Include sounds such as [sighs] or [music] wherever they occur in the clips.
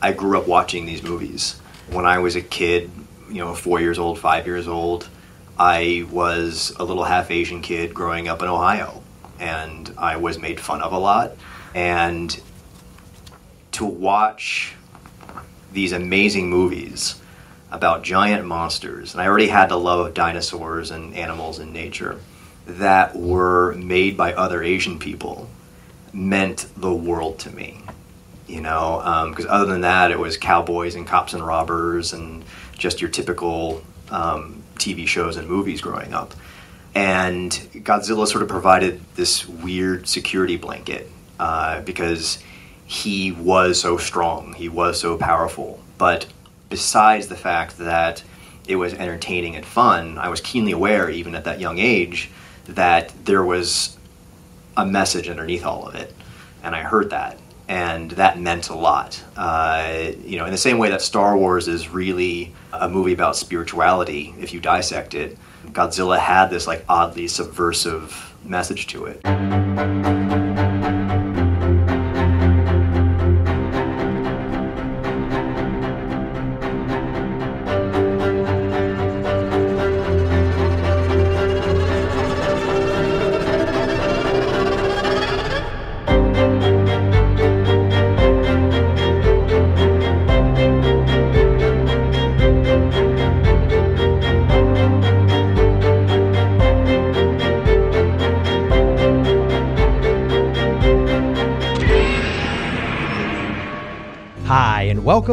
I grew up watching these movies. When I was a kid, you know, four years old, five years old, I was a little half Asian kid growing up in Ohio, and I was made fun of a lot. And to watch these amazing movies about giant monsters, and I already had the love of dinosaurs and animals in nature that were made by other Asian people meant the world to me. You know, because um, other than that, it was cowboys and cops and robbers and just your typical um, TV shows and movies growing up. And Godzilla sort of provided this weird security blanket uh, because he was so strong, he was so powerful. But besides the fact that it was entertaining and fun, I was keenly aware, even at that young age, that there was a message underneath all of it. And I heard that. And that meant a lot. Uh, you know, in the same way that Star Wars is really a movie about spirituality, if you dissect it, Godzilla had this like oddly subversive message to it.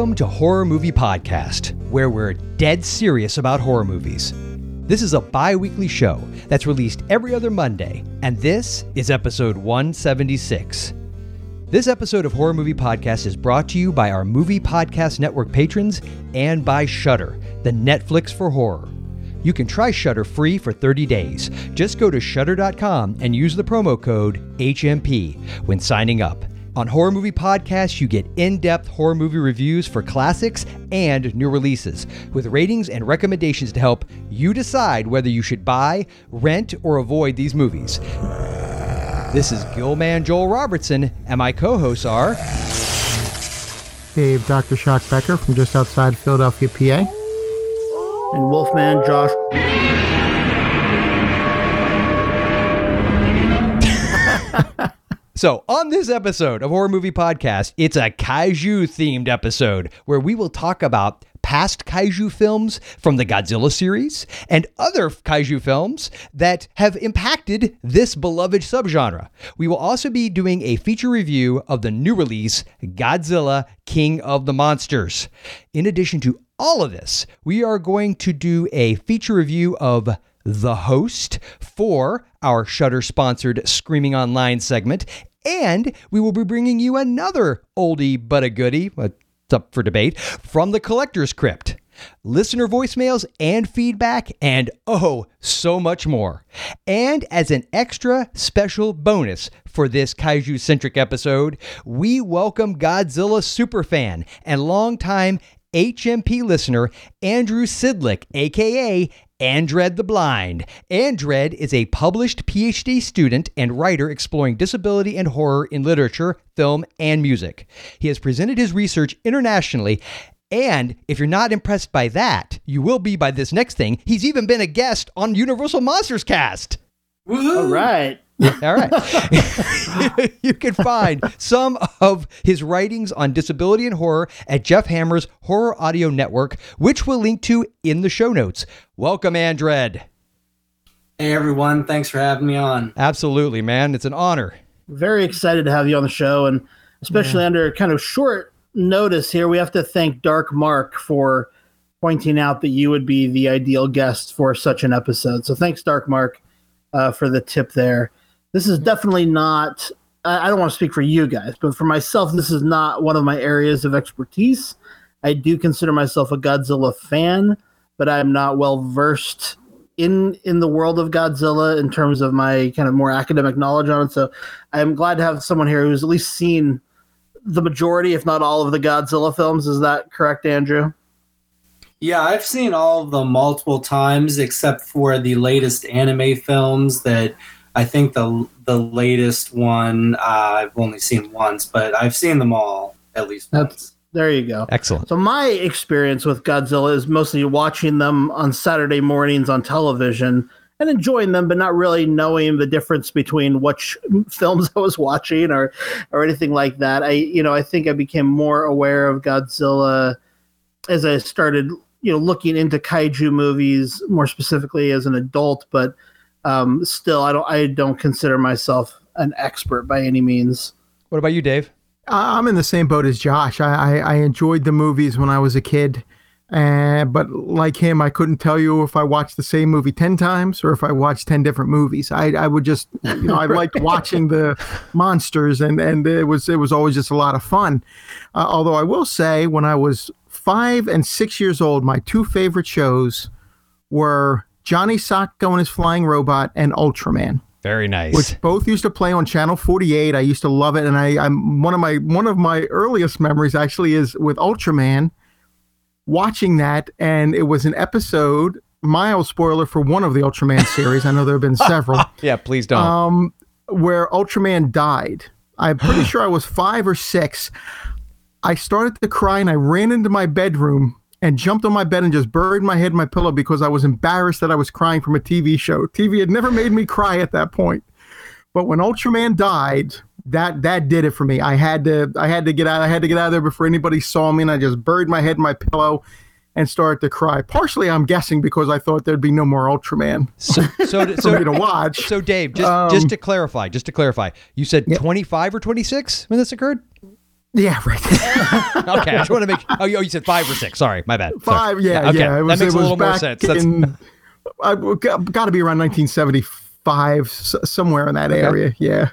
Welcome to Horror Movie Podcast, where we're dead serious about horror movies. This is a bi weekly show that's released every other Monday, and this is episode 176. This episode of Horror Movie Podcast is brought to you by our Movie Podcast Network patrons and by Shudder, the Netflix for horror. You can try Shudder free for 30 days. Just go to shudder.com and use the promo code HMP when signing up. On Horror Movie Podcast, you get in depth horror movie reviews for classics and new releases, with ratings and recommendations to help you decide whether you should buy, rent, or avoid these movies. This is Gillman Joel Robertson, and my co hosts are Dave Dr. Shock Becker from just outside Philadelphia, PA, and Wolfman Josh. So, on this episode of Horror Movie Podcast, it's a kaiju themed episode where we will talk about past kaiju films from the Godzilla series and other kaiju films that have impacted this beloved subgenre. We will also be doing a feature review of the new release, Godzilla King of the Monsters. In addition to all of this, we are going to do a feature review of the host for our Shudder sponsored Screaming Online segment. And we will be bringing you another oldie but a goodie, it's up for debate, from the Collector's Crypt. Listener voicemails and feedback, and oh, so much more. And as an extra special bonus for this kaiju centric episode, we welcome Godzilla superfan and longtime HMP listener Andrew Sidlick, aka Andred the Blind. Andred is a published PhD student and writer exploring disability and horror in literature, film, and music. He has presented his research internationally. And if you're not impressed by that, you will be by this next thing. He's even been a guest on Universal Monsters Cast. Woo-hoo. All right. All right. [laughs] you can find some of his writings on disability and horror at Jeff Hammer's Horror Audio Network, which we'll link to in the show notes. Welcome, Andred. Hey, everyone. Thanks for having me on. Absolutely, man. It's an honor. Very excited to have you on the show, and especially yeah. under kind of short notice here, we have to thank Dark Mark for pointing out that you would be the ideal guest for such an episode. So thanks, Dark Mark, uh, for the tip there this is definitely not I don't want to speak for you guys, but for myself, this is not one of my areas of expertise. I do consider myself a Godzilla fan, but I'm not well versed in in the world of Godzilla in terms of my kind of more academic knowledge on it. So I'm glad to have someone here who's at least seen the majority, if not all, of the Godzilla films. Is that correct, Andrew? Yeah, I've seen all of them multiple times, except for the latest anime films that I think the the latest one uh, I've only seen once, but I've seen them all at least that's, once. There you go. Excellent. So my experience with Godzilla is mostly watching them on Saturday mornings on television and enjoying them, but not really knowing the difference between which [laughs] films I was watching or or anything like that. I you know I think I became more aware of Godzilla as I started you know looking into kaiju movies more specifically as an adult, but um, still I don't I don't consider myself an expert by any means. What about you, Dave? I- I'm in the same boat as Josh. I, I, I enjoyed the movies when I was a kid. Uh, but like him, I couldn't tell you if I watched the same movie 10 times or if I watched 10 different movies. I, I would just, you know, I [laughs] liked watching the monsters and, and it was, it was always just a lot of fun. Uh, although I will say when I was five and six years old, my two favorite shows were Johnny Sokko and his flying robot and Ultraman. Very nice. which both used to play on channel 48 i used to love it and i i'm one of my one of my earliest memories actually is with ultraman watching that and it was an episode mild spoiler for one of the ultraman [laughs] series. I know there have been several. [laughs] Yeah, please don't. um where ultraman died. I'm pretty [gasps] sure i was five or six. I started to cry and i ran into my bedroom and jumped on my bed and just buried my head in my pillow because i was embarrassed that i was crying from a tv show. Tv had never made me cry at that point. But when ultraman died that that did it for me. I had to i had to get out i had to get out of there before anybody saw me and i just buried my head in my pillow and started to cry. Partially i'm guessing because i thought there'd be no more ultraman. So, so, [laughs] for so, me to watch. so, Dave, just Um, just to clarify, just to clarify, you said 25 or 26 when this occurred? Yeah right [laughs] Okay, I just want to make. Oh, you oh, you said five or six. Sorry, my bad. Sorry. Five, yeah, okay. yeah. It was, that makes a little more sense. That's, In, I got to be around 1975, somewhere in that area. Yeah.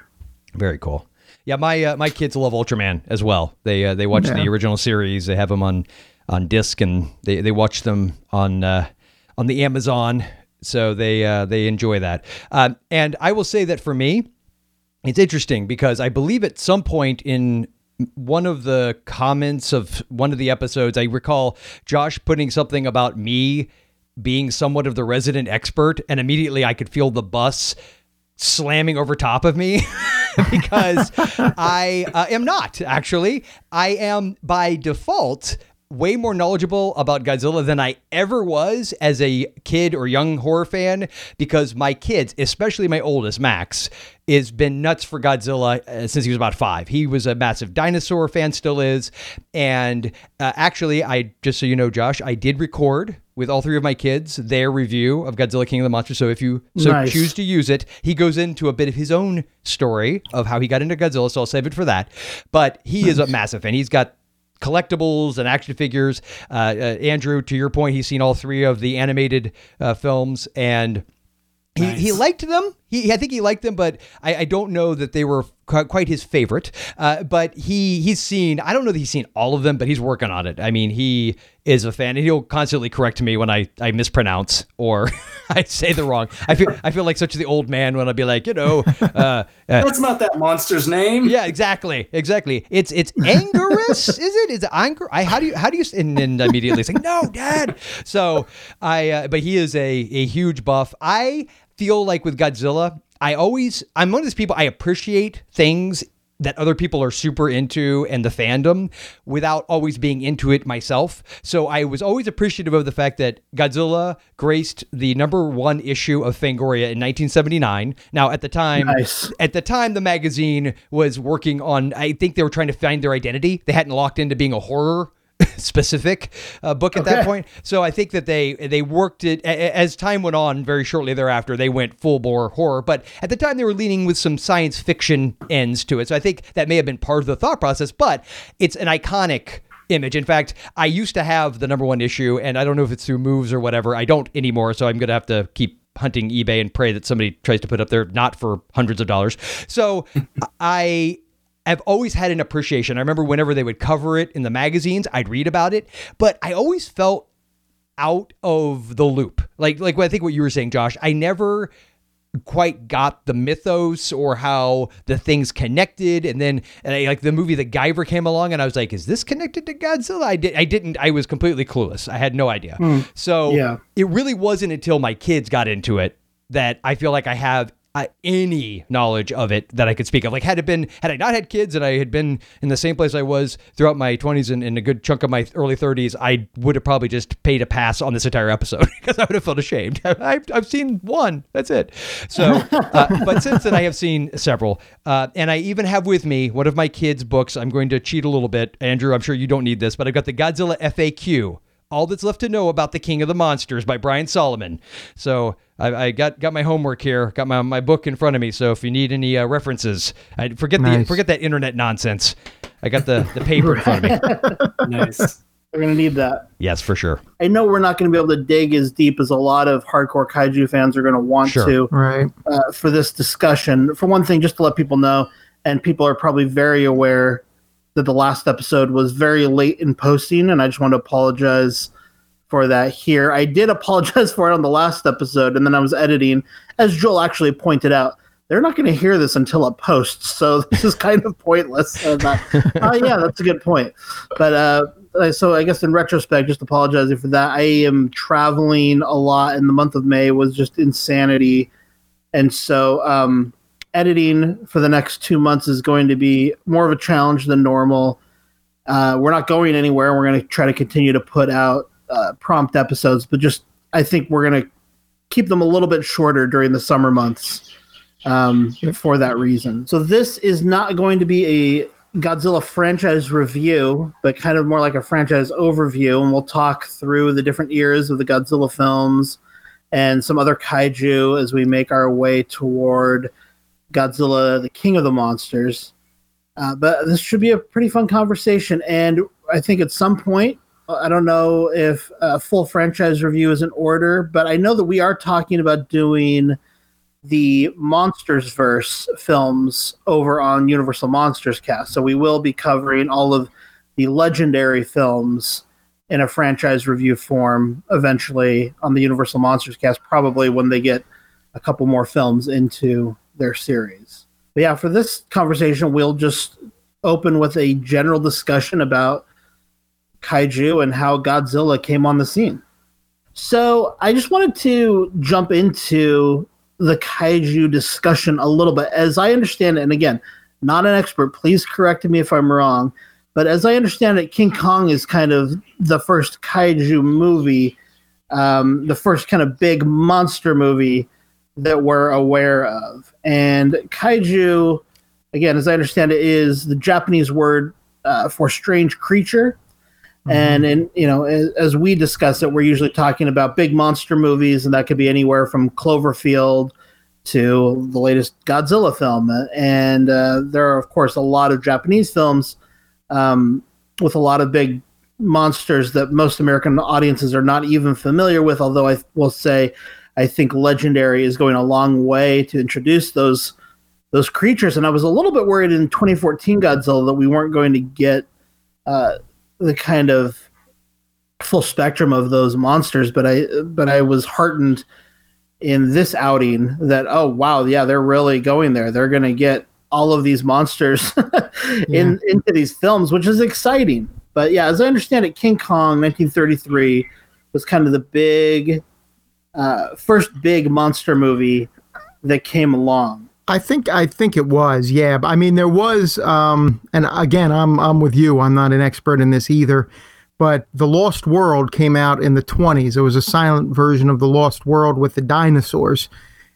Very cool. Yeah, my uh, my kids love Ultraman as well. They uh, they watch the original series. They have them on on disc, and they, they watch them on uh, on the Amazon. So they uh, they enjoy that. Um, and I will say that for me, it's interesting because I believe at some point in one of the comments of one of the episodes, I recall Josh putting something about me being somewhat of the resident expert, and immediately I could feel the bus slamming over top of me [laughs] because [laughs] I uh, am not actually. I am by default way more knowledgeable about Godzilla than I ever was as a kid or young horror fan because my kids, especially my oldest Max, has been nuts for Godzilla uh, since he was about 5. He was a massive dinosaur fan still is and uh, actually I just so you know Josh, I did record with all three of my kids their review of Godzilla King of the Monsters. So if you so Nice. choose to use it, he goes into a bit of his own story of how he got into Godzilla. So I'll save it for that. But he is a massive fan. He's got collectibles and action figures. Uh, uh, Andrew, to your point, he's seen all three of the animated uh, films and. He, he liked them. He, I think he liked them, but I, I don't know that they were quite his favorite. Uh, but he he's seen. I don't know that he's seen all of them, but he's working on it. I mean, he is a fan, and he'll constantly correct me when I, I mispronounce or [laughs] I say the wrong. I feel I feel like such the old man when I'll be like, you know, uh, uh, That's not that monster's name. yeah, exactly, exactly. It's it's Anguirus, [laughs] is it? Is it Anger? I how do you how do you and then immediately say no, Dad. So I, uh, but he is a a huge buff. I feel like with Godzilla, I always I'm one of those people I appreciate things that other people are super into and the fandom without always being into it myself. So I was always appreciative of the fact that Godzilla graced the number one issue of Fangoria in 1979. Now at the time, Nice. at the time the magazine was working on i think they were trying to find their identity they hadn't locked into being a horror [laughs] specific uh, book at that point so i think that they they worked it as time went on very shortly thereafter they went full bore horror but at the time they were leaning with some science fiction ends to it so i think that may have been part of the thought process but it's an iconic image. In fact, I used to have the number one issue, and I don't know if it's through moves or whatever. I don't anymore, so I'm going to have to keep hunting eBay and pray that somebody tries to put up there, not for hundreds of dollars. So [laughs] I have always had an appreciation. I remember whenever they would cover it in the magazines, I'd read about it, but I always felt out of the loop. Like like I think what you were saying, Josh. I never quite got the mythos or how the things connected and then and I, like the movie the Guyver came along and I was like is this connected to Godzilla I did I didn't I was completely clueless I had no idea hmm. so Yeah. it really wasn't until my kids got into it that I feel like I have uh, any knowledge of it that I could speak of. Like, had it been, had I not had kids and I had been in the same place I was throughout my 20s and, and a good chunk of my early 30s, I would have probably just paid a pass on this entire episode [laughs] because I would have felt ashamed. [laughs] I've, I've seen one, that's it. So, uh, but since then, I have seen several. Uh, and I even have with me one of my kids' books. I'm going to cheat a little bit. Andrew, I'm sure you don't need this, but I've got the Godzilla FAQ all that's left to know about the King of the Monsters by Brian Solomon. So I, I got got my homework here, got my, my book in front of me. So if you need any uh, references, I forget the forget that internet nonsense. I got the the paper in front of me. [laughs] nice. We're gonna need that. Yes, for sure. I know we're not going to be able to dig as deep as a lot of hardcore kaiju fans are going to want Sure. to Right. uh, for this discussion. For one thing, just to let people know, and people are probably very aware that the last episode was very late in posting, and I just want to apologize for that here. I did [laughs] apologize for it on the last episode, and then I was editing, as Joel actually pointed out. They're not going to hear this until it posts, so [laughs] this is kind of pointless. [laughs] Uh, oh yeah, that's a good point. But uh, uh, so I guess in retrospect, just apologizing for that. I am traveling a lot, and the month of May was just insanity, and so um, editing for the next two months is going to be more of a challenge than normal. Uh, we're not going anywhere. We're going to try to continue to put out uh, prompt episodes, but just I think we're going to keep them a little bit shorter during the summer months um, for that reason. So this is not going to be a Godzilla franchise review, but kind of more like a franchise overview, and we'll talk through the different eras of the Godzilla films and some other kaiju as we make our way toward Godzilla, the King of the Monsters. Uh, but this should be a pretty fun conversation, and I think at some point, I don't know if a full franchise review is in order, but I know that we are talking about doing the Monsters Verse films over on Universal Monsters Cast. So we will be covering all of the legendary films in a franchise review form eventually on the Universal Monsters Cast, probably when they get a couple more films into their series. But yeah, for this conversation, we'll just open with a general discussion about kaiju and how Godzilla came on the scene. So I just wanted to jump into the kaiju discussion a little bit. As I understand it, and again, not an expert, please correct me if I'm wrong, but as I understand it, King Kong is kind of the first kaiju movie, um, the first kind of big monster movie that we're aware of. And kaiju, again, as I understand it, is the Japanese word uh, for strange creature. And and you know, as, as we discuss it, we're usually talking about big monster movies, and that could be anywhere from Cloverfield to the latest Godzilla film. And uh, there are, of course, a lot of Japanese films um, with a lot of big monsters that most American audiences are not even familiar with. Although I will say, I think Legendary is going a long way to introduce those those creatures. And I was a little bit worried in 2014 Godzilla that we weren't going to get. Uh, the kind of full spectrum of those monsters but i but i was heartened in this outing that oh wow yeah they're really going there they're going to get all of these monsters [laughs] in into these films which is exciting but yeah as i understand it king kong 1933 was kind of the big uh, first big monster movie that came along I think I think it was, yeah. But I mean, there was, um, and again, I'm I'm with you. I'm not an expert in this either. But the Lost World came out in the 20s. It was a silent version of the Lost World with the dinosaurs,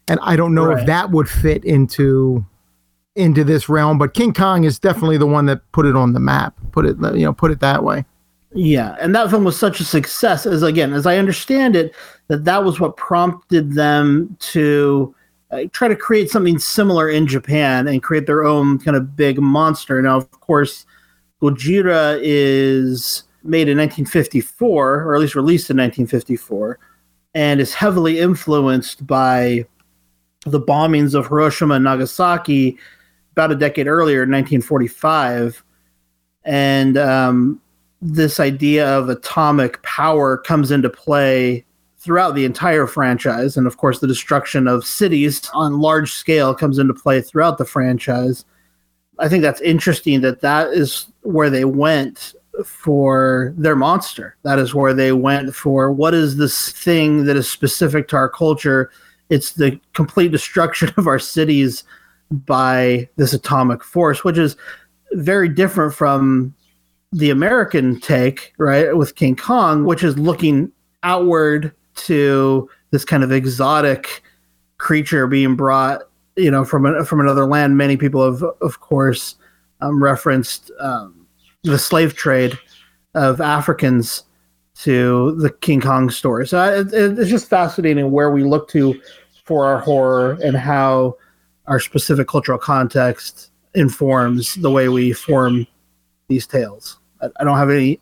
and I don't know Right. if that would fit into into this realm. But King Kong is definitely the one that put it on the map. Put it, you know, put it that way. Yeah, and that film was such a success as again, as I understand it, that that was what prompted them to uh, try to create something similar in Japan and create their own kind of big monster. Now, of course, Gojira is made in 1954, or at least released in 1954, and is heavily influenced by the bombings of Hiroshima and Nagasaki about a decade earlier, in 1945. And um, this idea of atomic power comes into play throughout the entire franchise. And of course, the destruction of cities on large scale comes into play throughout the franchise. I think that's interesting that that is where they went for their monster. That is where they went for what is this thing that is specific to our culture it's the complete destruction of our cities by this atomic force, which is very different from the American take, right, with King Kong, which is looking outward to this kind of exotic creature being brought, you know, from a, from another land. Many people have, of course, um, referenced um, the slave trade of Africans to the King Kong story. So it, it's just fascinating where we look to for our horror and how our specific cultural context informs the way we form these tales. I, don't have any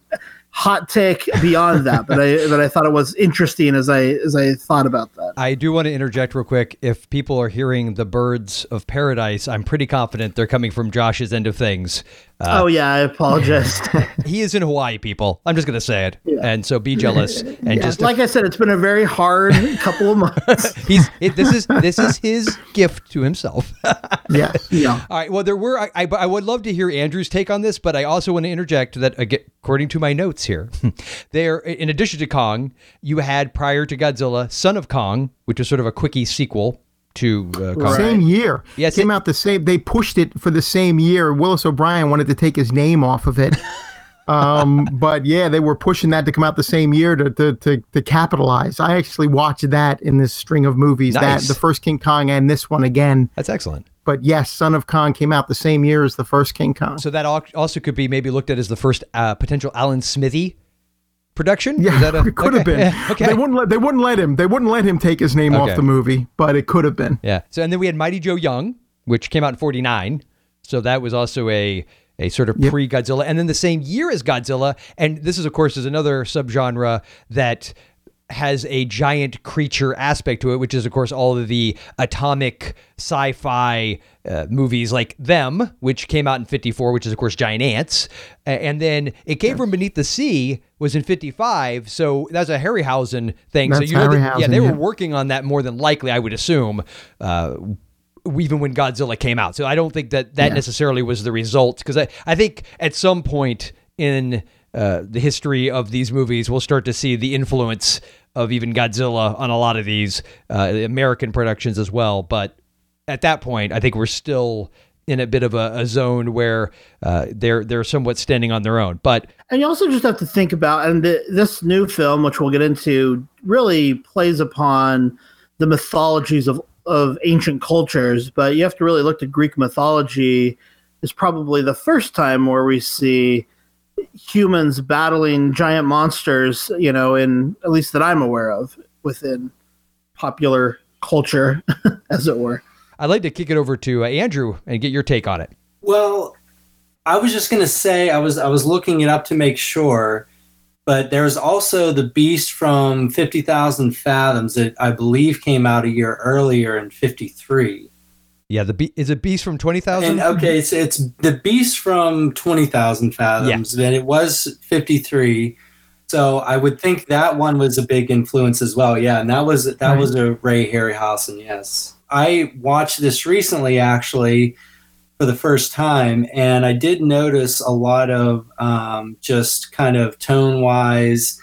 hot take beyond that, but I but I thought it was interesting as I as I thought about that. I do want to interject real quick. If people are hearing the birds of paradise, I'm pretty confident they're coming from Josh's end of things. Uh, oh yeah, I apologize. [laughs] he is in Hawaii, people. I'm just gonna say it, yeah. and so be jealous. [laughs] And yeah, just like I said, it's been a very hard couple of months. [laughs] He's it, this is this is his gift to himself. yeah, yeah. All right. Well, there were I, I, I would love to hear Andrew's take on this, but I also want to interject that according to my notes here, there in addition to Kong, you had prior to Godzilla, Son of Kong, which is sort of a quickie sequel to uh, right. same year. Yes, came it, out the same. They pushed it for the same year. Willis O'Brien wanted to take his name off of it. [laughs] um, but yeah, they were pushing that to come out the same year to, to to, to capitalize. I actually watched that in this string of movies. Nice. That the first King Kong and this one again. That's excellent. But yes, Son of Kong came out the same year as the first King Kong. So that also could be maybe looked at as the first uh, potential Alan Smithee production? Yeah, a, [laughs] it could okay. have been. Yeah, [laughs] okay. They wouldn't let they wouldn't let him. They wouldn't let him take his name okay. off the movie, but it could have been. Yeah. So and then we had Mighty Joe Young, which came out in '49. So that was also a a sort of yep. pre Godzilla, and then the same year as Godzilla. And this is, of course, is another subgenre that has a giant creature aspect to it, which is, of course, all of the atomic sci fi uh, movies like Them, which came out in 54, which is, of course, giant ants. And then It Came From Beneath the Sea was in 55. So that's a Harryhausen thing. That's so you know that, yeah, they yeah. were working on that more than likely, I would assume. Uh, even when Godzilla came out. So I don't think that that yeah. necessarily was the result because I, I think at some point in uh, the history of these movies, we'll start to see the influence of even Godzilla on a lot of these uh, American productions as well. But at that point, I think we're still in a bit of a, a zone where uh, they're they're somewhat standing on their own. But and you also just have to think about and the, this new film, which we'll get into, really plays upon the mythologies of of ancient cultures. But you have to really look to Greek mythology. Is probably the first time where we see humans battling giant monsters, you know, in at least that I'm aware of within popular culture, [laughs] as it were. I'd like to kick it over to uh, Andrew and get your take on it. Well, I was just going to say I was I was looking it up to make sure, but there's also the Beast from Fifty Thousand Fathoms that I believe came out a year earlier in '53. Yeah, the be- is it Beast from Twenty Thousand? Okay, it's it's the Beast from Twenty Thousand Fathoms, yeah. and it was fifty three. So I would think that one was a big influence as well. Yeah, and that was that right. was a Ray Harryhausen. Yes, I watched this recently actually for the first time, and I did notice a lot of um, just kind of tone wise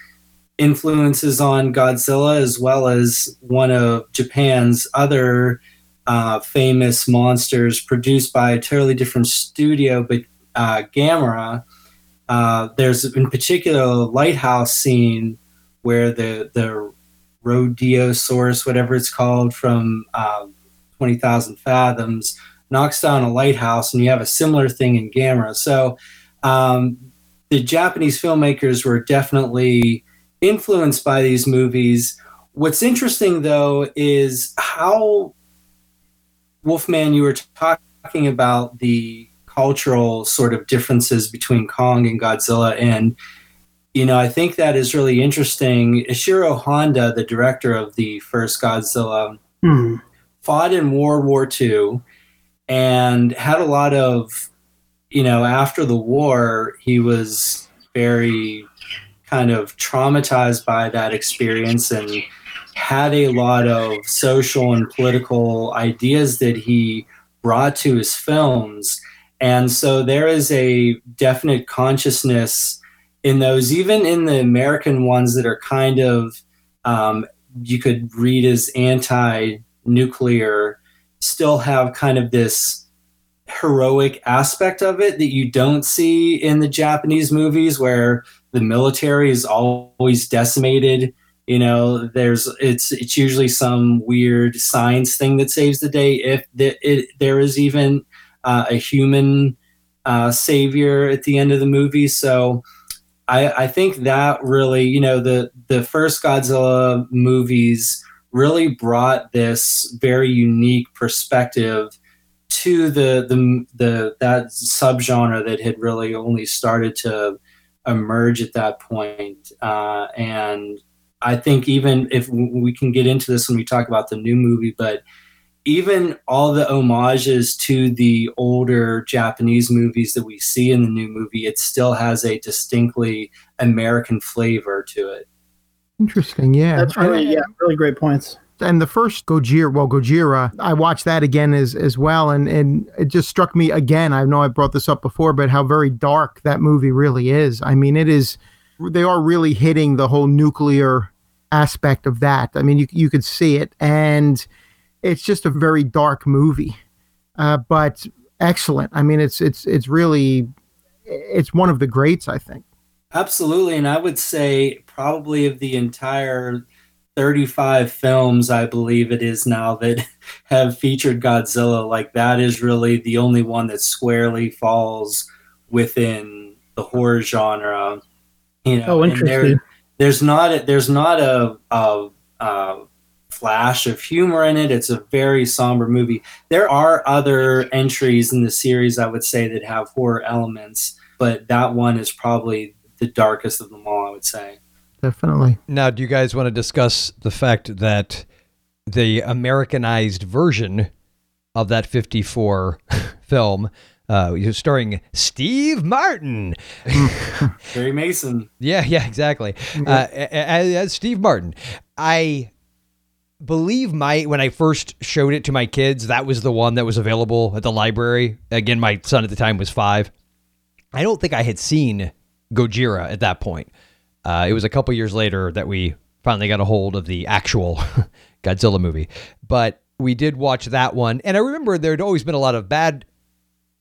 influences on Godzilla, as well as one of Japan's other uh, famous monsters produced by a totally different studio, but uh, Gamera. Uh, there's in particular a lighthouse scene where the the Rhedosaurus, whatever it's called, from uh, Twenty Thousand Fathoms, knocks down a lighthouse, and you have a similar thing in Gamera. So um, the Japanese filmmakers were definitely influenced by these movies. What's interesting, though, is how Wolfman, you were talking about the cultural sort of differences between Kong and Godzilla. And, you know, I think that is really interesting. Ishiro Honda, the director of the first Godzilla, mm. fought in World War II and had a lot of, you know, after the war, he was very kind of traumatized by that experience and had a lot of social and political ideas that he brought to his films. And so there is a definite consciousness in those, even in the American ones that are kind of, um, you could read as anti nuclear still have kind of this heroic aspect of it that you don't see in the Japanese movies where the military is always decimated you know there's it's it's usually some weird science thing that saves the day if the, it, there is even uh, a human uh, savior at the end of the movie. So I, I think that really you know the the first godzilla movies really brought this very unique perspective to the the, the that subgenre that had really only started to emerge at that point. Uh, and I think even if we can get into this when we talk about the new movie, but even all the homages to the older Japanese movies that we see in the new movie, it still has a distinctly American flavor to it. Interesting, yeah. That's really yeah, really great points. And the first Gojira, well, Gojira, I watched that again as as well, and and it just struck me again. I know I brought this up before, but how very dark that movie really is. I mean, it is. They are really hitting the whole nuclear aspect of that. I mean, you you could see it, and it's just a very dark movie, uh, but excellent. I mean, it's it's it's really it's one of the greats, I think. Absolutely, and I would say probably of the entire 35 films, I believe it is now, that [laughs] have featured Godzilla. Like that is really the only one that squarely falls within the horror genre. You know, oh, interesting. There, there's not a, there's not a, a, a flash of humor in it. It's a very somber movie. There are other entries in the series, I would say, that have horror elements, but that one is probably the darkest of them all. I would say definitely. Now, do you guys want to discuss the fact that the Americanized version of that 54 [laughs] film, uh, starring Steve Martin, [laughs] Perry Mason. Yeah, yeah, exactly. Uh, as, as Steve Martin, I believe my when I first showed it to my kids, that was the one that was available at the library. Again, my son at the time was five. I don't think I had seen Gojira at that point. Uh, it was a couple years later that we finally got a hold of the actual [laughs] Godzilla movie. But we did watch that one. And I remember there had always been a lot of bad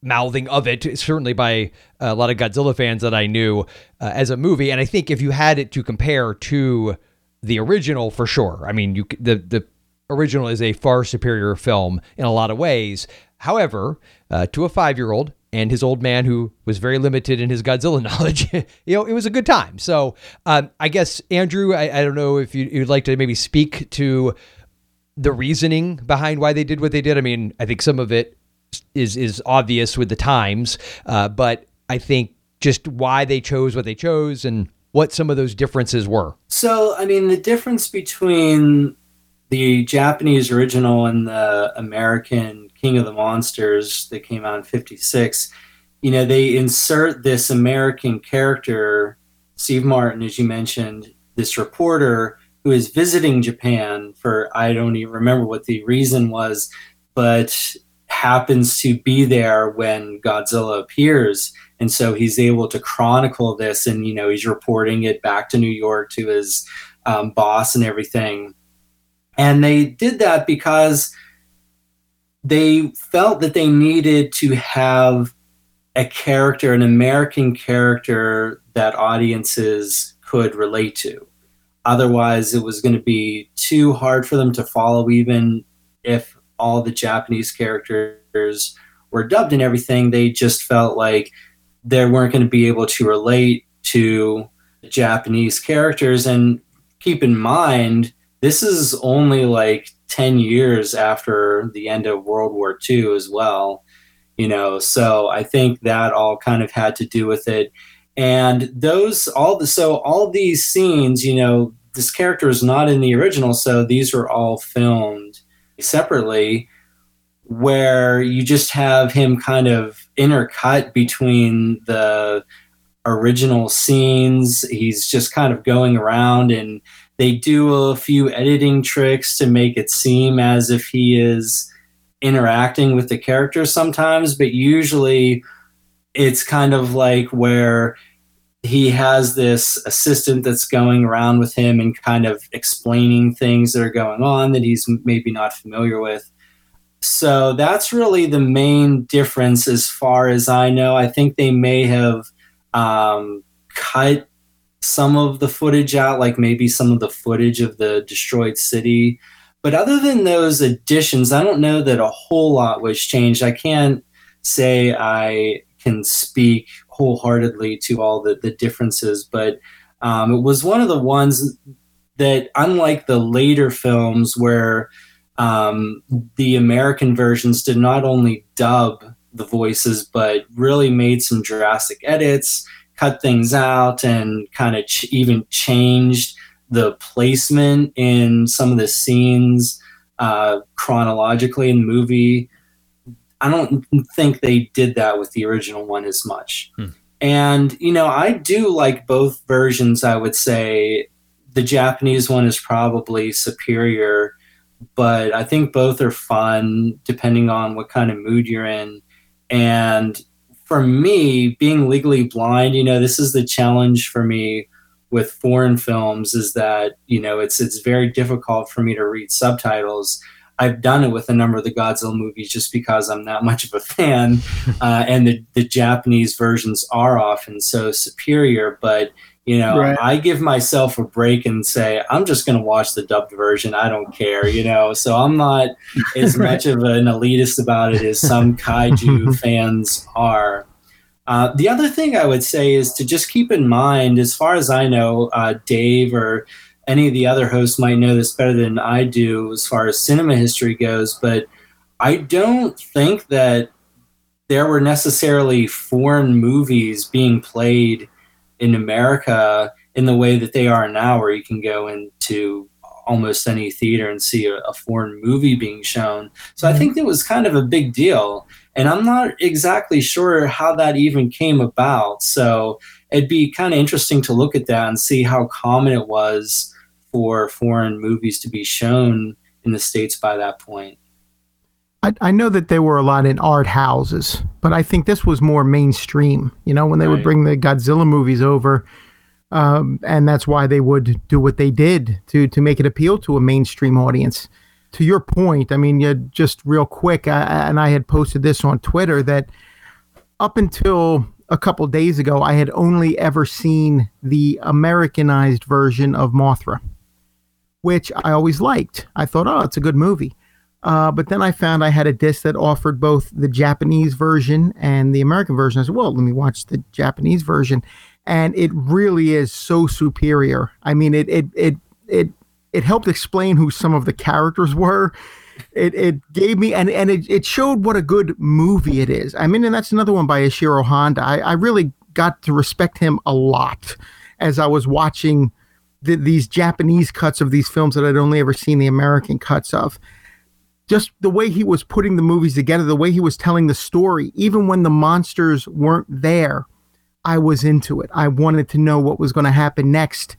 mouthing of it, certainly by a lot of Godzilla fans that I knew uh, as a movie. And I think if you had it to compare to the original, for sure. I mean, you the the original is a far superior film in a lot of ways. However, uh, to a five year old, and his old man who was very limited in his Godzilla [laughs] knowledge, you know, it was a good time. So um, I guess Andrew, I, I don't know if you, would like to maybe speak to the reasoning behind why they did what they did. I mean, I think some of it is is obvious with the times, uh, but I think just why they chose what they chose and what some of those differences were. So, I mean, the difference between the Japanese original and the American King of the Monsters that came out in 56, you know, they insert this American character, Steve Martin, as you mentioned, this reporter who is visiting Japan for, I don't even remember what the reason was, but happens to be there when Godzilla appears. And so he's able to chronicle this and, you know, he's reporting it back to New York to his um, boss and everything. And they did that because they felt that they needed to have a character, an American character that audiences could relate to. Otherwise, it was going to be too hard for them to follow, even if all the Japanese characters were dubbed and everything. They just felt like they weren't going to be able to relate to Japanese characters. And keep in mind, this is only like 10 years after the end of World War II as well. You know, so I think that all kind of had to do with it. And those, all the, so all these scenes, you know, this character is not in the original, so these were all filmed separately where you just have him kind of intercut between the original scenes. He's just kind of going around and they do a few editing tricks to make it seem as if he is interacting with the character sometimes, but usually it's kind of like where he has this assistant that's going around with him and kind of explaining things that are going on that he's maybe not familiar with. So that's really the main difference as far as I know. I think they may have um, cut some of the footage out, like maybe some of the footage of the destroyed city. But other than those additions, I don't know that a whole lot was changed. I can't say I can speak wholeheartedly to all the, the differences, but um, it was one of the ones that, unlike the later films where um, the American versions did not only dub the voices, but really made some drastic edits, cut things out, and kind of ch- even changed the placement in some of the scenes uh, chronologically in the movie. I don't think they did that with the original one as much. Hmm. And, you know, I do like both versions, I would say. The Japanese one is probably superior, but I think both are fun depending on what kind of mood you're in. And for me, being legally blind, you know, this is the challenge for me with foreign films is that, you know, it's it's very difficult for me to read subtitles I've done it with a number of the Godzilla movies just because I'm not [laughs] much of a fan, [laughs] uh, and the, the Japanese versions are often so superior. But you know, right. I give myself a break and say I'm just going to watch the dubbed version. I don't care, you know. So I'm not [laughs] as right. much of an elitist about it as some kaiju [laughs] fans are. Uh, the other thing I would say is to just keep in mind, as far as I know, uh, Dave or any of the other hosts might know this better than I do as far as cinema history goes, but I don't think that there were necessarily foreign movies being played in America in the way that they are now, where you can go into almost any theater and see a, a foreign movie being shown. So I mm-hmm. think it was kind of a big deal. And I'm not exactly sure how that even came about. So it'd be kind of interesting to look at that and see how common it was for foreign movies to be shown in the states by that point. I, I know that there were a lot in art houses, but I think this was more mainstream. You know, when they right. would bring the Godzilla movies over, um, and that's why they would do what they did to to make it appeal to a mainstream audience. To your point, I mean, you just real quick, I, and I had posted this on Twitter that up until a couple days ago, I had only ever seen the Americanized version of Mothra which I always liked. I thought, oh, it's a good movie. Uh, but then I found I had a disc that offered both the Japanese version and the American version. I said, well, let me watch the Japanese version. And it really is so superior. I mean, it it it it it helped explain who some of the characters were. It it gave me and and it, it showed what a good movie it is. I mean, and that's another one by Ishiro Honda. I, I really got to respect him a lot as I was watching the, these Japanese cuts of these films that I'd only ever seen the American cuts of. Just the way he was putting the movies together, the way he was telling the story, even when the monsters weren't there, I was into it. I wanted to know what was going to happen next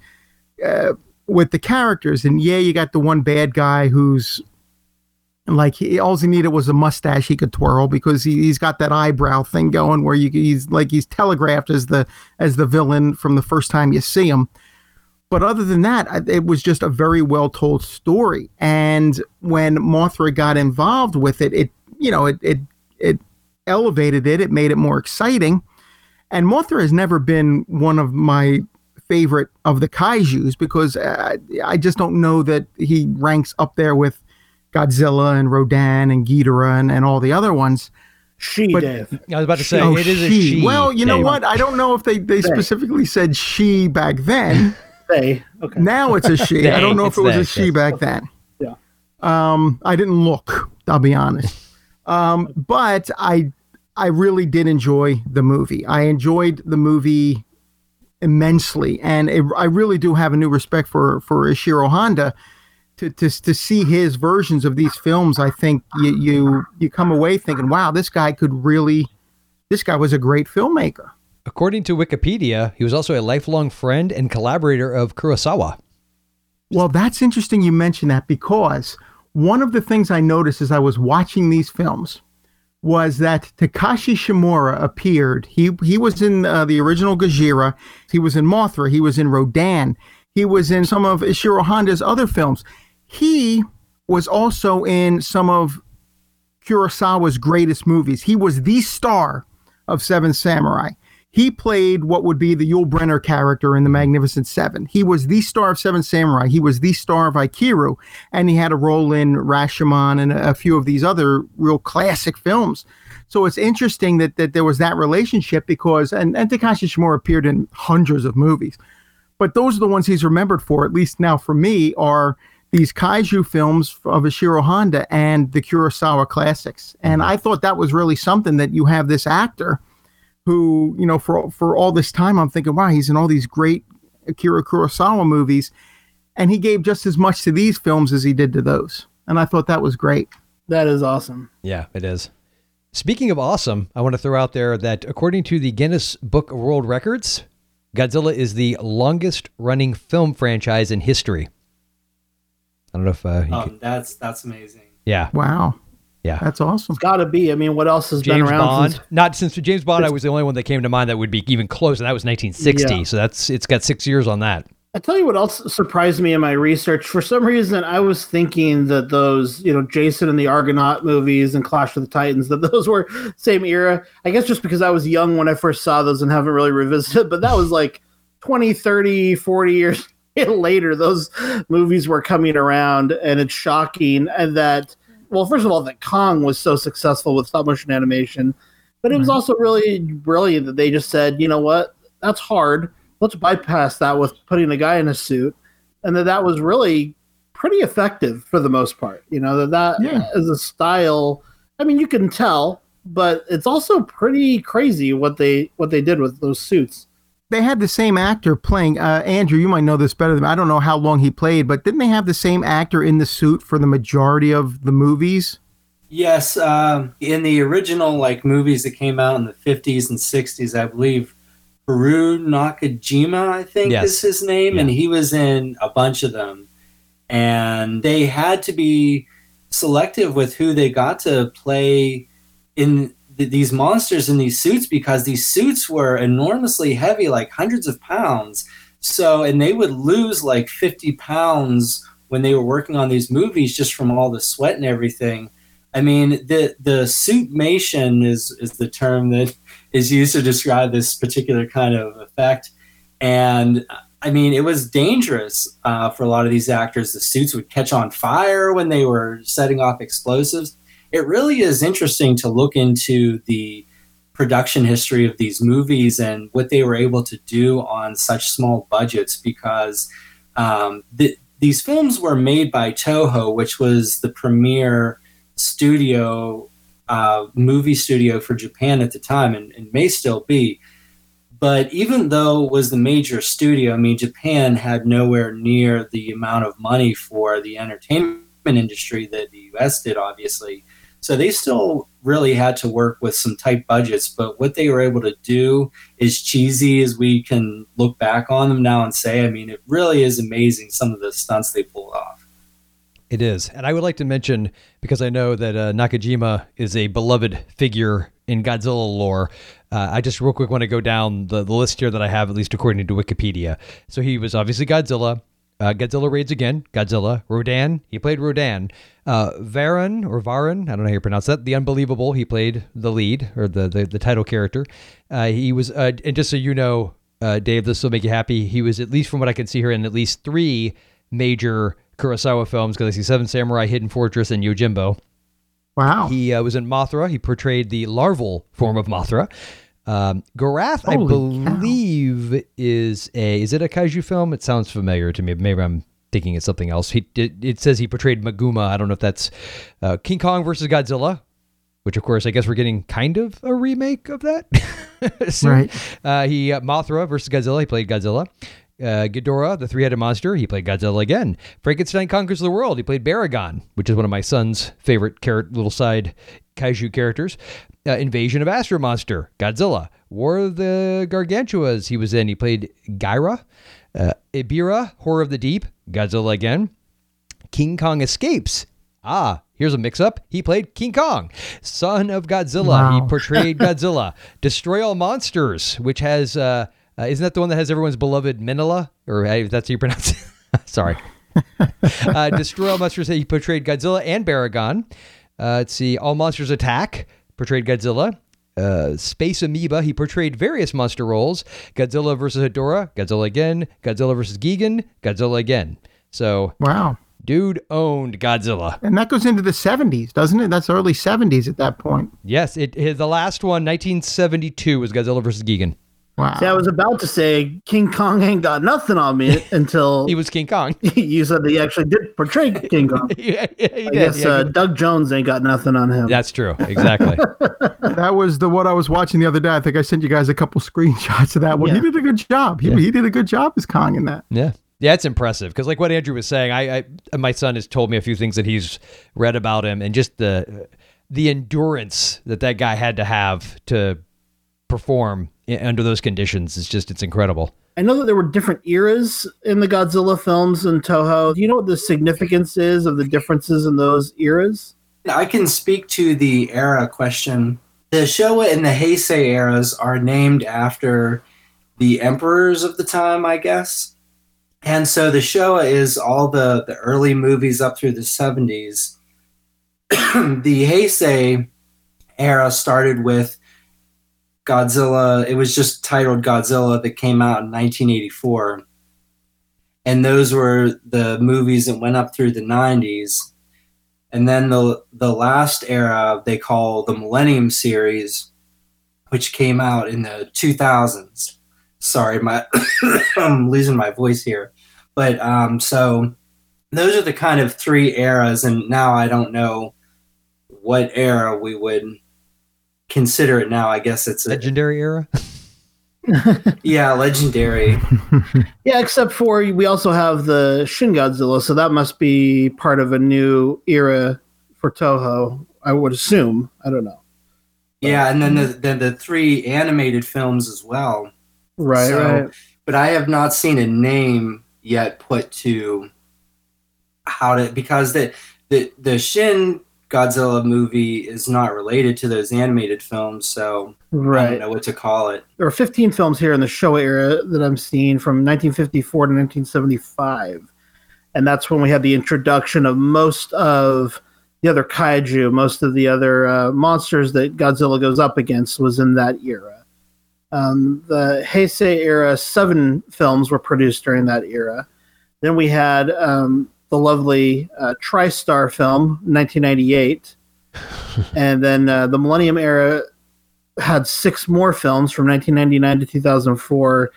uh, with the characters. And yeah, you got the one bad guy who's like he, all he needed was a mustache he could twirl because he, he's got that eyebrow thing going where you he's like he's telegraphed as the as the villain from the first time you see him but other than that, it was just a very well told story. And when Mothra got involved with it, it you know it it it elevated it. It made it more exciting. And Mothra has never been one of my favorite of the kaiju's because I, I just don't know that he ranks up there with Godzilla and Rodan and Ghidorah and, and all the other ones. She, but, Dave. I was about to say, oh, it is she. a she. Well, you Dave. know what? I don't know if they, they specifically said she back then. [laughs] They. Okay. Now it's a she. [laughs] I don't know if it was they, a she yes. back then. Yeah. Um, I didn't look. I'll be honest. Um, but I, I really did enjoy the movie. I enjoyed the movie immensely, and it, I really do have a new respect for for Ishiro Honda. To, to, to see his versions of these films, I think you, you you come away thinking, wow, this guy could really, this guy was a great filmmaker. According to Wikipedia, he was also a lifelong friend and collaborator of Kurosawa. Well, that's interesting you mention that because one of the things I noticed as I was watching these films was that Takashi Shimura appeared. He he was in uh, the original Gojira. He was in Mothra. He was in Rodan. He was in some of Ishiro Honda's other films. He was also in some of Kurosawa's greatest movies. He was the star of Seven Samurai. He played what would be the Yul Brynner character in The Magnificent Seven. He was the star of Seven Samurai. He was the star of Ikiru, and he had a role in Rashomon and a few of these other real classic films. So it's interesting that, that there was that relationship because, and, and Takashi Shimura appeared in hundreds of movies, but those are the ones he's remembered for, at least now for me, are these kaiju films of Ishiro Honda and the Kurosawa classics. And mm-hmm. I thought that was really something that you have this actor – who, you know, for for all this time, I'm thinking, wow, he's in all these great Akira Kurosawa movies, and he gave just as much to these films as he did to those, and I thought that was great. That is awesome. Yeah, it is. Speaking of awesome, I want to throw out there that according to the Guinness Book of World Records, Godzilla is the longest running film franchise in history. I don't know if uh, um, could... that's that's amazing. Yeah. Wow. Yeah, that's awesome. It's got to be. I mean, what else has James been around? Bond. Since, Not since James Bond. I was the only one that came to mind that would be even close, and that was 1960. Yeah. So that's it's got six years on that. I tell you what else surprised me in my research. For some reason, I was thinking that those, you know, Jason and the Argonaut movies and Clash of the Titans, that those were [laughs] same era. I guess just because I was young when I first saw those and haven't really revisited, but that was like 20, 30, 40 years [laughs] later, those movies were coming around, and it's shocking and that well, first of all, that Kong was so successful with stop motion animation, but it was mm-hmm. also really brilliant that they just said, you know what, that's hard. Let's bypass that with putting a guy in a suit, and that that was really pretty effective for the most part. You know that that yeah. is a style. I mean, you can tell, but it's also pretty crazy what they what they did with those suits they had the same actor playing uh, Andrew. You might know this better than I don't know how long he played, but didn't they have the same actor in the suit for the majority of the movies? Yes, um, in the original like movies that came out in the fifties and sixties, I believe Haru Nakajima, I think yes. is his name, yeah. and he was in a bunch of them. And they had to be selective with who they got to play in th- these monsters in these suits because these suits were enormously heavy, like hundreds of pounds. So, and they would lose like 50 pounds when they were working on these movies just from all the sweat and everything. I mean, the the suitmation is is the term that [laughs] is used to describe this particular kind of effect, and I mean, it was dangerous uh, for a lot of these actors. The suits would catch on fire when they were setting off explosives it really is interesting to look into the production history of these movies and what they were able to do on such small budgets because um, the, these films were made by Toho, which was the premier studio, uh, movie studio for Japan at the time and, and may still be. But even though it was the major studio, I mean, Japan had nowhere near the amount of money for the entertainment industry that the US did, obviously. So they still really had to work with some tight budgets, but what they were able to do is cheesy as we can look back on them now and say, I mean, it really is amazing some of the stunts they pulled off. It is. And I would like to mention, because I know that uh, Nakajima is a beloved figure in Godzilla lore, uh, I just real quick want to go down the, the list here that I have, at least according to Wikipedia. So he was obviously Godzilla. Uh, Godzilla raids again. Godzilla. Rodan. He played Rodan. Uh, Varan or Varan. I don't know how you pronounce that. The Unbelievable. He played the lead or the the, the title character. Uh, he was. Uh, and just so you know, uh, Dave, this will make you happy. He was at least from what I can see here in at least three major Kurosawa films. Because I see Seven Samurai, Hidden Fortress, and Yojimbo. Wow. He uh, was in Mothra. He portrayed the larval form of Mothra. Um, Gorath, Holy I believe, cow. is a is it a kaiju film? It sounds familiar to me. Maybe I'm thinking it's something else. He it, it says he portrayed Maguma. I don't know if that's uh, King Kong versus Godzilla, which of course I guess we're getting kind of a remake of that. [laughs] right. Uh, he uh, Mothra versus Godzilla. He played Godzilla. Uh, Ghidorah, the three-headed monster, he played Godzilla again. Frankenstein conquers the world. He played Baragon, which is one of my son's favorite little side kaiju characters uh, Invasion of Astro Monster, Godzilla, War of the Gargantuas. He was in. He played Gaira, uh, Ebirah, Horror of the Deep, Godzilla again. King Kong Escapes. Ah, here's a mix up. He played King Kong, son of Godzilla. Wow. He portrayed [laughs] Godzilla. Destroy All Monsters, which has, uh, uh, isn't that the one that has everyone's beloved Minilla? Or uh, that's how you pronounce it? [laughs] Sorry. uh, Destroy All Monsters, he portrayed Godzilla and Baragon. Uh, let's see, All Monsters Attack, portrayed Godzilla. Uh, Space Amoeba, he portrayed various monster roles Godzilla versus Hedorah, Godzilla again, Godzilla versus Gigan, Godzilla again. So, wow. Dude owned Godzilla. And that goes into the 70s, doesn't it? That's early 70s at that point. Yes, it the last one 1972 was Godzilla versus Gigan. Wow. See, I was about to say King Kong ain't got nothing on me [laughs] until he was King Kong. [laughs] you said that he actually did portray King Kong. [laughs] yeah, yeah, he I did. guess yeah, uh, Doug Jones ain't got nothing on him. That's true. Exactly. that was the what I was watching the other day. I think I sent you guys a couple screenshots of that one. Yeah. He did a good job. He, he did a good job as Kong in that. Yeah. Yeah, it's impressive because, like what Andrew was saying, I, I my son has told me a few things that he's read about him, and just the the endurance that that guy had to have to perform under those conditions is just it's incredible. I know that there were different eras in the Godzilla films in Toho. Do you know what the significance is of the differences in those eras? I can speak to the era question. The Showa and the Heisei eras are named after the emperors of the time, I guess. And so the Showa is all the, the early movies up through the 70s. [clears throat] the Heisei era started with Godzilla. It was just titled Godzilla that came out in 1984. And those were the movies that went up through the 90s. And then the the last era they call the Millennium series, which came out in the 2000s sorry, my [coughs] I'm losing my voice here. But um, so those are the kind of three eras, and now I don't know what era we would consider it now. I guess it's a legendary era. [laughs] yeah, legendary. [laughs] yeah, except for we also have the Shin Godzilla, so that must be part of a new era for Toho. I would assume. I don't know. Yeah, and then the mm. then the three animated films as well. Right, so, right. But I have not seen a name yet put to how to because the the the Shin Godzilla movie is not related to those animated films, so right. I don't know what to call it. There are 15 films here in the Showa era that I'm seeing from 1954 to 1975, and that's when we had the introduction of most of the other kaiju, most of the other uh, monsters that Godzilla goes up against was in that era. Um, the Heisei era seven films were produced during that era. Then we had um, the lovely uh, TriStar film, 1998. [laughs] and then uh, the Millennium era had six more films from 1999 to 2004.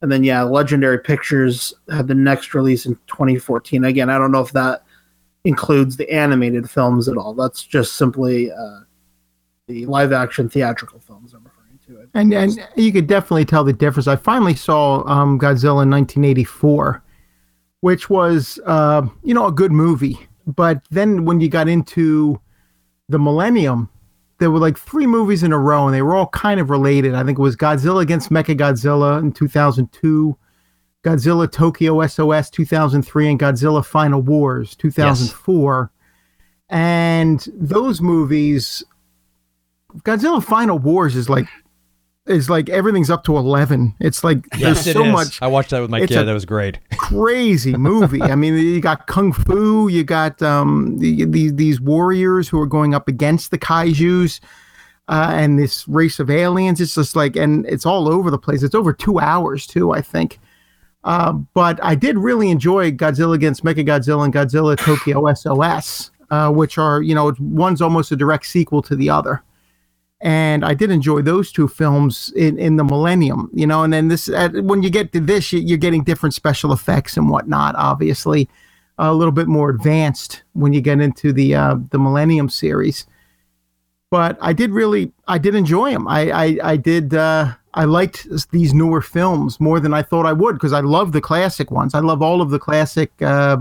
And then, yeah, Legendary Pictures had the next release in 2014. Again, I don't know if that includes the animated films at all. That's just simply uh, the live action theatrical films I'm referring to. And and you could definitely tell the difference. I finally saw um, Godzilla in 1984, which was uh, you know a good movie. But then when you got into the Millennium, there were like three movies in a row, and they were all kind of related. I think it was Godzilla against Mechagodzilla in 2002. Godzilla Tokyo SOS 2003 and Godzilla Final Wars 2004. Yes. And those movies Godzilla Final Wars is like is like everything's up to 11 it's like yes, there's so much i watched that with my kid. that was great. crazy movie. I mean you got kung fu you got um the, the, these warriors who are going up against the kaijus uh, and this race of aliens. It's just like and it's all over the place. It's over two hours too i think. Uh, but i did really enjoy godzilla against mechagodzilla and godzilla tokyo sos uh, which are you know one's almost a direct sequel to the other and I did enjoy those two films in, in the Millennium, you know. And then this, when you get to this, you're getting different special effects and whatnot. Obviously, a little bit more advanced when you get into the uh, the Millennium series. But I did really, I did enjoy them. I I, I did. Uh, I liked these newer films more than I thought I would because I love the classic ones. I love all of the classic. Uh,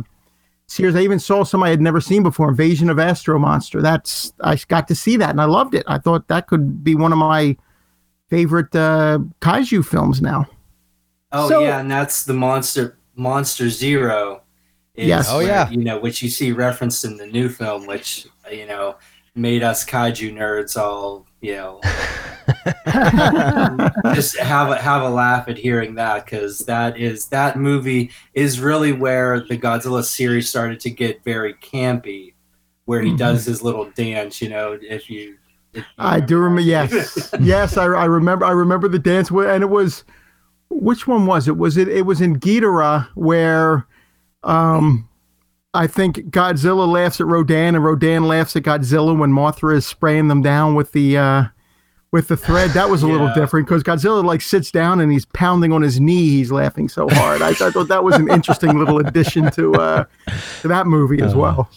Sears. I even saw some I had never seen before, Invasion of Astro Monster. That's I got to see that and I loved it. I thought that could be one of my favorite uh, kaiju films now. Oh so, yeah, and that's the monster Monster Zero. is Yes. Oh, yeah. you know, which you see referenced in the new film, which you know made us kaiju nerds all [laughs] just have a have a laugh at hearing that because that is that movie is really where the Godzilla series started to get very campy, where he Mhm. does his little dance. You know, if you. if you I do remember. Yes, [laughs] yes, I, I remember. I remember the dance, and it was which one was it? Was it? It was in Ghidorah where, um, I think Godzilla laughs at Rodan, and Rodan laughs at Godzilla when Mothra is spraying them down with the uh, with the thread. That was a little different because Godzilla like sits down and he's pounding on his knee. He's laughing so hard. I, I thought that was an interesting little addition to uh, to that movie as well.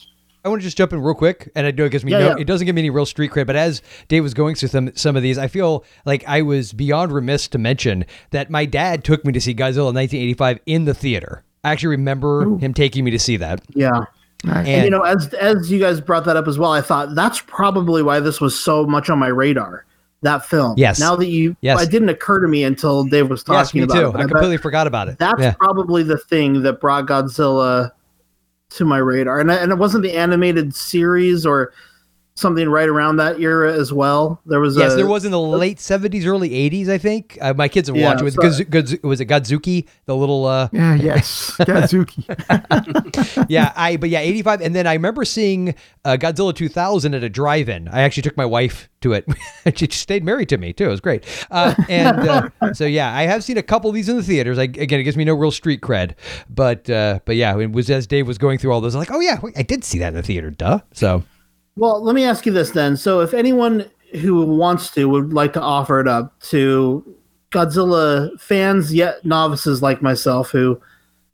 I want to just jump in real quick, and I know it gives me Yeah, no, yeah. it doesn't give me any real street cred, but as Dave was going through some some of these, I feel like I was beyond remiss to mention that my dad took me to see Godzilla in 1985 in the theater. I actually remember him taking me to see that. Yeah. Nice. And, you know, as as you guys brought that up as well, I thought that's probably why this was so much on my radar. That film. Yes. Now that you, Yes. it didn't occur to me until Dave was talking yes, me about too. it. but I bet completely forgot about it. That's yeah. probably the thing that brought Godzilla to my radar, and I- and it wasn't the animated series or something right around that era as well. There was Yes, a, there was in the late 70s, early 80s, I think. Uh, my kids have Yeah, watched it. With so- Godz- Godz- was it Godzooky? The little uh, Yeah. Yes. [laughs] Gadzuki. [laughs] yeah, I but yeah, 85 and then I remember seeing uh, Godzilla 2000 at a drive-in. I actually took my wife to it. [laughs] she stayed married to me too. It was great. Uh, and uh, so yeah, I have seen a couple of these in the theaters. I, again, it gives me no real street cred, but uh, but yeah, it was as Dave was going through all those I'm like, "Oh yeah, wait, I did see that in the theater." Duh. So, Well, let me ask you this then. So, if anyone who wants to would like to offer it up to Godzilla fans, yet novices like myself who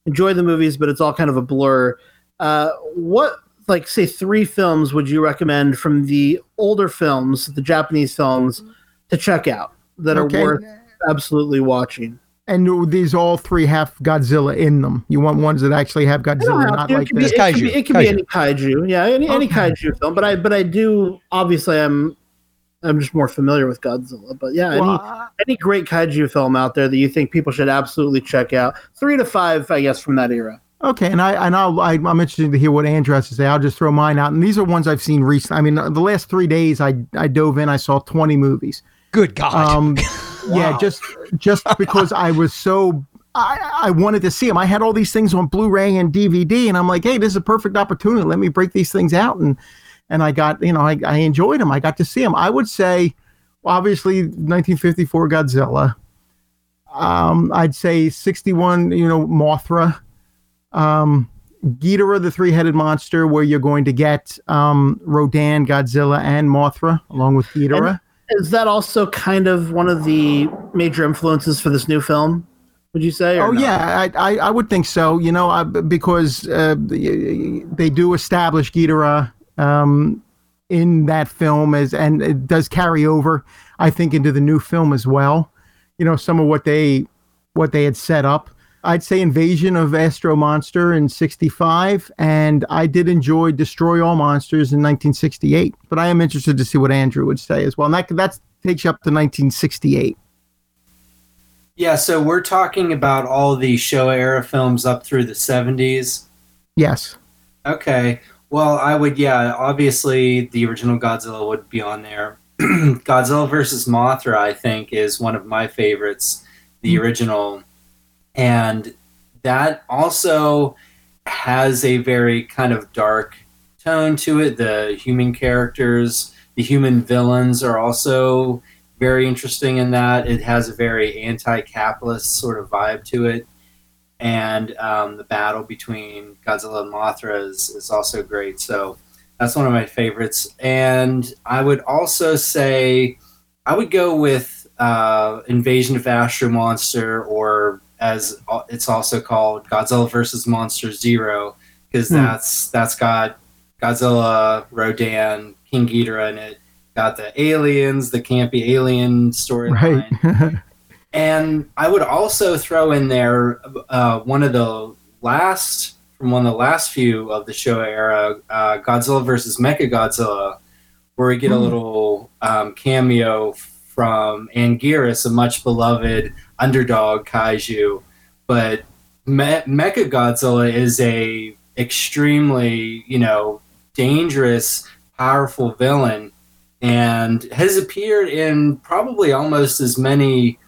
enjoy the movies, but it's all kind of a blur, uh, what, like, say, three films would you recommend from the older films, the Japanese films, to check out that Okay. are worth absolutely watching? And these all three have Godzilla in them. You want ones that actually have Godzilla, have not to. It like could be- the. Just it could kaiju. be- It could be any kaiju, yeah, any, any kaiju film. But I, but I do obviously I'm, I'm just more familiar with Godzilla. But yeah, Well, any, I- any great kaiju film out there that you think people should absolutely check out? Three to five, I guess, from that era. Okay, and I and I'll, I, I'm interested to hear what Andrew has to say. I'll just throw mine out, and these are ones I've seen recently. I mean, the last three days, I I dove in. I saw 20 movies. good God. Um, [laughs] yeah, just just because I was so I I wanted to see them. I had all these things on Blu-ray and DVD, and I'm like, hey, this is a perfect opportunity. Let me break these things out, and and I got you know I I enjoyed them. I got to see them. I would say, obviously, 1954 Godzilla. Um, I'd say 61, you know, Mothra. Um, Ghidorah, the three-headed monster, where you're going to get um, Rodan, Godzilla, and Mothra, along with Ghidorah. Is that also kind of one of the major influences for this new film? Would you say? or Oh not? yeah, I, I I would think so. You know, I, because uh, they do establish Ghidorah um, in that film as, and it does carry over, I think, into the new film as well. You know, some of what they what they had set up. I'd say Invasion of Astro Monster in '65, and I did enjoy Destroy All Monsters in 1968. But I am interested to see what Andrew would say as well. And that that takes you up to 1968. Yeah, so we're talking about all the Showa era films up through the 70s. Yes. Okay. Well, I would, yeah, obviously the original Godzilla would be on there. [clears throat] Godzilla versus Mothra, I think, is one of my favorites, the mm-hmm. original. And that also has a very kind of dark tone to it. The human characters, the human villains are also very interesting in that. It has a very anti capitalist sort of vibe to it and um, the battle between Godzilla and Mothra is, is also great. So that's one of my favorites. And I would also say I would go with uh, Invasion of Astro Monster, or as it's also called, Godzilla versus Monster Zero, because Hmm. that's that's got Godzilla, Rodan, King Ghidorah in it. Got the aliens, the campy alien storyline. Right. [laughs] And I would also throw in there uh, one of the last from one of the last few of the Showa era, uh, Godzilla versus Mechagodzilla, where we get a Hmm. little um, cameo from Anguirus, a much beloved underdog kaiju. But Me- Mechagodzilla is a extremely, you know, dangerous, powerful villain and has appeared in probably almost as many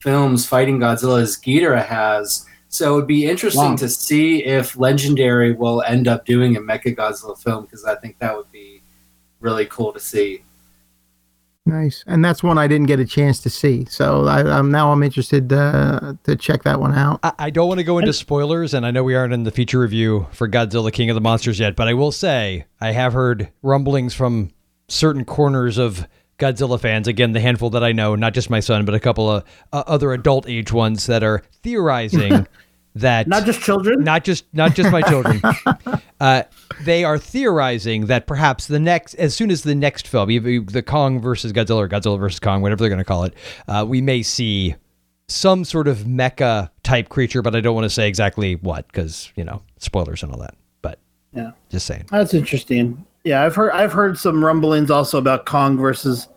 films fighting Godzilla as Ghidorah has. So it'd be interesting wow. to see if Legendary will end up doing a Mecha Godzilla film because I think that would be really cool to see. Nice, and that's one I didn't get a chance to see, so I, am now I'm interested uh, to check that one out. I, I don't want to go into spoilers, and I know we aren't in the feature review for Godzilla King of the Monsters yet, but I will say I have heard rumblings from certain corners of Godzilla fans, again, the handful that I know, not just my son, but a couple of uh, other adult age ones that are theorizing [laughs] that not just children, not just not just my children. [laughs] uh, they are theorizing that perhaps the next, as soon as the next film, the Kong versus Godzilla or Godzilla versus Kong, whatever they're going to call it, uh, we may see some sort of mecha type creature, but I don't want to say exactly what because you know spoilers and all that. But yeah, just saying. That's interesting. Yeah, I've heard I've heard some rumblings also about Kong versus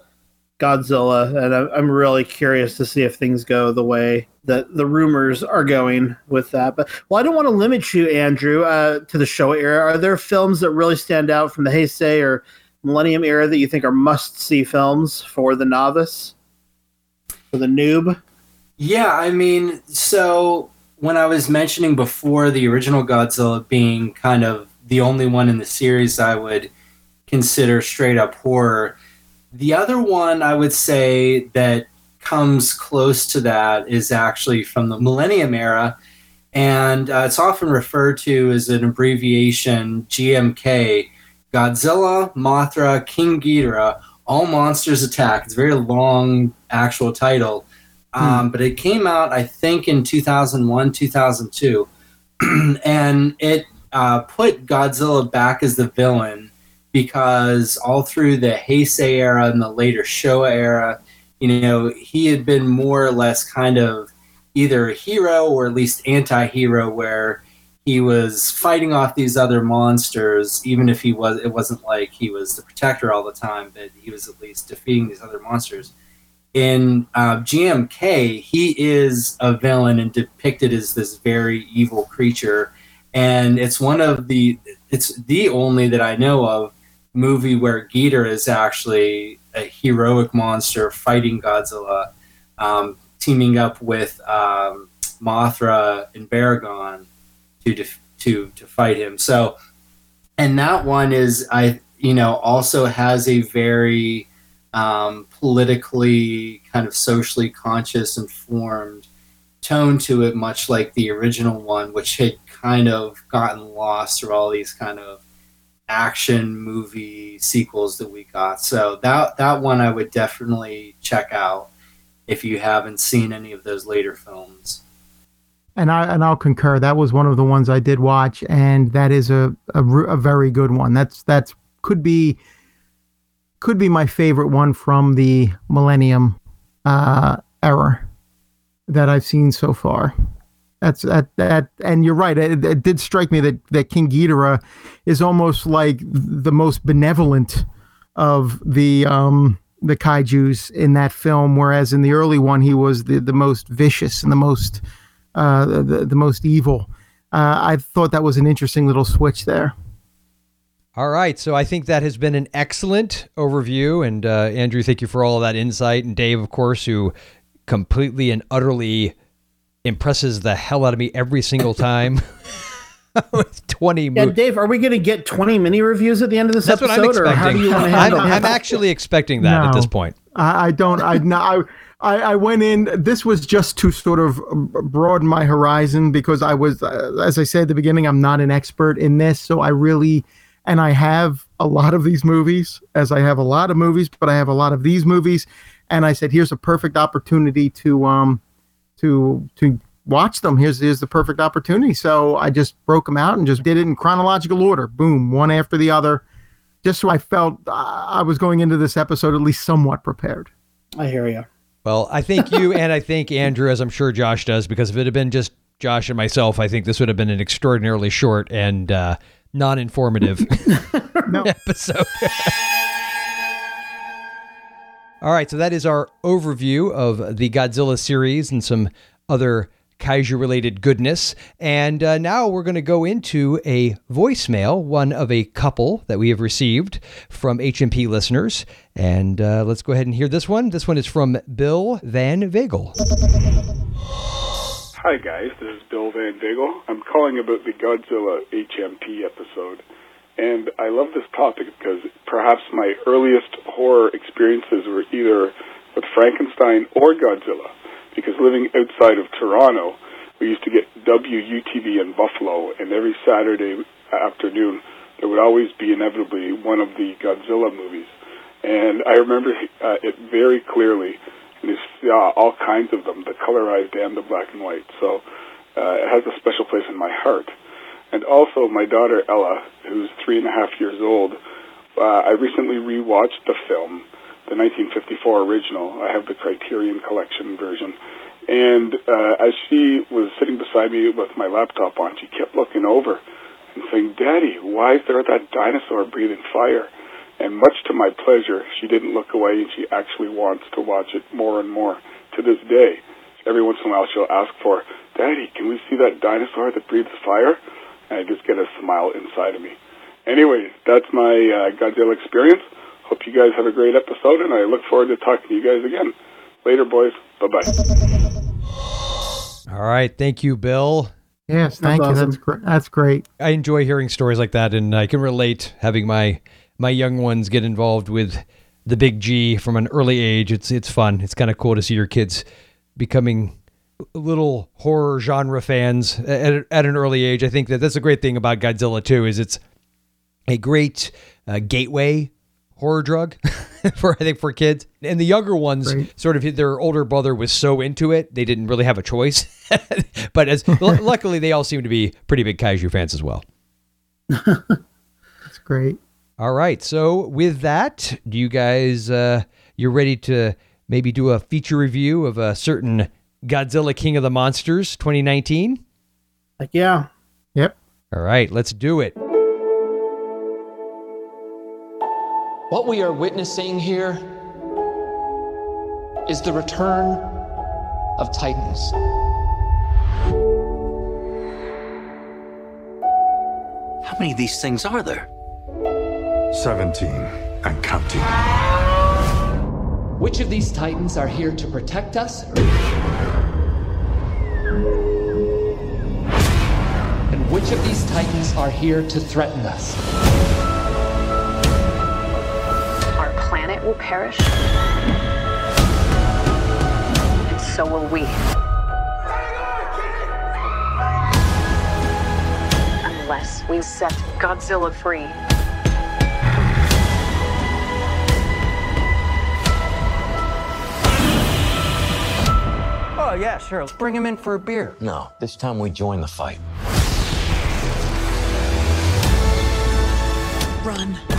Godzilla, and I'm really curious to see if things go the way that the rumors are going with that. But well, I don't want to limit you, Andrew, uh, to the Showa era. Are there films that really stand out from the Heisei or Millennium era that you think are must-see films for the novice, for the noob? Yeah, I mean, so when I was mentioning before the original Godzilla being kind of the only one in the series I would consider straight up horror the other one I would say that comes close to that is actually from the Millennium era, and uh, it's often referred to as an abbreviation GMK Godzilla, Mothra, King Ghidorah, All Monsters Attack. It's a very long actual title, um, hmm. but it came out, I think, in 2001, 2002, [clears throat] and it uh, put Godzilla back as the villain because all through the Heisei era and the later Showa era, you know, he had been more or less kind of either a hero or at least anti-hero where he was fighting off these other monsters even if he was it wasn't like he was the protector all the time but he was at least defeating these other monsters. In uh, gmk he is a villain and depicted as this very evil creature and it's one of the it's the only that i know of movie where Ghidorah is actually a heroic monster fighting Godzilla, um, teaming up with um, Mothra and Baragon to def- to to fight him. So, and that one is I you know also has a very um, politically kind of socially conscious and formed tone to it, much like the original one, which had kind of gotten lost through all these kind of action movie sequels that we got. So that that one I would definitely check out if you haven't seen any of those later films. And I and I'll concur. That was one of the ones I did watch, and that is a a, a very good one. That's that's could be could be my favorite one from the Millennium uh, era that I've seen so far. That's that that, and you're right. It, it, did strike me that that King Ghidorah is almost like the most benevolent of the um the kaiju's in that film, whereas in the early one he was the the most vicious and the most uh the the most evil. Uh, I thought that was an interesting little switch there. All right, so I think that has been an excellent overview, and uh, Andrew, thank you for all of that insight, and Dave, of course, who completely and utterly impresses the hell out of me every single time. [laughs] with 20 yeah, Dave, are we going to get 20 mini reviews at the end of this That's episode? What I'm expecting. I'm, I'm, actually expecting that no, at this point. I, I don't. I, no, I, I went in. This was just to sort of broaden my horizon because I was, uh, as I said at the beginning, I'm not an expert in this. So I really, and I have a lot of these movies, as I have a lot of movies, but I have a lot of these movies. And I said, here's a perfect opportunity to, um, to to watch them. Here's here's the perfect opportunity. So I just broke them out and just did it in chronological order. Boom, one after the other, just so I felt I was going into this episode at least somewhat prepared. I hear you. Well, I thank you, [laughs] and I thank Andrew, as I'm sure Josh does, because if it had been just Josh and myself, I think this would have been an extraordinarily short and uh, non-informative [laughs] [laughs] episode. All right, so that is our overview of the Godzilla series and some other kaiju related goodness. And uh, now we're going to go into a voicemail, one of a couple that we have received from HMP listeners. And uh, let's go ahead and hear this one. This one is from Bill Van Vagel. Hi, guys. This is Bill Van Vagel. I'm calling about the Godzilla HMP episode. And I love this topic because perhaps my earliest horror experiences were either with Frankenstein or Godzilla because living outside of Toronto, we used to get WUTV in Buffalo, and every Saturday afternoon there would always be inevitably one of the Godzilla movies. And I remember uh, it very clearly. And you saw all kinds of them, the colorized and the black and white. So uh, it has a special place in my heart. And also, my daughter Ella, who's three and a half years old, uh, I recently rewatched the film the 1954 original. I have the Criterion Collection version. And uh, as she was sitting beside me with my laptop on, she kept looking over and saying, Daddy, why is there that dinosaur breathing fire? And much to my pleasure, she didn't look away and she actually wants to watch it more and more to this day. Every once in a while she'll ask for, Daddy, can we see that dinosaur that breathes fire? And I just get a smile inside of me. Anyway, that's my uh, Godzilla experience. Hope you guys have a great episode, and I look forward to talking to you guys again. Later, boys. Bye bye. All right. Thank you, Bill. Yes, thank That's you. awesome. That's great. That's great. I enjoy hearing stories like that, and I can relate having my my young ones get involved with the big G from an early age. It's it's fun. It's kind of cool to see your kids becoming little horror genre fans at, at an early age. I think that that's a great thing about Godzilla too. Is it's a great uh, gateway horror drug [laughs] for I think for kids. And the younger ones, Right. sort of their older brother was so into it, they didn't really have a choice. [laughs] but as lu- luckily, they all seem to be pretty big kaiju fans as well. [laughs] That's great. All right. So with that, do you guys uh you're ready to maybe do a feature review of a certain Godzilla King of the Monsters 2019? Like, yeah. Yep. All right, let's do it. What we are witnessing here is the return of Titans. How many of these things are there? 17 and counting. Which of these Titans are here to protect us? And which of these Titans are here to threaten us? Our planet will perish. And so will we. Unless we set Godzilla free. Oh, yeah, sure. Let's bring him in for a beer. No, this time we join the fight. Run.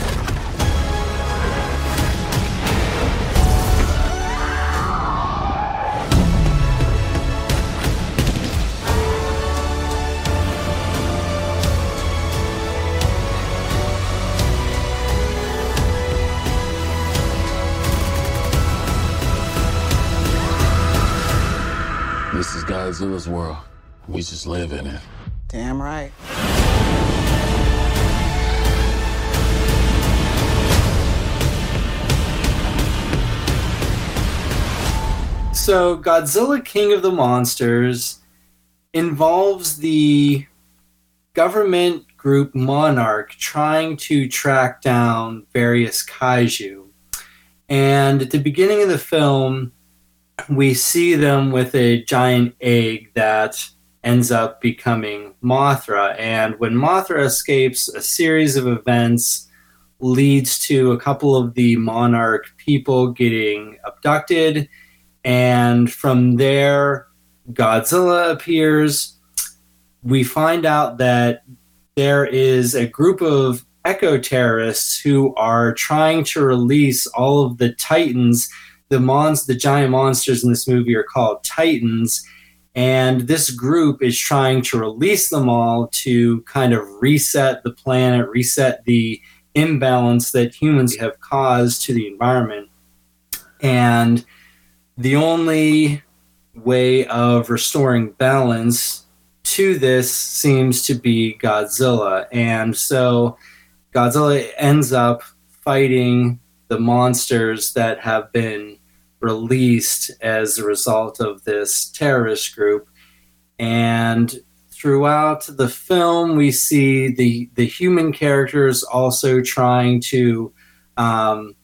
This is Godzilla's world. We just live in it. Damn right. So, Godzilla King of the Monsters involves the government group Monarch trying to track down various kaiju. And at the beginning of the film, we see them with a giant egg that ends up becoming Mothra. And when Mothra escapes, a series of events leads to a couple of the Monarch people getting abducted. And from there, Godzilla appears. We find out that there is a group of eco terrorists who are trying to release all of the Titans. The mons- the giant monsters in this movie are called Titans, and this group is trying to release them all to kind of reset the planet, reset the imbalance that humans have caused to the environment. And the only way of restoring balance to this seems to be Godzilla. And so Godzilla ends up fighting the monsters that have been released as a result of this terrorist group. And throughout the film, we see the, the human characters also trying to um,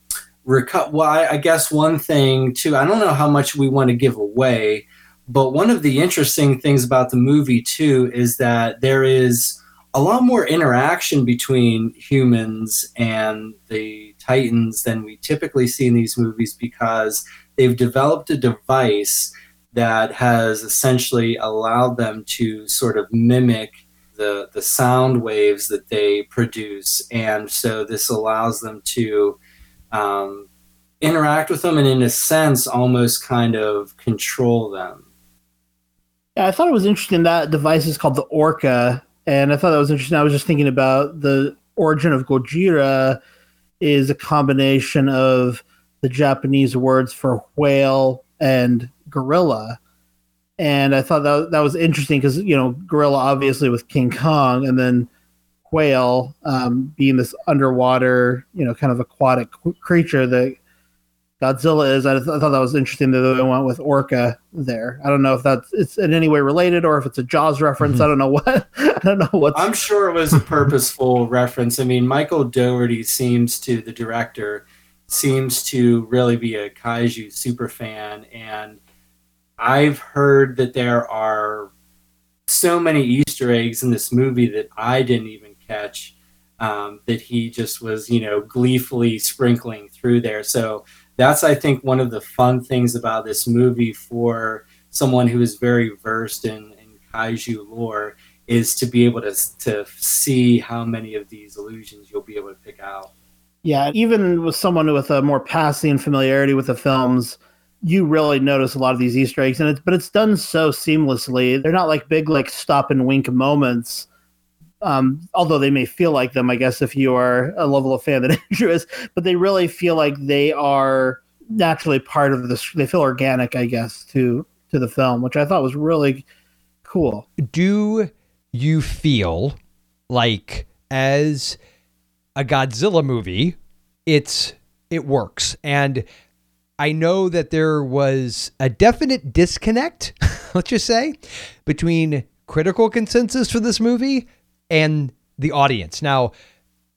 recover. Well, I, I guess one thing, too, I don't know how much we want to give away, but one of the interesting things about the movie, too, is that there is a lot more interaction between humans and the Titans than we typically see in these movies because they've developed a device that has essentially allowed them to sort of mimic the the sound waves that they produce, and so this allows them to um, interact with them and, in a sense, almost kind of control them. Yeah, I thought it was interesting that device is called the Orca, and I thought that was interesting. I was just thinking about the origin of Gojira is a combination of the Japanese words for whale and gorilla. And I thought that that was interesting because you know gorilla obviously with King Kong, and then whale um, being this underwater, you know, kind of aquatic creature that Godzilla is. I, th- I, thought that was interesting that they went with orca there. I don't know if that's it's in any way related or if it's a Jaws reference. Mm-hmm. I don't know what. [laughs] I don't know what. I'm sure it was a purposeful reference. I mean, Michael Dougherty seems to the director seems to really be a kaiju super fan and I've heard that there are so many Easter eggs in this movie that I didn't even catch. Um, that he just was, you know, gleefully sprinkling through there. So that's, I think, one of the fun things about this movie for someone who is very versed in, in kaiju lore is to be able to to see how many of these illusions you'll be able to pick out. Yeah, even with someone with a more passing familiarity with the films, you really notice a lot of these Easter eggs, and it's but it's done so seamlessly. They're not like big like stop and wink moments. Um, although they may feel like them, I guess, if you are a level of fan that [laughs] Andrew is, but they really feel like they are naturally part of this. They feel organic, I guess, to to the film, which I thought was really cool. Do you feel like as a Godzilla movie, it's it works and I know that there was a definite disconnect, [laughs] let's just say, between critical consensus for this movie and the audience. Now,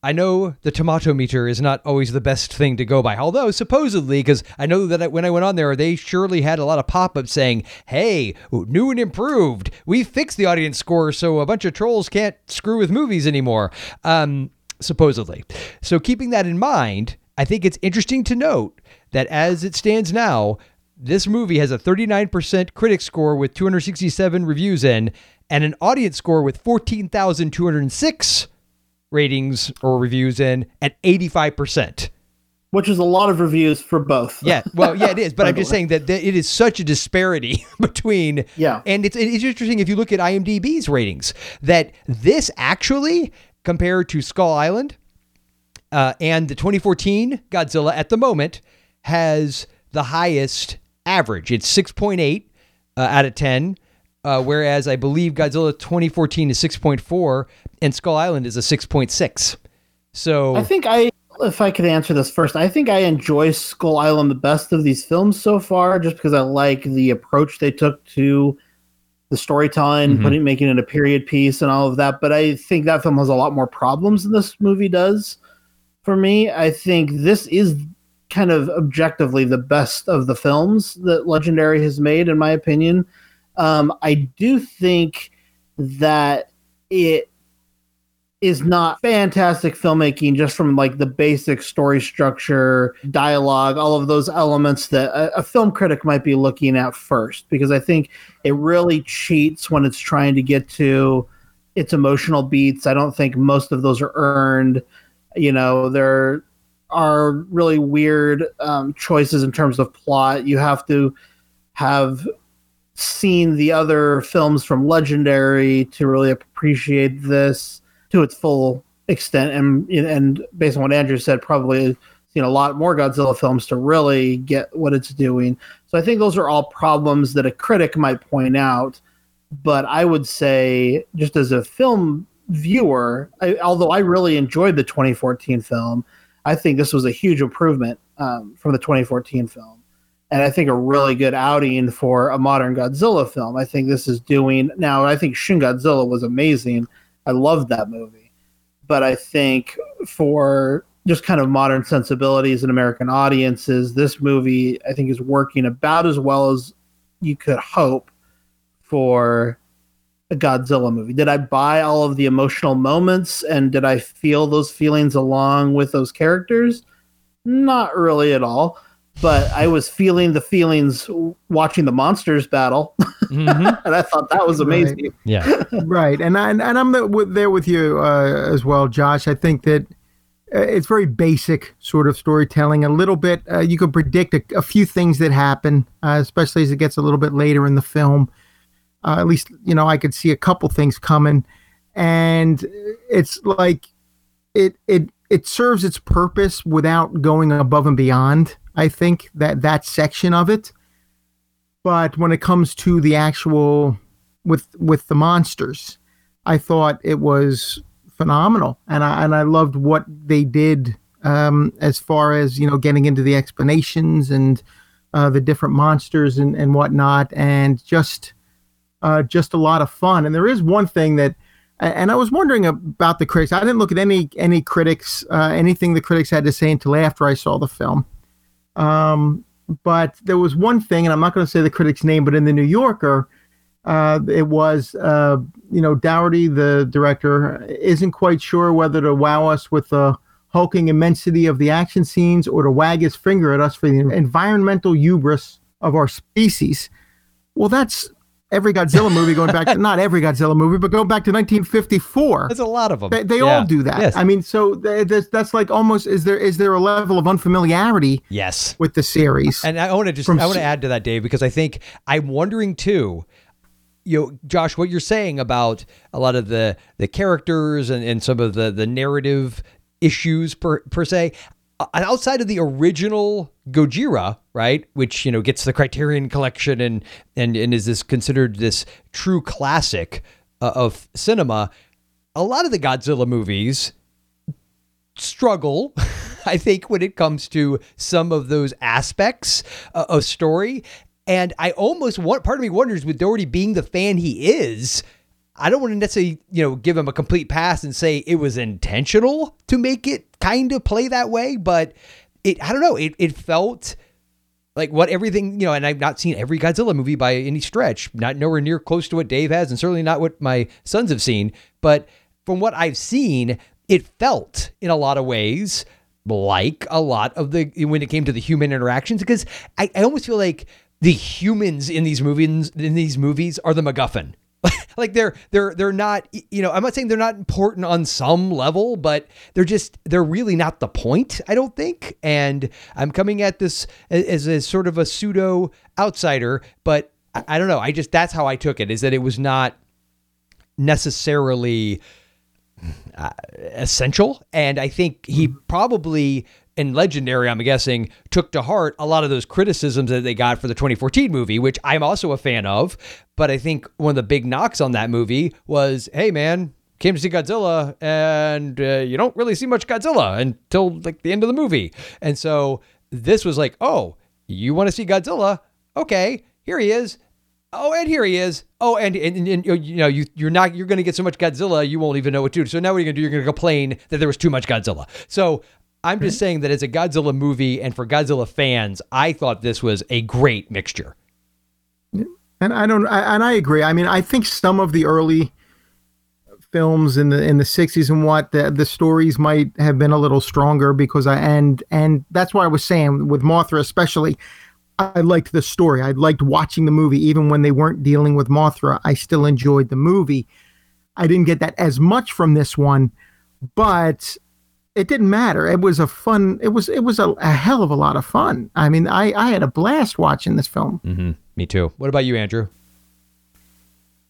I know the tomato meter is not always the best thing to go by, although supposedly, because I know that when I went on there, they surely had a lot of pop ups saying, hey, new and improved. We fixed the audience score so a bunch of trolls can't screw with movies anymore. Um, supposedly. So, keeping that in mind, I think it's interesting to note that as it stands now, this movie has a 39% critic score with 267 reviews in and an audience score with 14,206 ratings or reviews in at 85%. Which is a lot of reviews for both. yeah, well, yeah, it is. But I'm just [laughs] saying that, that it is such a disparity [laughs] between. Yeah. And it's, it's interesting if you look at IMDb's ratings that this actually, compared to Skull Island uh, and the 2014 Godzilla at the moment, has the highest average. It's 6.8 uh, out of 10, uh, whereas I believe Godzilla 2014 is 6.4 and Skull Island is a 6.6. So I think I, if I could answer this first, I think I enjoy Skull Island the best of these films so far, just because I like the approach they took to the storytelling, mm-hmm. putting making it a period piece and all of that. But I think that film has a lot more problems than this movie does. For me, I think this is kind of objectively the best of the films that Legendary has made, in my opinion. Um, I do think that it is not fantastic filmmaking just from like the basic story structure, dialogue, all of those elements that a, a, film critic might be looking at first because I think it really cheats when it's trying to get to its emotional beats. I don't think most of those are earned. You know, there are really weird um, choices in terms of plot. You have to have seen the other films from Legendary to really appreciate this to its full extent. And and based on what Andrew said, probably seen a lot more Godzilla films to really get what it's doing. So I think those are all problems that a critic might point out. But I would say, just as a film viewer, I, although I really enjoyed the 2014 film, I think this was a huge improvement um, from the 2014 film. And I think a really good outing for a modern Godzilla film. I think this is doing now. I think Shin Godzilla was amazing. I loved that movie, but I think for just kind of modern sensibilities and American audiences, this movie I think is working about as well as you could hope for a Godzilla movie. Did I buy all of the emotional moments and did I feel those feelings along with those characters? Not really at all. But I was feeling the feelings watching the monsters battle, [laughs] mm-hmm. and I thought that was amazing. Right. Yeah, [laughs] right. And I, and I'm there with you uh, as well, Josh. I think that uh, it's very basic sort of storytelling. A little bit, uh, you could predict a, a, few things that happen, uh, especially as it gets a little bit later in the film. Uh, at least, you know, I could see a couple things coming, and it's like it it it serves its purpose without going above and beyond. I think that that section of it, but when it comes to the actual with with the monsters, I thought it was phenomenal, and I and I loved what they did um, as far as you know getting into the explanations and uh, the different monsters and and whatnot, and just uh, just a lot of fun. And there is one thing that, and I was wondering about the critics. I didn't look at any any critics, uh, anything the critics had to say until after I saw the film. Um, but there was one thing, and I'm not going to say the critic's name, but in the New Yorker, uh, it was, uh, you know, Dougherty, the director, isn't quite sure whether to wow us with the hulking immensity of the action scenes or to wag his finger at us for the environmental hubris of our species. Well, that's every Godzilla movie going back to [laughs] not every Godzilla movie, but going back to 1954. There's a lot of them. They, they yeah. all do that. Yes. I mean, so that's, that's like almost is there is there a level of unfamiliarity? Yes, with the series. And I want to just I want to add to that, Dave, because I think I'm wondering too you know, Josh, what you're saying about a lot of the the characters and, and some of the the narrative issues per per se, uh, outside of the original Gojira, right, which you know gets the Criterion Collection and and and is this considered this true classic uh, of cinema, a lot of the Godzilla movies struggle. [laughs] I think when it comes to some of those aspects uh, of story, and I almost want part of me wonders with Dougherty being the fan he is. I don't want to necessarily, you know, give him a complete pass and say it was intentional to make it kind of play that way, but it I don't know, it it felt like what everything, you know, and I've not seen every Godzilla movie by any stretch, not nowhere near close to what Dave has and certainly not what my sons have seen, but from what I've seen, it felt in a lot of ways like a lot of the when it came to the human interactions because I, I almost feel like the humans in these movies in these movies are the MacGuffin. [laughs] like they're they're they're not you know I'm not saying they're not important on some level, but they're just they're really not the point. I don't think. And I'm coming at this as a sort of a pseudo outsider, but I don't know. I just that's how I took it. Is that it was not necessarily uh, essential, and I think he mm-hmm. probably and Legendary, I'm guessing, took to heart a lot of those criticisms that they got for the 2014 movie, which I'm also a fan of. But I think one of the big knocks on that movie was, hey, man, came to see Godzilla, and uh, you don't really see much Godzilla until like the end of the movie. And so this was like, oh, you want to see Godzilla? Okay, here he is. Oh, and here he is. Oh, and and, and, you know you you're not you're going to get so much Godzilla you won't even know what to do. So now what are you going to do? You're going to complain that there was too much Godzilla. So I'm just saying that as a Godzilla movie and for Godzilla fans, I thought this was a great mixture. And I don't, I, and I agree. I mean, I think some of the early films in the in the 60s and what the, the stories might have been a little stronger because I and and that's why I was saying with Mothra especially I liked the story. I liked watching the movie even when they weren't dealing with Mothra. I still enjoyed the movie. I didn't get that as much from this one, but it didn't matter. It was a fun. It was it was a, a hell of a lot of fun. I mean, I I had a blast watching this film. Mm-hmm. Me too. What about you, Andrew?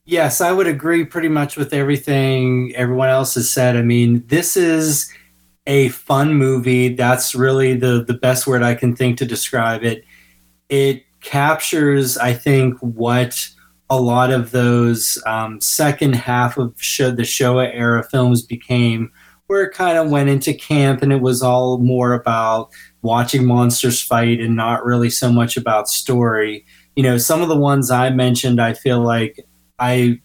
Yes, I would agree pretty much with everything everyone else has said. I mean, this is a fun movie. That's really the the best word I can think to describe it. It captures, I think, what a lot of those um, second half of show, the Showa era films became, where it kind of went into camp and it was all more about watching monsters fight and not really so much about story. You know, some of the ones I mentioned, I feel like I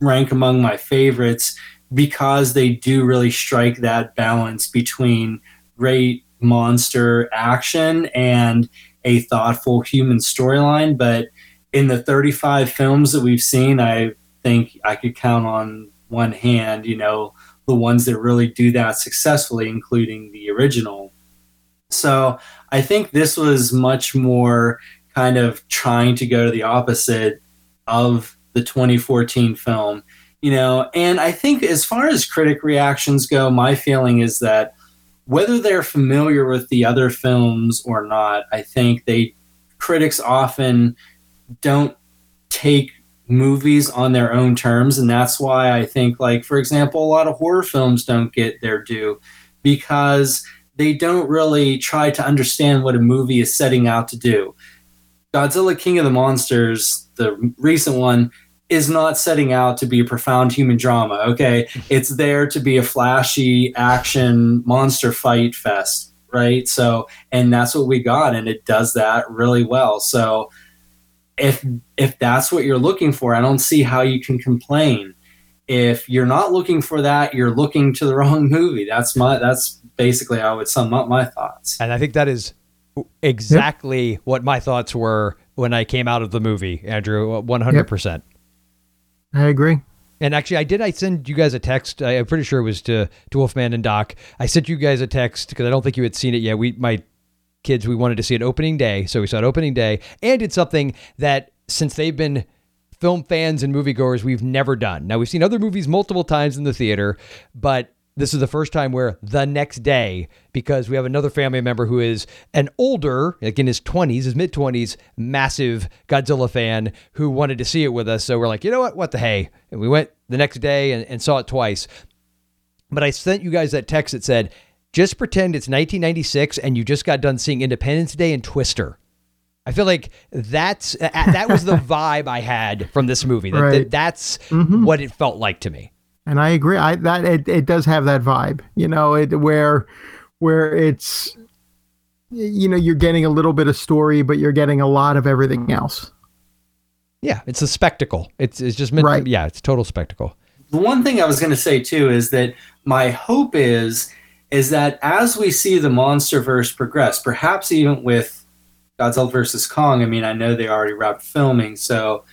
rank among my favorites because they do really strike that balance between great monster action and a thoughtful human storyline. But in the 35 films that we've seen, I think I could count on one hand, you know, the ones that really do that successfully, including the original. So I think this was much more kind of trying to go to the opposite of the 2014 film, you know, and I think as far as critic reactions go, my feeling is that whether they're familiar with the other films or not, I think they critics often don't take movies on their own terms and that's why I think like for example a lot of horror films don't get their due because they don't really try to understand what a movie is setting out to do. Godzilla King of the Monsters, the recent one, is not setting out to be a profound human drama. Okay, [laughs] it's there to be a flashy action monster fight fest, right? So, and that's what we got, and it does that really well. So, if if that's what you're looking for, I don't see how you can complain. If you're not looking for that, you're looking to the [laughs] wrong movie. That's my that's basically how I would sum up my thoughts. And I think that is exactly yep. what my thoughts were when I came out of the movie, Andrew. One hundred percent. I agree. And actually, I did. I send you guys a text. I, am pretty sure it was to to Wolfman and Doc. I sent you guys a text because I don't think you had seen it yet. We my kids we wanted to see it opening day, so we saw it opening day, and it's something that since they've been film fans and moviegoers, we've never done. Now we've seen other movies multiple times in the theater, but this is the first time where the next day, because we have another family member who is an older, like in his 20s, his mid 20s, massive Godzilla fan who wanted to see it with us. So we're like, you know what? What the hey? And we went the next day and, and saw it twice. But I sent you guys that text that said, just pretend it's 1996 and you just got done seeing Independence Day and Twister. I feel like that's that was the [laughs] vibe I had from this movie. That, right. that that's mm-hmm. what it felt like to me. And I agree. I that it, it does have that vibe, you know, it where where it's you know, you're getting a little bit of story, but you're getting a lot of everything else. Yeah, it's a spectacle. It's it's just meant right. To, yeah, it's total spectacle. The one thing I was going to say too is that my hope is is that as we see the MonsterVerse progress, perhaps even with Godzilla versus Kong. I mean, I know they already wrapped filming, so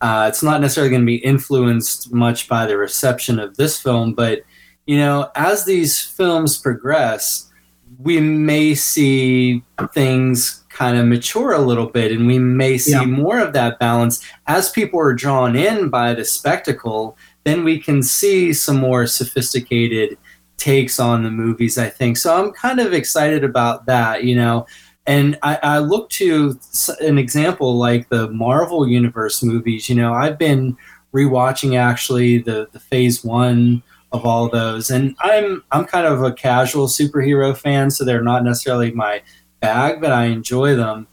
uh, it's not necessarily going to be influenced much by the reception of this film, but you know, as these films progress, we may see things kind of mature a little bit, and we may see yeah. more of that balance as people are drawn in by the spectacle. Then we can see some more sophisticated takes on the movies. I think so. I'm kind of excited about that. You know, and I, I look to an example like the Marvel Universe movies. You know, I've been rewatching actually the the Phase One of all those, and I'm I'm kind of a casual superhero fan, so they're not necessarily my bag, but I enjoy them.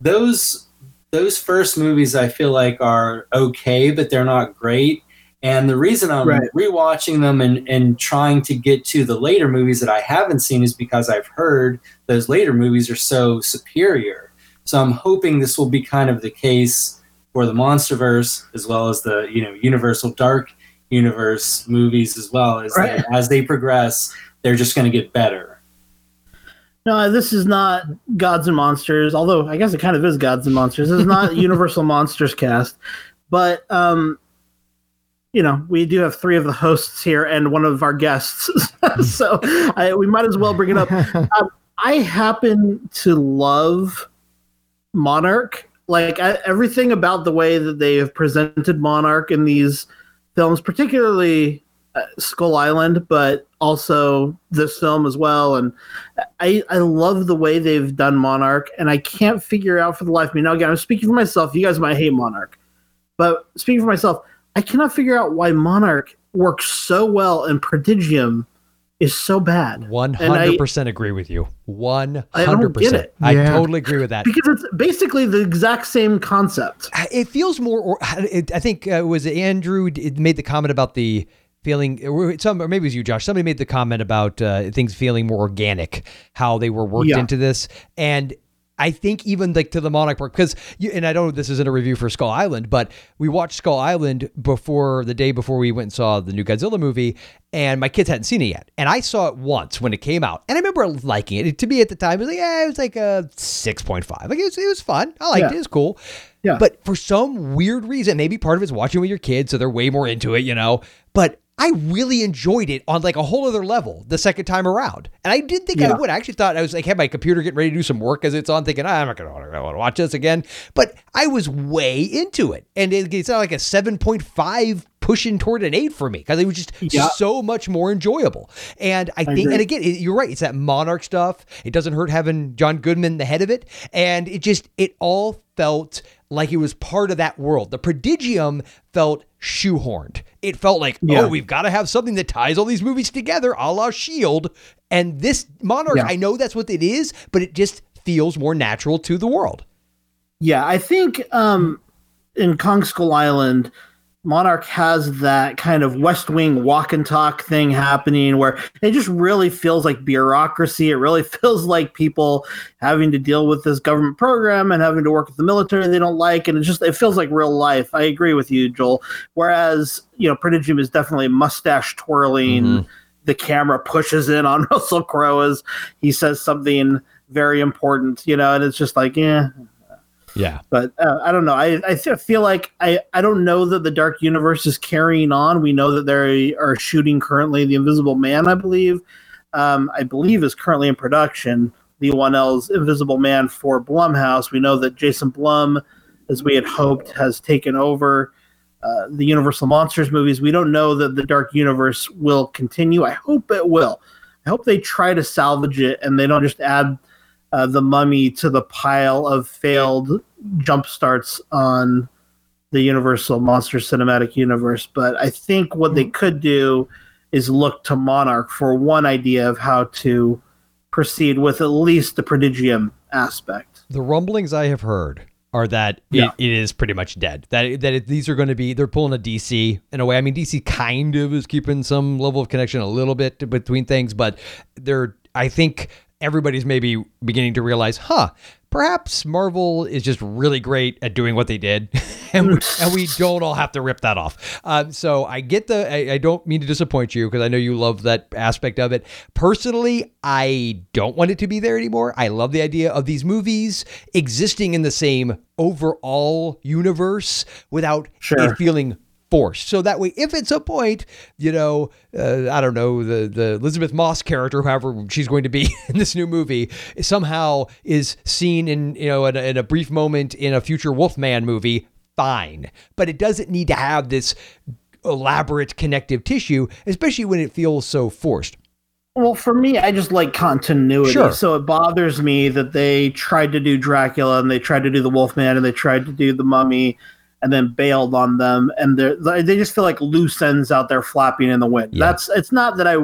Those those first movies I feel like are okay, but they're not great. And the reason I'm right. rewatching them and, and trying to get to the later movies that I haven't seen is because I've heard those later movies are so superior. So I'm hoping this will be kind of the case for the MonsterVerse as well as the you know Universal Dark Universe movies as well. Is right. that as they progress, they're just going to get better. No, this is not Gods and Monsters. Although I guess it kind of is Gods and Monsters. This is not [laughs] Universal Monsters cast, but um, you know, we do have three of the hosts here and one of our guests, [laughs] so I, we might as well bring it up. [laughs] Um, I happen to love Monarch. Like I, everything about the way that they have presented Monarch in these films, particularly uh, Skull Island, but also this film as well. And I I love the way they've done Monarch, and I can't figure out for the life of me. Now again, I'm speaking for myself. You guys might hate Monarch, but speaking for myself, I cannot figure out why Monarch works so well and Prodigium is so bad. 100% I, agree with you. 100%. I don't get it. I yeah. totally agree with that. Because it's basically the exact same concept. It feels more, or I think uh, was Andrew it made the comment about the feeling some or maybe it was you josh somebody made the comment about uh, things feeling more organic how they were worked yeah. into this and I think even like to the Monarch Park because and I don't know this isn't a review for Skull Island, but we watched Skull Island before the day before we went and saw the new Godzilla movie, and my kids hadn't seen it yet, and I saw it once when it came out, and I remember liking it. to me at the time, it was like yeah, it was like a six point five. Like it was, it was fun. I liked yeah. it. It was cool. Yeah. But for some weird reason, maybe part of it's watching with your kids, so they're way more into it, you know. But I really enjoyed it on like a whole other level the second time around. And I didn't think yeah. I would. I actually thought I was like, had my computer getting ready to do some work as it's on, thinking, ah, I'm not going to want to watch this again. But I was way into it. And it, it's not like a 7.5 pushing toward an eight for me because it was just yeah. so much more enjoyable. And I, I think, agree. and again, it, you're right. It's that monarch stuff. It doesn't hurt having John Goodman the head of it. And it just, it all felt like it was part of that world. The prodigium felt shoehorned. It felt like, yeah. oh, we've got to have something that ties all these movies together, a la Shield. And this Monarch, yeah. I know that's what it is, but it just feels more natural to the world. Yeah, I think um, in Kong Skull Island, Monarch has that kind of West Wing walk and talk thing happening where it just really feels like bureaucracy. It really [laughs] feels like people having to deal with this government program and having to work with the military they don't like. And it just, it feels like real life. I agree with you, Joel. Whereas, you know, Prodigium is definitely mustache twirling. Mm-hmm. The camera pushes in on [laughs] Russell Crowe as he says something very important, you know, and it's just like, yeah, yeah. But uh, I don't know. I, I feel like I, I don't know that the Dark Universe is carrying on. We know that they are shooting currently The Invisible Man, I believe. Um, I believe is currently in production. Leigh Whannell's Invisible Man for Blumhouse. We know that Jason Blum, as we had hoped, has taken over uh, the Universal Monsters movies. We don't know that the Dark Universe will continue. I hope it will. I hope they try to salvage it and they don't just add uh, the mummy to the pile of failed jump starts on the Universal Monster Cinematic Universe. But I think what they could do is look to Monarch for one idea of how to proceed with at least the prodigium aspect. The rumblings I have heard are that yeah. it, it is pretty much dead. That that it, these are going to be they're pulling a DC in a way. I mean, DC kind of is keeping some level of connection a little bit between things, but they're I think everybody's maybe beginning to realize, huh, perhaps Marvel is just really great at doing what they did, [laughs] and, we, [laughs] and we don't all have to rip that off. Um, so I get the, I, I don't mean to disappoint you because I know you love that aspect of it. Personally, I don't want it to be there anymore. I love the idea of these movies existing in the same overall universe without sure. it feeling forced. So that way, if it's a point, you know, uh, I don't know, the the Elisabeth Moss character, however she's going to be [laughs] in this new movie, somehow is seen in you know in a, in a brief moment in a future Wolfman movie, fine. But it doesn't need to have this elaborate connective tissue, especially when it feels so forced. Well, for me, I just like continuity. Sure. So it bothers me that they tried to do Dracula and they tried to do the Wolfman and they tried to do the Mummy and then bailed on them and they they just feel like loose ends out there flapping in the wind yeah. that's it's not that i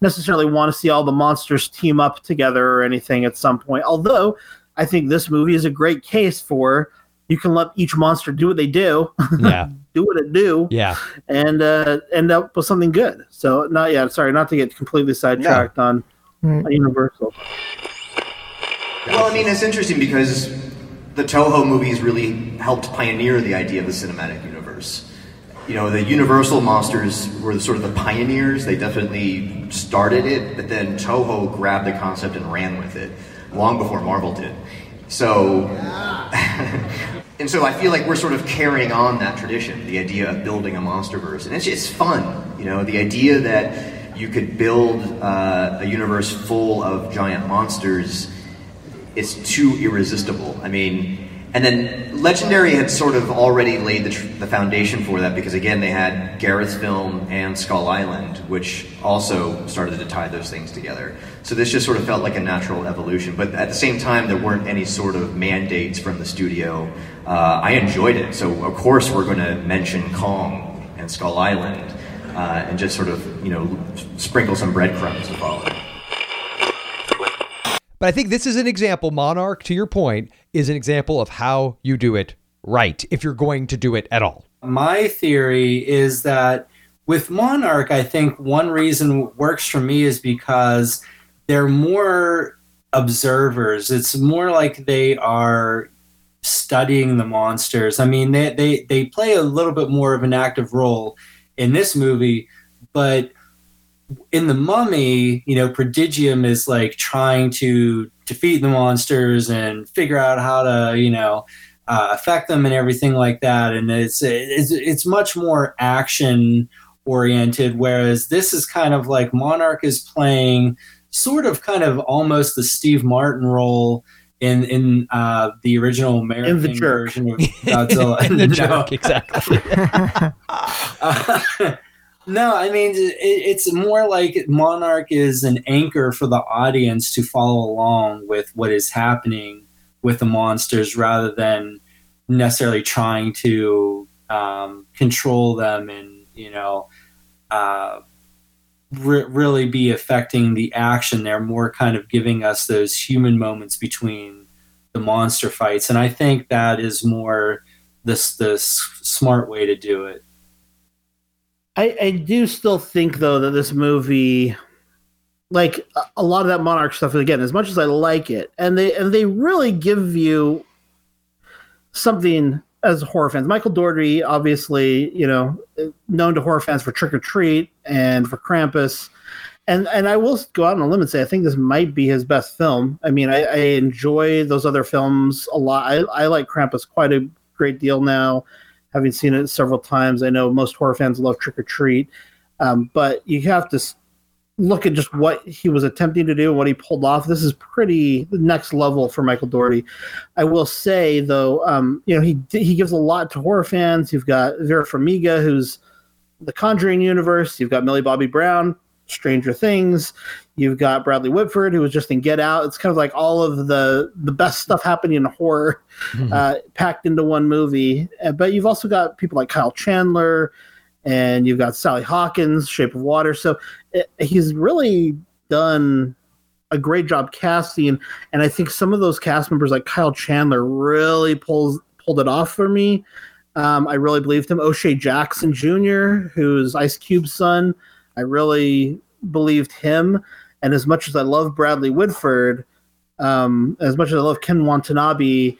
necessarily want to see all the monsters team up together or anything at some point although i think this movie is a great case for you can let each monster do what they do [laughs] yeah do what it do yeah and uh, end up with something good so not yeah sorry not to get completely sidetracked yeah. on, mm. on universal well i mean it's interesting because the Toho movies really helped pioneer the idea of the cinematic universe. You know, the Universal monsters were sort of the pioneers. They definitely started it, but then Toho grabbed the concept and ran with it long before Marvel did. So, [laughs] and so I feel like we're sort of carrying on that tradition, the idea of building a monsterverse, and it's just fun. You know, the idea that you could build uh, a universe full of giant monsters it's too irresistible. I mean, and then Legendary had sort of already laid the, tr- the foundation for that because again they had Gareth's film and Skull Island, which also started to tie those things together. So this just sort of felt like a natural evolution. But at the same time, there weren't any sort of mandates from the studio. Uh, I enjoyed it, so of course we're going to mention Kong and Skull Island uh, and just sort of you know, sprinkle some breadcrumbs to follow. But I think this is an example, Monarch, to your point, is an example of how you do it right, if you're going to do it at all. My theory is that with Monarch, I think one reason works for me is because they're more observers. It's more like they are studying the monsters. I mean, they, they, they play a little bit more of an active role in this movie, but in the mummy, you know, Prodigium is like trying to defeat the monsters and figure out how to, you know, uh, affect them and everything like that. And it's it's it's much more action oriented, whereas this is kind of like Monarch is playing sort of kind of almost the Steve Martin role in in uh, the original American In the jerk. version of [laughs] Godzilla. In the [laughs] No. jerk, exactly. Uh, [laughs] no, I mean it, it's more like Monarch is an anchor for the audience to follow along with what is happening with the monsters, rather than necessarily trying to um, control them and you know uh, re- really be affecting the action. They're more kind of giving us those human moments between the monster fights, and I think that is more this the smart way to do it. I, I do still think though that this movie like a- lot of that monarch stuff again as much as i like it and they and they really give you something as horror fans. Michael Dougherty obviously you know known to horror fans for trick or treat and for krampus. And and i will go out on a limb and say i think this might be his best film. I mean i, I enjoy those other films a lot. I, I like krampus quite a great deal now having seen it several times. I know most horror fans love Trick or Treat, um, but you have to look at just what he was attempting to do and what he pulled off. This is pretty next level for Michael Dougherty. I will say though, um, you know, he he gives a lot to horror fans. You've got Vera Farmiga, who's the Conjuring universe. You've got Millie Bobby Brown, Stranger Things. You've got Bradley Whitford, who was just in Get Out. It's kind of like all of the the best stuff happening in horror uh, packed into one movie. Uh, But you've also got people like Kyle Chandler, and you've got Sally Hawkins, Shape of Water. So uh, he's really done a great job casting, and I think some of those cast members, like Kyle Chandler, really pulls pulled it off for me. Um, I really believed him. O'Shea Jackson Jr., who's Ice Cube's son, I really believed him. And as much as I love Bradley Whitford, um, as much as I love Ken Watanabe,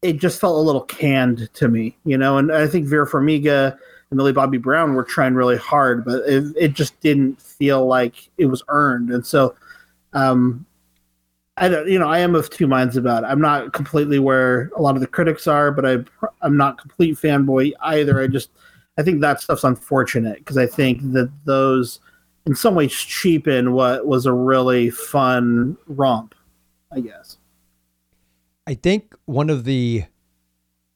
it just felt a little canned to me, you know. And I think Vera Farmiga and Millie Bobby Brown were trying really hard, but it, it just didn't feel like it was earned. And so, um, I don't, you know, I am of two minds about it. I'm not completely where a lot of the critics are, but I, I'm not complete fanboy either. I just, I think that stuff's unfortunate because I think that those, in some ways, cheapen what was a really fun romp. I guess. I think one of the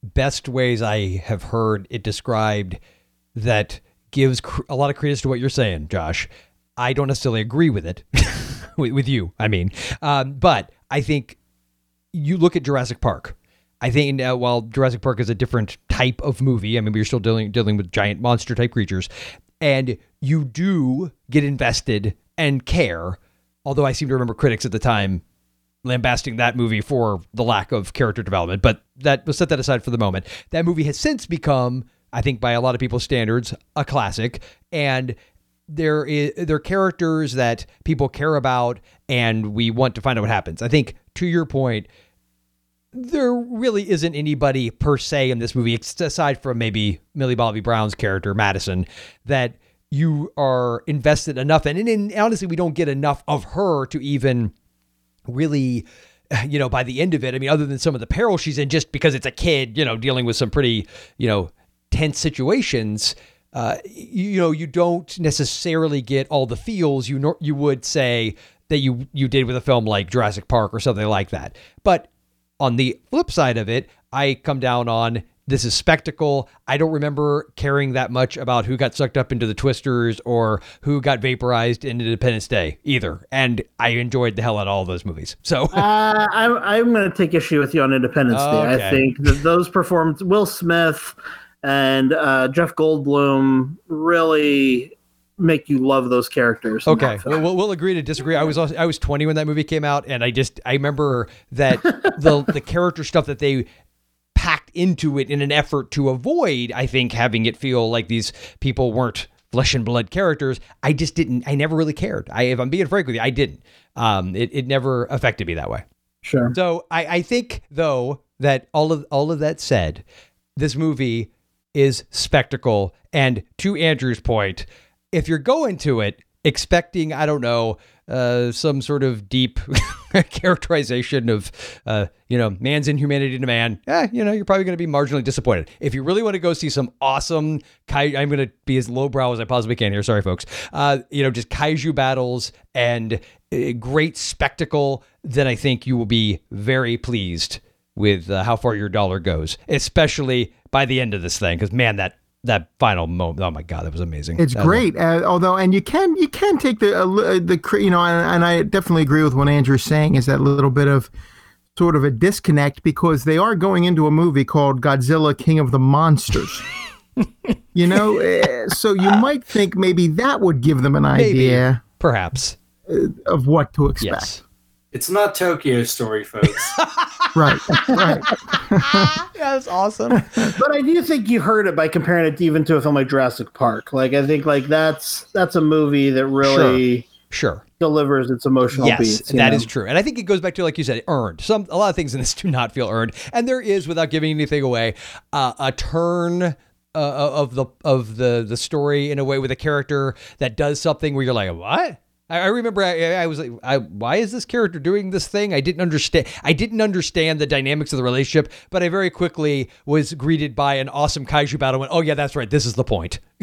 best ways I have heard it described that gives cr- a lot of credence to what you're saying, Josh. I don't necessarily agree with it, [laughs] with, you, I mean, um, but I think you look at Jurassic Park. I think uh, while Jurassic Park is a different type of movie, I mean, we're still dealing dealing with giant monster type creatures, and you do get invested and care. Although I seem to remember critics at the time lambasting that movie for the lack of character development, but that we'll set that aside for the moment. That movie has since become, I think, by a lot of people's standards, a classic, and there is there are characters that people care about, and we want to find out what happens. I think to your point, there really isn't anybody per se in this movie, aside from maybe Millie Bobby Brown's character Madison, that you are invested enough in. And, and honestly, we don't get enough of her to even really [sighs] you know by the end of it i mean other than some of the peril she's in just because it's a kid you know dealing with some pretty you know tense situations uh, you, you know you don't necessarily get all the feels you nor- you would say that you you did with a film like Jurassic Park or something like that but on the flip side of it i come down on this is spectacle. I don't remember caring that much about who got sucked up into the twisters or who got vaporized in Independence Day either. And I enjoyed the hell out of all those movies. So uh, I'm I'm going to take issue with you on Independence Day. I think that those performances, Will Smith and uh, Jeff Goldblum, really make you love those characters. Okay, we'll, we'll agree to disagree. I was also, I was 20 when that movie came out, and I just I remember that [laughs] the the character stuff that they packed into it in an effort to avoid, I think, having it feel like these people weren't flesh and blood characters. I just didn't. I never really cared. I, if I'm being frank with you, I didn't. Um, it it never affected me that way. Sure. So I, I think though that all of all of that said, this movie is spectacle. And to Andrew's point, if you're going to it expecting, I don't know, uh, some sort of deep [laughs] characterization of, uh, you know, man's inhumanity to man, eh, you know, you're probably going to be marginally disappointed. If you really want to go see some awesome, kai- I'm going to be as lowbrow as I possibly can here. Sorry, folks. Uh, you know, just kaiju battles and uh, great spectacle, then I think you will be very pleased with uh, how far your dollar goes, especially by the end of this thing. Because man, that that final moment, oh my god, that was amazing. It's That great, uh, although, and you can you can take the uh, the you know, and, and I definitely agree with what Andrew's saying is that little bit of sort of a disconnect because they are going into a movie called Godzilla King of the Monsters. [laughs] you know, uh, so you might think maybe that would give them an Maybe. idea perhaps of what to expect. Yes. It's not Tokyo Story, folks. [laughs] Right, right. [laughs] That's awesome. but I do think you heard it by comparing it even to a film like Jurassic Park. Like I think like that's that's a movie that really Sure. delivers its emotional Yes, beats. you that know? is true, and I think it goes back to like you said, earned. Some a lot of things in this [laughs] do not feel earned, and there is, without giving anything away, uh, a turn uh, of the of the the story in a way with a character that does something where you're like, what? I remember I, I was like, I, why is this character doing this thing? I didn't understand. I didn't understand the dynamics of the relationship, but I very quickly was greeted by an awesome kaiju battle. Went, oh yeah, that's right. This is the point. [laughs]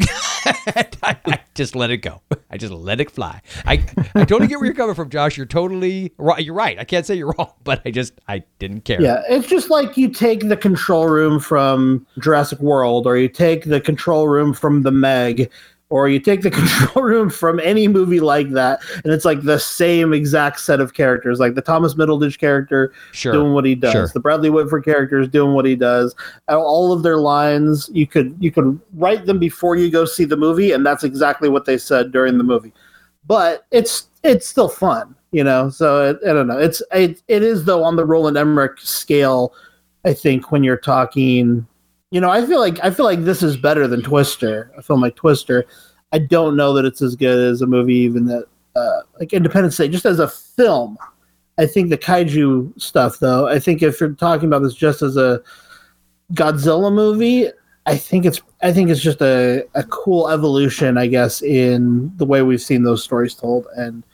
I, I just let it go. I just let it fly. I I totally get where you're coming from, Josh. You're totally right. You're right. I can't say you're wrong, but I just I didn't care. Yeah, it's just like you take the control room from Jurassic World, or you take the control room from The Meg, or you take the [laughs] control room from any movie like that, and it's like the same exact set of characters, like the Thomas Middleditch character Sure. doing what he does, Sure. the Bradley Whitford character is doing what he does. All of their lines, you could you could write them before you go see the movie, and that's exactly what they said during the movie. But it's it's still fun, you know. So it, I don't know. It's it, it is though on the Roland Emmerich scale. I think when you're talking, you know, I feel like I feel like this is better than Twister. A film like Twister. I don't know that it's as good as a movie even that uh, like Independence Day. Just as a film, I think the kaiju stuff though. I think if you're talking about this just as a Godzilla movie, I think it's I think it's just a, a cool evolution, I guess, in the way we've seen those stories told. And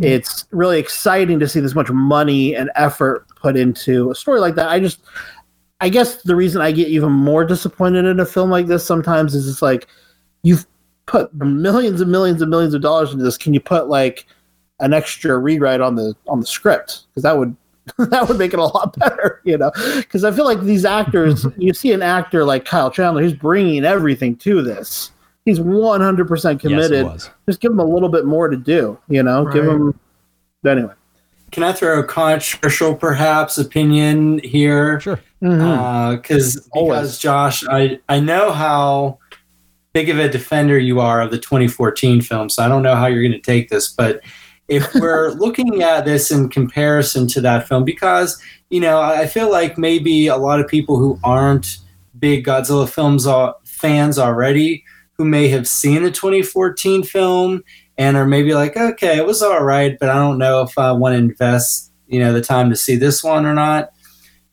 it's really exciting to see this much money and effort put into a story like that. I just I guess the reason I get even more disappointed in a film like this sometimes is it's like you've put millions and millions and millions of dollars into this. Can you put like an extra rewrite on the on the script? Because that would [laughs] that would make it a lot better, [laughs] you know. Because I feel like these actors, [laughs] you see an actor like Kyle Chandler, he's bringing everything to this. He's one hundred percent committed. was. Just give him a little bit more to do, you know. Give Right. him. Anyway, Can I throw a controversial, perhaps, opinion here? Sure. Uh, because Always. because Josh, I I know how big of a defender you are of the 2014 film, so I don't know how you're going to take this, but if [laughs] we're looking at this in comparison to that film, because you know I I feel like maybe a lot of people who aren't big Godzilla films are, fans already, who may have seen the 2014 film and are maybe like, okay, it was all right, but I don't know if I want to invest, you know, the time to see this one or not.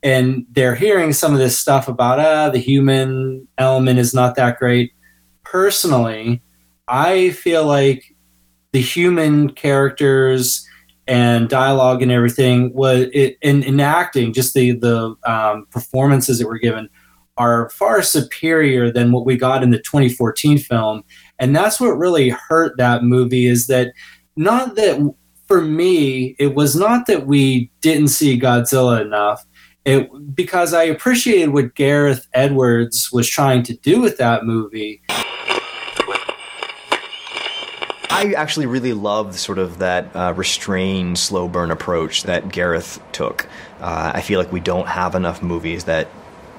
And they're hearing some of this stuff about, ah, the human element is not that great. Personally, I feel like the human characters and dialogue and everything was in, in acting, just the the um, performances that were given are far superior than what we got in the 2014 film and that's what really hurt that movie is that not that for me it was not that we didn't see godzilla enough it because i appreciated what gareth edwards was trying to do with that movie I actually really love sort of that uh, restrained, slow burn approach that Gareth took. Uh, I feel like we don't have enough movies that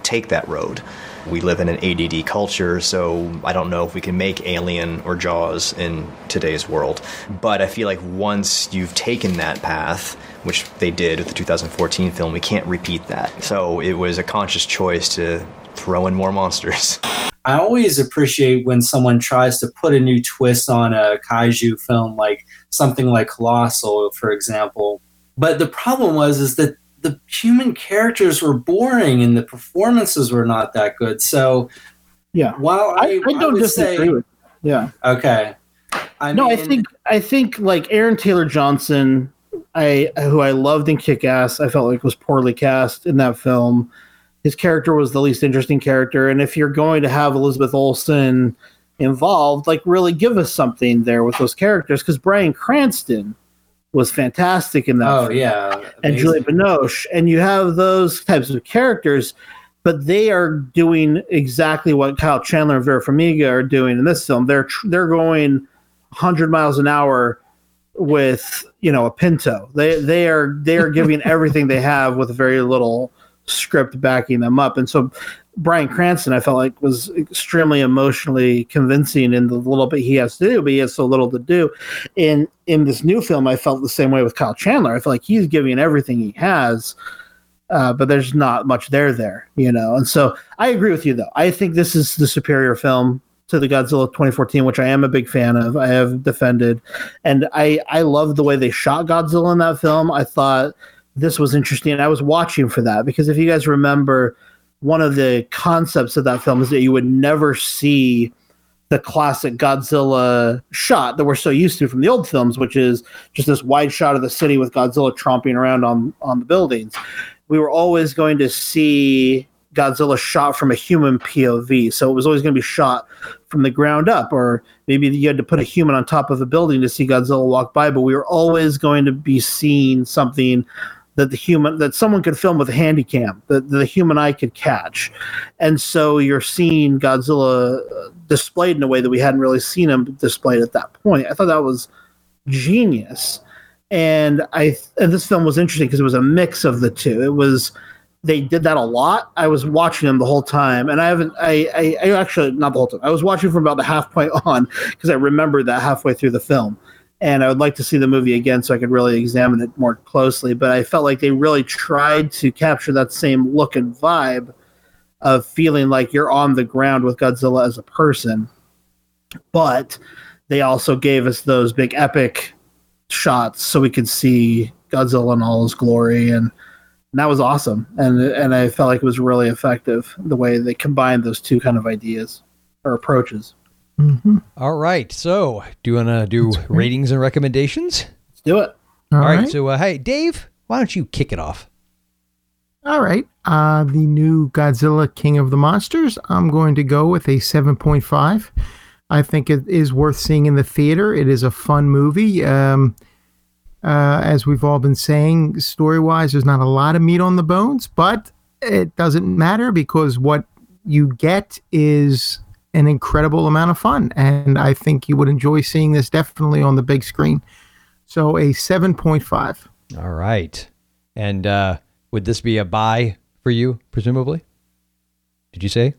take that road. We live in an ADD culture, so I don't know if we can make Alien or Jaws in today's world. But I feel like once you've taken that path, which they did with the 2014 film, we can't repeat that. So it was a conscious choice to throw in more monsters. [laughs] I always appreciate when someone tries to put a new twist on a kaiju film, like something like Colossal, for example. But the problem was is that the human characters were boring and the performances were not that good. So, yeah, while I, I, I don't would disagree say, with. Yeah. Okay. I no, I think I think like Aaron Taylor Johnson, I who I loved in Kick Ass, I felt like was poorly cast in that film. His character was the least interesting character, and if you're going to have Elizabeth Olsen involved, like really give us something there with those characters, because Bryan Cranston was fantastic in that. Oh film yeah, and amazing. Juliette Binoche, and you have those types of characters, but they are doing exactly what Kyle Chandler and Vera Farmiga are doing in this film. They're tr- they're going 100 miles an hour with you know a Pinto. They they are they are giving [laughs] everything they have with very little script backing them up, and so. Bryan Cranston, I felt like was extremely emotionally convincing in the little bit he has to do, but he has so little to do. In in this new film, I felt the same way with Kyle Chandler. I feel like he's giving everything he has, uh, but there's not much there there, you know. And so I agree with you though. I think this is the superior film to the Godzilla 2014, which I am a big fan of. I have defended, and I I love the way they shot Godzilla in that film. I thought this was interesting, I was watching for that because if you guys remember, one of the concepts of that film is that you would never see the classic Godzilla shot that we're so used to from the old films, which is just this wide shot of the city with Godzilla tromping around on on the buildings. We were always going to see Godzilla shot from a human POV, so it was always going to be shot from the ground up, or maybe you had to put a human on top of a building to see Godzilla walk by. But we were always going to be seeing something that the human that someone could film with a handy cam that the human eye could catch. And so you're seeing godzilla uh, displayed in a way that we hadn't really seen him displayed at that point. I thought that was genius. And i and this film was interesting because it was a mix of the two. It was they did that a lot i was watching them the whole time and i haven't i i, I actually not the whole time i was watching from about the half point [laughs] on because i remembered that halfway through the film and I would like to see the movie again so I could really examine it more closely. But I felt like they really tried to capture that same look and vibe of feeling like you're on the ground with Godzilla as a person. But they also gave us those big epic shots so we could see Godzilla in all his glory and, and that was awesome. And and I felt like it was really effective the way they combined those two kind of ideas or approaches. All right. So, do you want to do ratings and recommendations? Let's do it. All right. right. So, uh, hey, Dave, why don't you kick it off? All right. Uh, the new Godzilla King of the Monsters, I'm going to go with a 7.5. I think it is worth seeing in the theater. It is a fun movie. Um, uh, as we've all been saying, story wise, there's not a lot of meat on the bones, but it doesn't matter because what you get is an incredible amount of fun. And I think you would enjoy seeing this definitely on the big screen. So a 7.5. All right. And uh, would this be a buy for you, presumably? Did you say?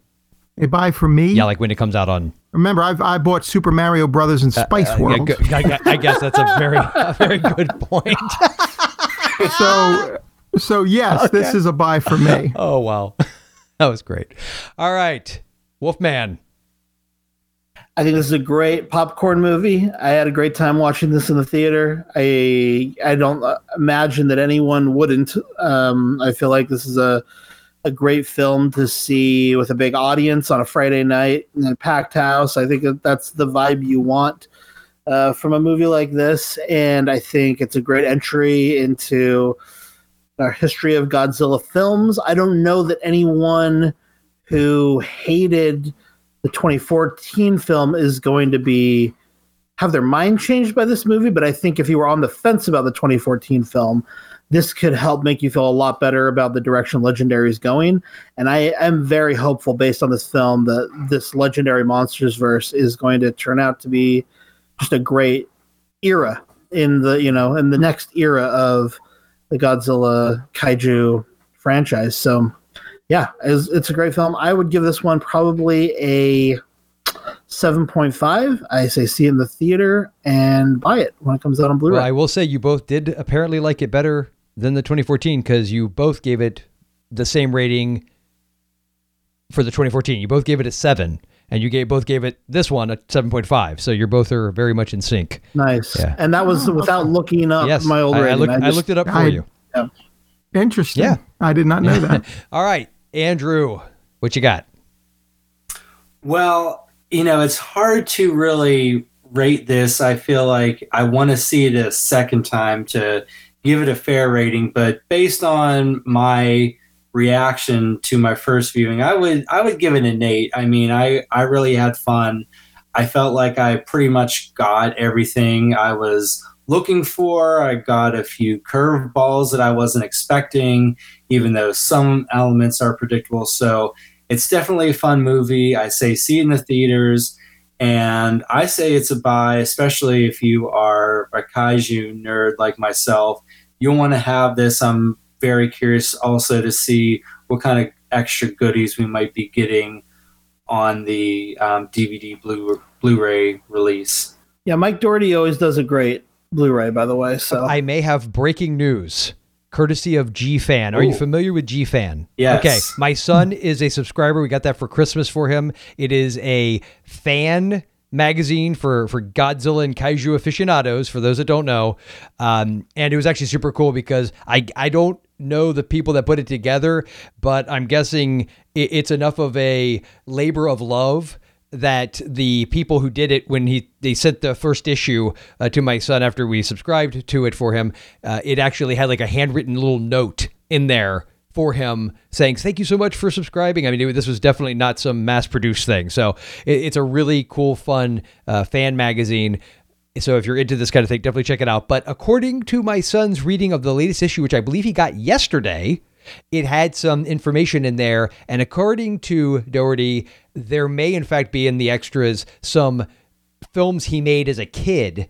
A buy for me. Yeah, like when it comes out on. Remember, I've I bought Super Mario Brothers and Spice Uh, yeah, World. good. I, I guess that's a very, [laughs] a very good point. so, so yes, this is a buy for me. [laughs] oh wow, [laughs] that was great. All right, Wolfman. I think this is a great popcorn movie. I had a great time watching this in the theater. I I don't uh, imagine that anyone wouldn't. Um, I feel like this is a a great film to see with a big audience on a Friday night in a packed house. I think that that's the vibe you want uh, from a movie like this, and I think it's a great entry into our history of Godzilla films. I don't know that anyone who hated the 2014 film is going to be have their mind changed by this movie but i think if you were on the fence about the 2014 film this could help make you feel a lot better about the direction legendary is going and i am very hopeful based on this film that this legendary monsters verse is going to turn out to be just a great era in the you know in the next era of the godzilla kaiju franchise so yeah, it's, it's a great film. I would give this one probably a 7.5. I say see in the theater and buy it when it comes out on Blu-ray. Well, I will say you both did apparently like it better than the 2014 because you both gave it the same rating for the 2014. You both gave it a seven, and you gave both gave it this one a 7.5. So you're both are very much in sync. Nice. Yeah. And that was oh, without looking up Yes, my old I, I rating. looked, I, just- looked it up for I- you. yeah. Interesting. Yeah. I did not know that. [laughs] All right, Andrew, what you got? Well, you know, it's hard to really rate this. I feel like I want to see it a second time to give it a fair rating, but based on my reaction to my first viewing, I would I would give it an 8. I mean, I I really had fun. I felt like I pretty much got everything I was looking for. I got a few curveballs that I wasn't expecting, even though some elements are predictable. So it's definitely a fun movie. I say see it in the theaters. And I say it's a buy, especially if you are a kaiju nerd like myself. You'll want to have this. I'm very curious also to see what kind of extra goodies we might be getting on the um, DVD Blu Blu-ray release. Yeah, Mike Dougherty always does a great Blu-ray, by the way. So I may have breaking news. Courtesy of G Fan. Are you familiar with G Fan? Yes. Okay. My son is a subscriber. We got that for Christmas for him. It is a fan magazine for for Godzilla and kaiju aficionados. For those that don't know, um, and it was actually super cool because I I don't know the people that put it together, but I'm guessing it, it's enough of a labor of love that the people who did it when he they sent the first issue uh, to my son after we subscribed to it for him uh, it actually had like a handwritten little note in there for him saying thank you so much for subscribing i mean it, this was definitely not some mass produced thing so it, it's a really cool fun uh, fan magazine so if you're into this kind of thing definitely check it out but according to my son's reading of the latest issue which i believe he got yesterday it had some information in there. And according to Dougherty, there may in fact be in the extras some films he made as a kid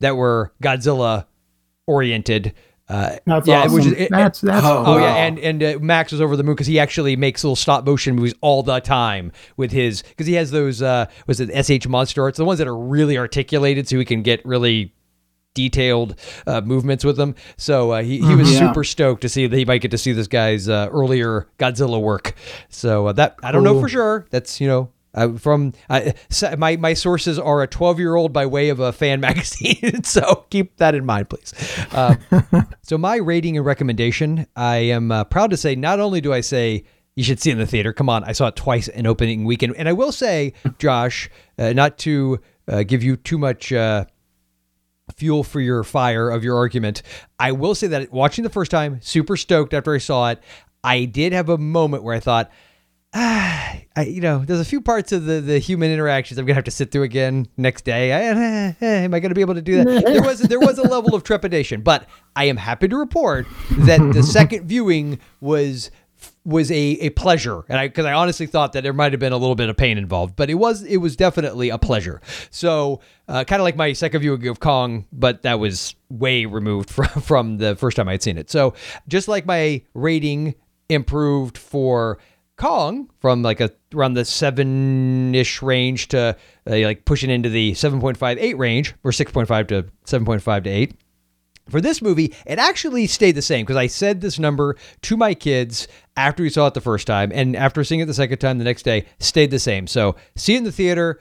that were Godzilla oriented. Uh, That's yeah, awesome. which is, it- That's that's Oh, Oh yeah, and and uh, Max was over the moon because he actually makes little stop motion movies all the time with his because he has those uh was it SH Monster Arts the ones that are really articulated so he can get really detailed uh, movements with them. So uh, he he was Yeah. super stoked to see that he might get to see this guy's uh, earlier Godzilla work. So uh, that I don't know for sure. That's you know. Uh, from uh, my my sources are a 12 year old by way of a fan [laughs] magazine, so keep that in mind, please. Uh, [laughs] so my rating and recommendation, I am uh, proud to say, not only do I say you should see it in the theater. Come on, I saw it twice in opening weekend, and I will say, Josh, uh, not to uh, give you too much. Uh, fuel for your fire of your argument. I will say that watching the first time, super stoked after I saw it. I did have a moment where I thought, ah, [sighs] I, you know, there's a few parts of the, the human interactions I'm gonna have to sit through again next day. I, [laughs] am I gonna be able to do that? [laughs] there was there was a level of trepidation, but I am happy to report that the [laughs] second viewing was was a, a pleasure and I because I honestly thought that there might have been a little bit of pain involved but it was it was definitely a pleasure so uh, kind of like my second viewing of Kong but that was way removed from from the first time I'd seen it so just like my rating improved for Kong from like a around the seven ish range to uh, like pushing into the 7.58 range or 6.5 to 7.5 to 8 for this movie, it actually stayed the same because I said this number to my kids after we saw it the first time, and after seeing it the second time the next day, stayed the same. So see it in the theater.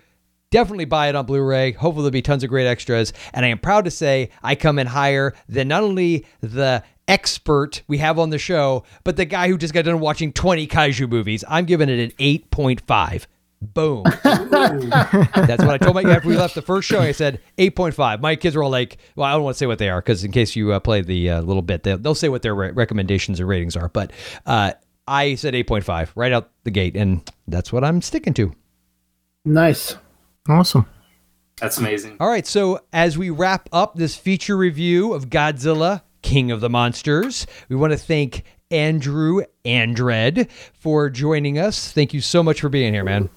Definitely buy it on Blu-ray. Hopefully there'll be tons of great extras. And I am proud to say I come in higher than not only the expert we have on the show, but the guy who just got done watching 20 kaiju movies. I'm giving it an 8.5. Boom. [laughs] That's what I told my after we left the first show. I said 8.5. My kids were all like, well, I don't want to say what they are because in case you uh, play the uh, little bit, they'll, they'll say what their re- recommendations or ratings are. But uh, I said 8.5 right out the gate, and that's what I'm sticking to. nice. awesome. That's amazing. All right, so as we wrap up this feature review of Godzilla, King of the Monsters, we want to thank Andrew Andred for joining us. Thank you so much for being here, man.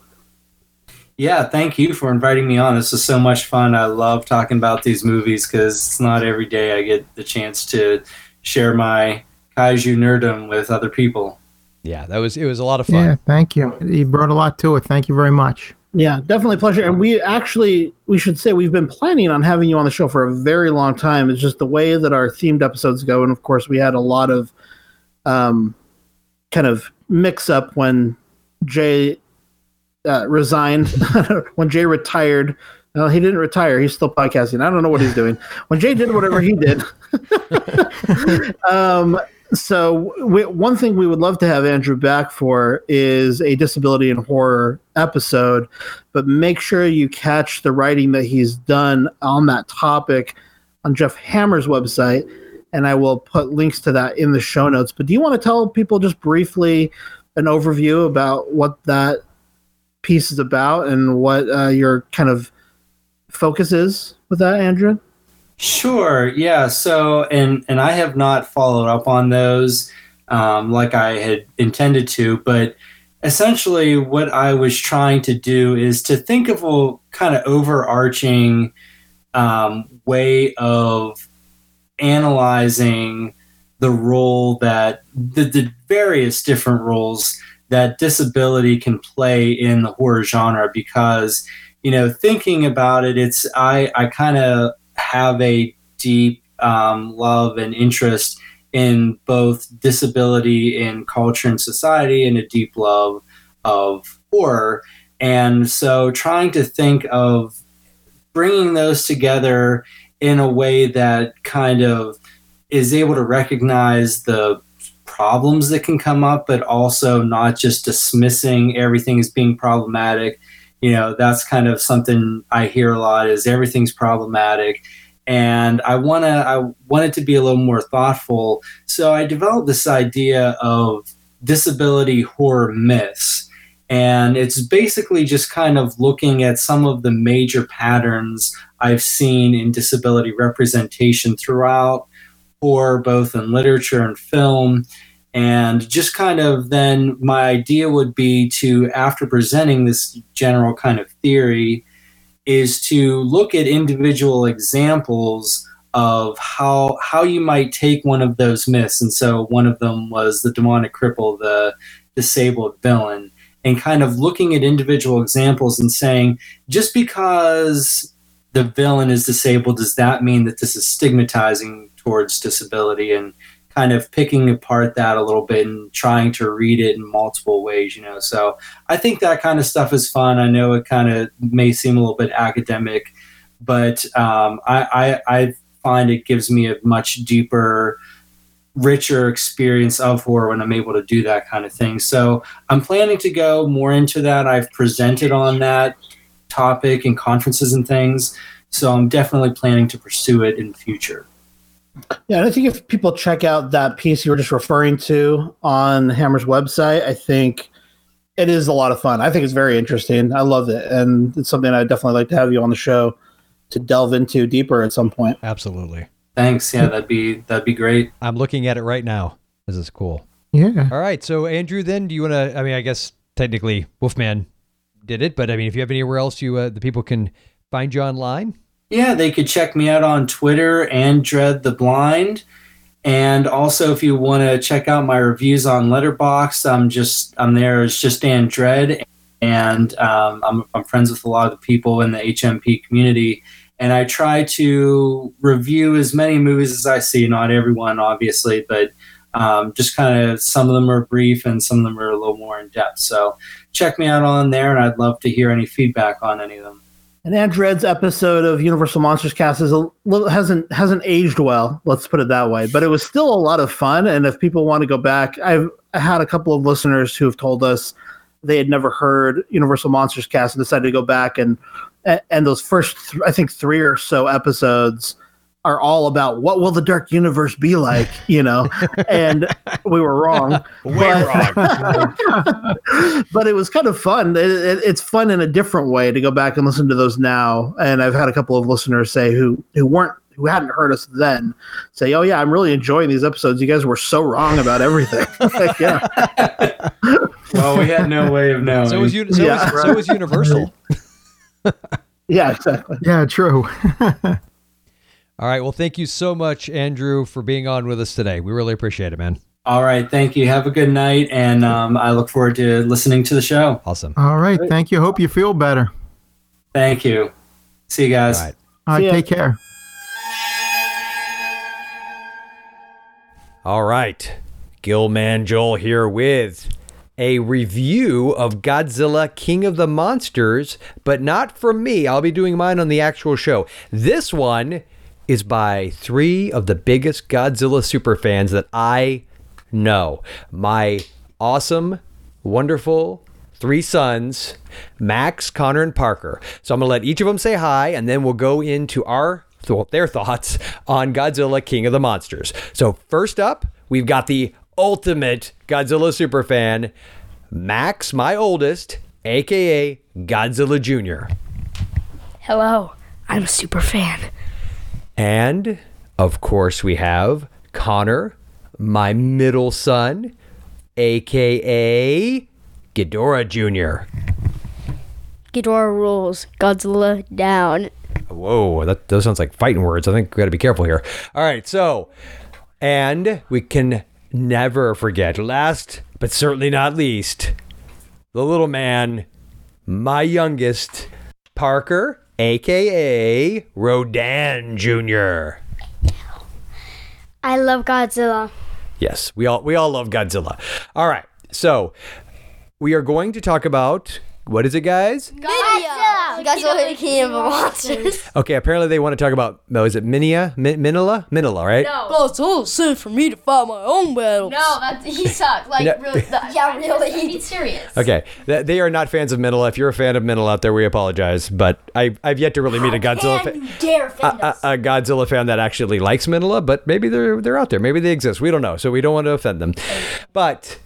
Yeah, thank you for inviting me on. This is so much fun. I love talking about these movies because it's not every day I get the chance to share my kaiju nerdom with other people. Yeah, that was it was a lot of fun. Yeah, thank you. You brought a lot to it. Thank you very much. Yeah, definitely pleasure. And we actually we should say we've been planning on having you on the show for a very long time. It's just the way that our themed episodes go, and of course we had a lot of um kind of mix up when Jay uh, resigned, [laughs] when Jay retired. No, he didn't retire. He's still podcasting. I don't know what he's doing. When Jay did whatever he did. [laughs] um, so we, one thing we would love to have Andrew back for is a disability and horror episode, but make sure you catch the writing that he's done on that topic on Jeff Hammer's website, and I will put links to that in the show notes. But do you want to tell people just briefly an overview about what that piece is about and what uh, your kind of focus is with that, Andrew? Sure. Yeah. So, and and I have not followed up on those um, like I had intended to, but essentially, what I was trying to do is to think of a kind of overarching um, way of analyzing the role that the, the various different roles that disability can play in the horror genre because you know thinking about it it's i i kind of have a deep um, love and interest in both disability in culture and society and a deep love of horror. And so trying to think of bringing those together in a way that kind of is able to recognize the problems that can come up, but also not just dismissing everything as being problematic you know that's kind of something i hear a lot is everything's problematic. And i want to i wanted to be a little more thoughtful. So i developed this idea of disability horror myths. And it's basically just kind of looking at some of the major patterns i've seen in disability representation throughout horror both in literature and film and just kind of then my idea would be to, after presenting this general kind of theory, is to look at individual examples of how how you might take one of those myths. And so one of them was the demonic cripple, the disabled villain, and kind of looking at individual examples and saying, just because the villain is disabled, does that mean that this is stigmatizing towards disability? And kind of picking apart that a little bit and trying to read it in multiple ways, you know. So I think that kind of stuff is fun. I know it kind of may seem a little bit academic, but um, I, I, I find it gives me a much deeper, richer experience of horror when I'm able to do that kind of thing. So I'm planning to go more into that. I've presented on that topic in conferences and things. So I'm definitely planning to pursue it in the future. Yeah, and I think if people check out that piece you were just referring to on Hammer's website, I think it is a lot of fun. I think it's very interesting. I love it, and it's something I'd definitely like to have you on the show to delve into deeper at some point. Absolutely. Thanks. Yeah, that'd be that'd be great. I'm looking at it right now. This is cool. Yeah. All right. So Andrew, then do you want to? I mean, I guess technically Wolfman did it, but I mean, if you have anywhere else you uh, the people can find you online. Yeah, they could check me out on Twitter and Dread the Blind. And also, if you want to check out my reviews on Letterboxd, I'm just I'm there as just Dan Dread, and um, I'm, I'm friends with a lot of the people in the HMP community. And I try to review as many movies as I see. Not everyone, obviously, but um, just kind of some of them are brief and some of them are a little more in depth. So check me out on there, and I'd love to hear any feedback on any of them. And Andred's episode of Universal Monsters Cast is a little, hasn't hasn't aged well. Let's put it that way. But it was still a lot of fun. And if people want to go back, I've had a couple of listeners who have told us they had never heard Universal Monsters Cast and decided to go back and and those first th- I think three or so episodes are all about what will the dark universe be like, you know, [laughs] and we were wrong. Way but, wrong. [laughs] but it was kind of fun. It, it, it's fun in a different way to go back and listen to those now. And I've had a couple of listeners say who who weren't who hadn't heard us then say, "Oh yeah, I'm really enjoying these episodes. You guys were so wrong about everything." [laughs] like, yeah. well, we had no way of knowing. So it was, so yeah. was, so was Universal. yeah, exactly. Yeah, true. All right. Well, thank you so much, Andrew, for being on with us today. We really appreciate it, man. All right. Thank you. Have a good night. And um, I look forward to listening to the show. Awesome. All right. Thank you. Hope you feel better. Thank you. See you guys. All right. All right. Take care. All right. Gillman Joel here with a review of Godzilla King of the Monsters, but not from me. I'll be doing mine on the actual show. This one is by three of the biggest Godzilla superfans that I know. My awesome, wonderful three sons, Max, Connor, and Parker. So I'm going to let each of them say hi, and then we'll go into our their thoughts on Godzilla King of the Monsters. So first up, we've got the ultimate Godzilla superfan, Max, my oldest, aka Godzilla Jr. Hello, I'm a super fan. And of course, we have Connor, my middle son, aka Ghidorah Jr. Ghidorah rules. Godzilla down. Whoa, that those sounds like fighting words. I think we got to be careful here. All right, so and we can never forget, last but certainly not least, the little man, my youngest, Parker, aka Rodan Jr. I love Godzilla. Yes, we all we all love Godzilla. All right, so we are going to talk about what is it, guys? Godzilla! Godzilla King of the Monsters. [laughs] Okay, apparently they want to talk about. No, is it Minia? Min- Minilla? Minilla, right? no it's a Godzilla sent for me to fight my own battles. No, that's he sucked. Like No. really, the, [laughs] Yeah, really. Be serious. Okay, Th- they are not fans of Minilla. If you're a fan of Minilla out there, we apologize, but I, I've yet to really meet a Godzilla Can fan. you dare A, offend a, us? a Godzilla fan that actually likes Minilla, but maybe they're they're out there. Maybe they exist. We don't know, so we don't want to offend them. But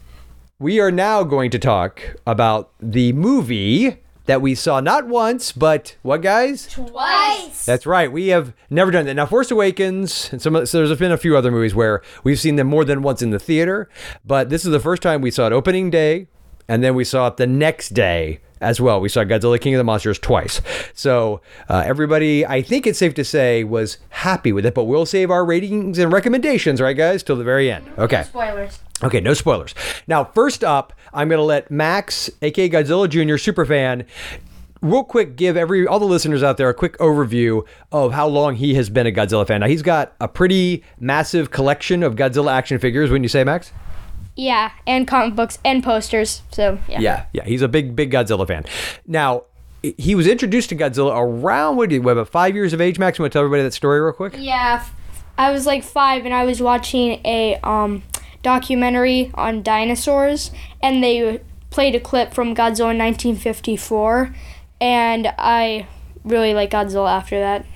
we are now going to talk about the movie that we saw not once, but what, guys? Twice. That's right. We have never done that. Now, Force Awakens, and some so there's been a few other movies where we've seen them more than once in the theater, but this is the first time we saw it opening day, and then we saw it the next day as well. We saw Godzilla King of the Monsters twice. So uh, everybody, I think it's safe to say, was happy with it, but we'll save our ratings and recommendations, right, guys, till the very end. Okay. Spoilers. Okay, no spoilers. Now, first up, I'm going to let Max, aka Godzilla Jr., superfan, real quick give every all the listeners out there a quick overview of how long he has been a Godzilla fan. Now, he's got a pretty massive collection of Godzilla action figures. Wouldn't you say, Max? Yeah, and comic books and posters. So, yeah. Yeah, yeah, he's a big, big Godzilla fan. Now, he was introduced to Godzilla around what, did about five years of age. Max, you want to tell everybody that story real quick? Yeah, I was like five and I was watching a um, documentary on dinosaurs, and they played a clip from Godzilla in 1954, and I really like Godzilla after that.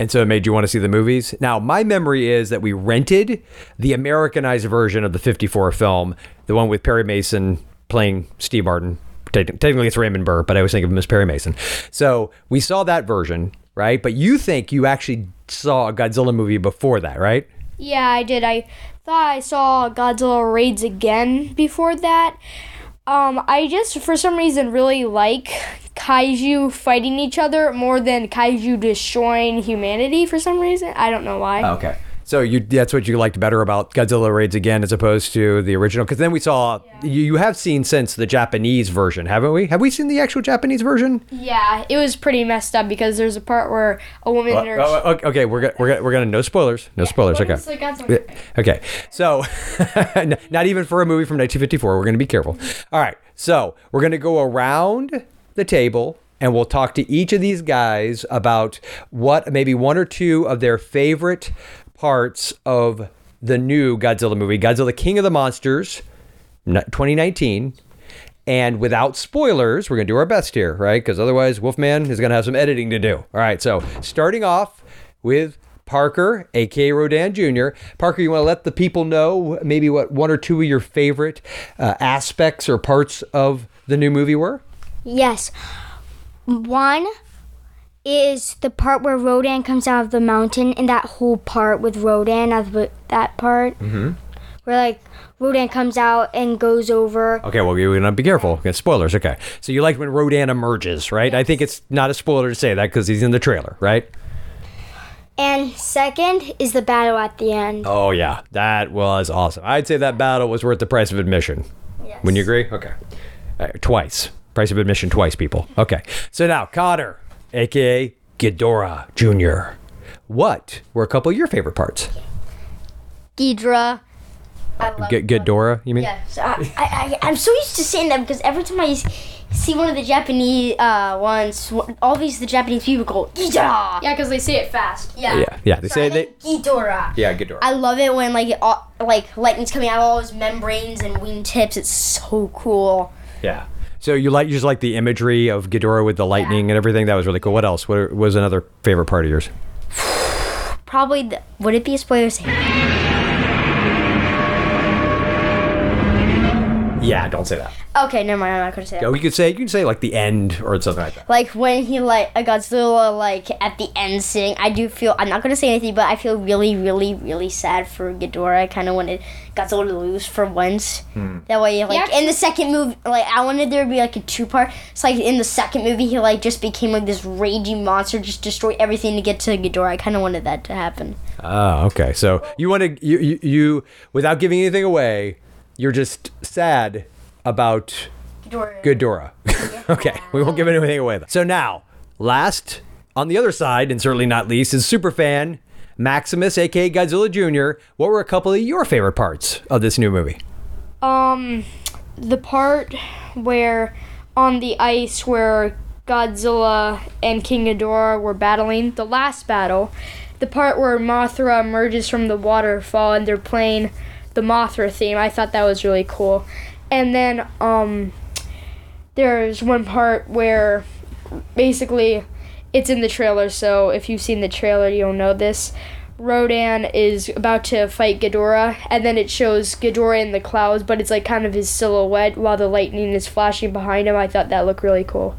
And so it made you want to see the movies. Now, my memory is that we rented the Americanized version of the 54 film, the one with Perry Mason playing Steve Martin. Techn- Technically, it's Raymond Burr, but I always think of him as Perry Mason. So we saw that version, right? But you think you actually saw a Godzilla movie before that, right? Yeah, I did. I thought I saw Godzilla Raids again before that. Um, I just, for some reason, really like kaiju fighting each other more than kaiju destroying humanity for some reason. I don't know why. Okay. So you that's what you liked better about Godzilla Raids again as opposed to the original because then we saw you, you have seen since the Japanese version, haven't we? Have we seen the actual Japanese version? Yeah, it was pretty messed up because there's a part where a woman uh, Oh, and oh, okay, okay, we're gonna, we're gonna, we're gonna no spoilers, no spoilers. Okay, like okay. So, [laughs] not even for a movie from 1954. We're gonna be careful. All right, so we're gonna go around the table and we'll talk to each of these guys about what maybe one or two of their favorite parts of the new Godzilla movie, Godzilla King of the Monsters, 2019. And without spoilers, we're going to do our best here, right? Because otherwise, Wolfman is going to have some editing to do. All right, so starting off with Parker, aka Rodan Jr. Parker, you want to let the people know maybe what one or two of your favorite uh, aspects or parts of the new movie were? Yes. One is the part where Rodan comes out of the mountain, and that whole part with Rodan, of that part Mm-hmm. where like Rodan comes out and goes over. Okay, well, we're going to be careful. Okay, spoilers. Okay. So you like when Rodan emerges, right? I think it's not a spoiler to say that because he's in the trailer, right? And second is the battle at the end. Oh yeah, that was awesome. I'd say that battle was worth the price of admission. Yes. Wouldn't you agree? Okay. Uh, twice. Price of admission twice, people. Okay. So now, Connor, aka Ghidorah Jr. What were a couple of your favorite parts? Ghidra. I love G- Ghidorah, you mean? Yes, I, I, I, I'm so used to saying that because every time I see one of the Japanese uh, ones, all these the Japanese people go Ghidorah. Yeah, because they say it fast. Yeah. Yeah, yeah. They say they. Ghidorah. Yeah, Ghidorah. I love it when like it, all, like lightning's coming out of all his membranes and wing tips. It's so cool. Yeah. So you like you just like the imagery of Ghidorah with the lightning and everything. That was really cool. What else? What was another favorite part of yours? Probably the, would it be a spoiler? Yeah, don't say that. Okay, never mind. I'm not gonna say that. Yeah, you could say you can say like the end or something like that. Like when he like a Godzilla like at the end sitting, I do feel I'm not gonna say anything, but I feel really, really, really sad for Ghidorah. I kind of wanted Godzilla to lose for once. Hmm. That way, like in the second movie, like I wanted there to be like a two part. It's like in the second movie, he like just became like this raging monster, just destroy everything to get to Ghidorah. I kind of wanted that to happen. Oh, okay. So you want to you, you you without giving anything away, you're just sad about Ghidorah. Ghidorah. [laughs] okay, we won't give anything away. Though. So now, last on the other side, and certainly not least, is superfan Maximus, aka Godzilla Jr. What were a couple of your favorite parts of this new movie? Um, the part where on the ice where Godzilla and King Ghidorah were battling, the last battle, the part where Mothra emerges from the waterfall and they're playing the Mothra theme. I thought that was really cool. And then um, there's one part where basically it's in the trailer, so if you've seen the trailer, you'll know this. Rodan is about to fight Ghidorah, and then it shows Ghidorah in the clouds, but it's like kind of his silhouette while the lightning is flashing behind him. I thought that looked really cool.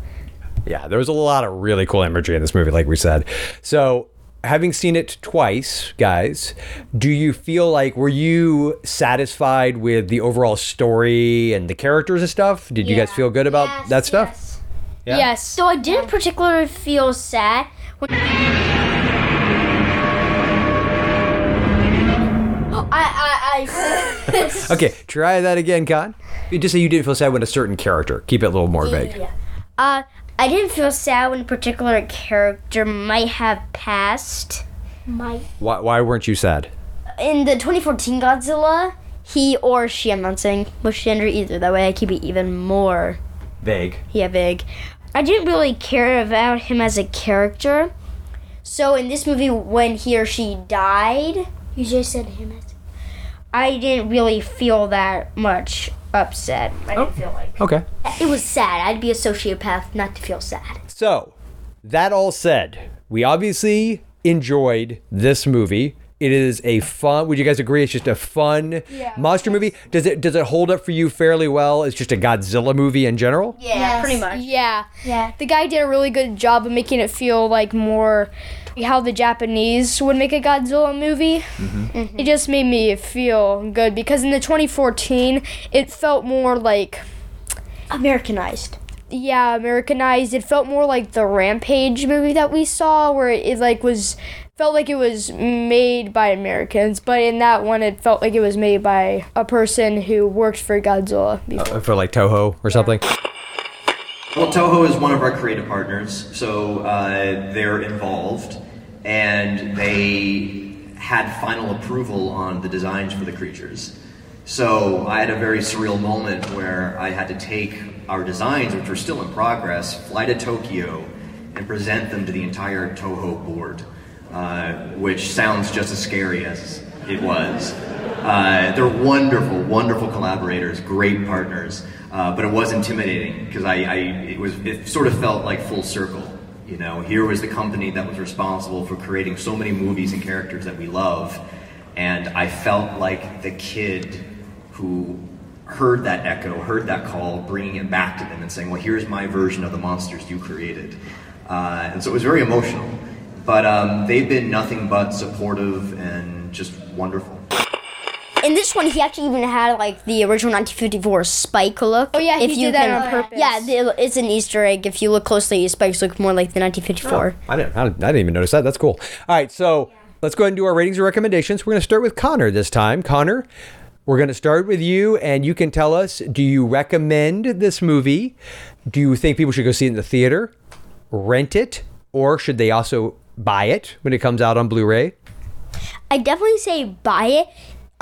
Yeah, there was a lot of really cool imagery in this movie, like we said. So, having seen it twice, guys, do you feel like were you satisfied with the overall story and the characters and stuff? Did you guys feel good about that stuff? Yeah. Yes. So I didn't particularly feel sad when. [gasps] I I I. [laughs] Okay, try that again, Con. You Just say you didn't feel sad when a certain character. Keep it a little more vague. Yeah. Uh, I didn't feel sad when a particular character might have passed. Might. Why, why weren't you sad? In the 2014 Godzilla, he or she, I'm not saying which gender either, that way I keep it even more, Vague. yeah, big. I didn't really care about him as a character. So in this movie, when he or she died, you just said him as. I didn't really feel that much upset. I didn't oh, feel like. Okay. It was sad. I'd be a sociopath not to feel sad. So, that all said, we obviously enjoyed this movie. It is a fun. Would you guys agree? It's just a fun monster movie. Does it does it hold up for you fairly well? It's just a Godzilla movie in general. Yeah, pretty much. Yeah. Yeah. The guy did a really good job of making it feel like more how the Japanese would make a Godzilla movie. Mm-hmm. Mm-hmm. It just made me feel good because in the 2014, it felt more like Americanized. yeah, Americanized. It felt more like the Rampage movie that we saw, where it, like was felt like it was made by Americans, but in that one, it felt like it was made by a person who worked for Godzilla before. Uh, for like Toho or something. Well, Toho is one of our creative partners, so uh, they're involved, and they had final approval on the designs for the creatures. So I had a very surreal moment where I had to take our designs, which were still in progress, fly to Tokyo, and present them to the entire Toho board, uh, which sounds just as scary as it was. Uh, they're wonderful, wonderful collaborators, great partners, uh, but it was intimidating because I, I, it was, it sort of felt like full circle. You know, here was the company that was responsible for creating so many movies and characters that we love, and I felt like the kid who heard that echo, heard that call, bringing it back to them and saying, "Well, here's my version of the monsters you created," uh, and so it was very emotional. But um, they've been nothing but supportive and just wonderful. in this one, he actually even had like the original 1954 Spike look. Oh yeah, he did that on purpose. Yeah, the- it's an Easter egg. If you look closely, his spikes look more like the 1954. I didn't, I didn't. I didn't even notice that. That's cool. All right, so let's go ahead and do our ratings and recommendations. We're going to start with Connor this time. Connor, we're going to start with you, and you can tell us: Do you recommend this movie? Do you think people should go see it in the theater, rent it, or should they also buy it when it comes out on Blu-ray? I definitely say buy it.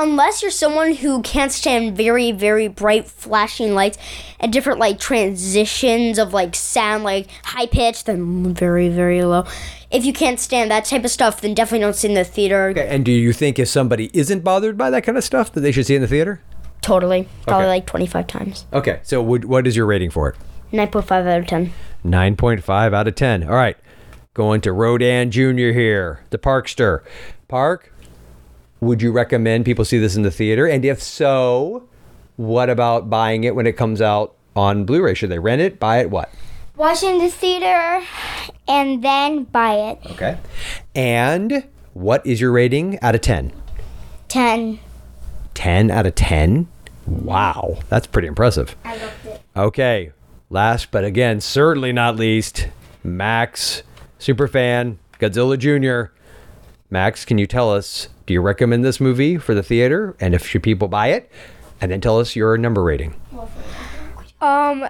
Unless you're someone who can't stand very, very bright flashing lights and different like transitions of like sound, like high pitch, then very, very low. If you can't stand that type of stuff, then definitely don't see it in the theater. And do you think if somebody isn't bothered by that kind of stuff, that they should see it in the theater? Totally. Probably Okay. like 25 times. Okay, so would, what is your rating for it? 9.5 out of 10. 9.5 out of 10. All right. Going to Rodan Jr. here, the Parkster. Park, would you recommend people see this in the theater? And if so, what about buying it when it comes out on Blu ray? Should they rent it, buy it, what? Watch in the theater and then buy it. Okay. And what is your rating out of 10? 10. 10 out of 10? Wow, that's pretty impressive. I loved it. Okay, last but again, certainly not least, Max, super fan, Godzilla Jr. Max, can you tell us, do you recommend this movie for the theater? And if should people buy it? And then tell us your number rating. Um,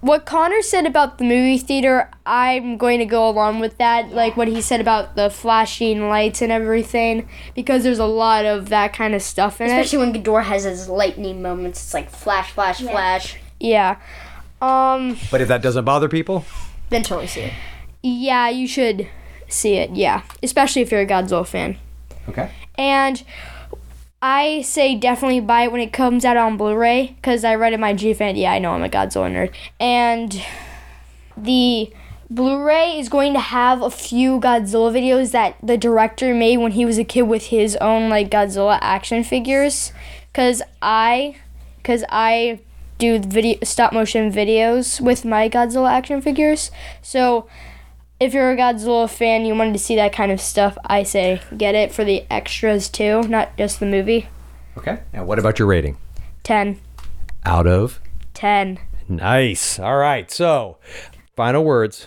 what Connor said about the movie theater, I'm going to go along with that. Like what he said about the flashing lights and everything, because there's a lot of that kind of stuff in Especially it. when Ghidorah has his lightning moments. It's like flash, flash, flash. Yeah. Um. But if that doesn't bother people, Then totally see it. Yeah, you should see it. Yeah, especially if you're a Godzilla fan. Okay. And I say definitely buy it when it comes out on Blu-ray because I read in my G fan. Yeah, I know I'm a Godzilla nerd. And the Blu-ray is going to have a few Godzilla videos that the director made when he was a kid with his own like Godzilla action figures. Cause I, cause I do video stop motion videos with my Godzilla action figures. So if you're a Godzilla fan, you wanted to see that kind of stuff, I say get it for the extras too, not just the movie. okay. Now, what about your rating? 10. Out of 10. Nice. All right. So, final words.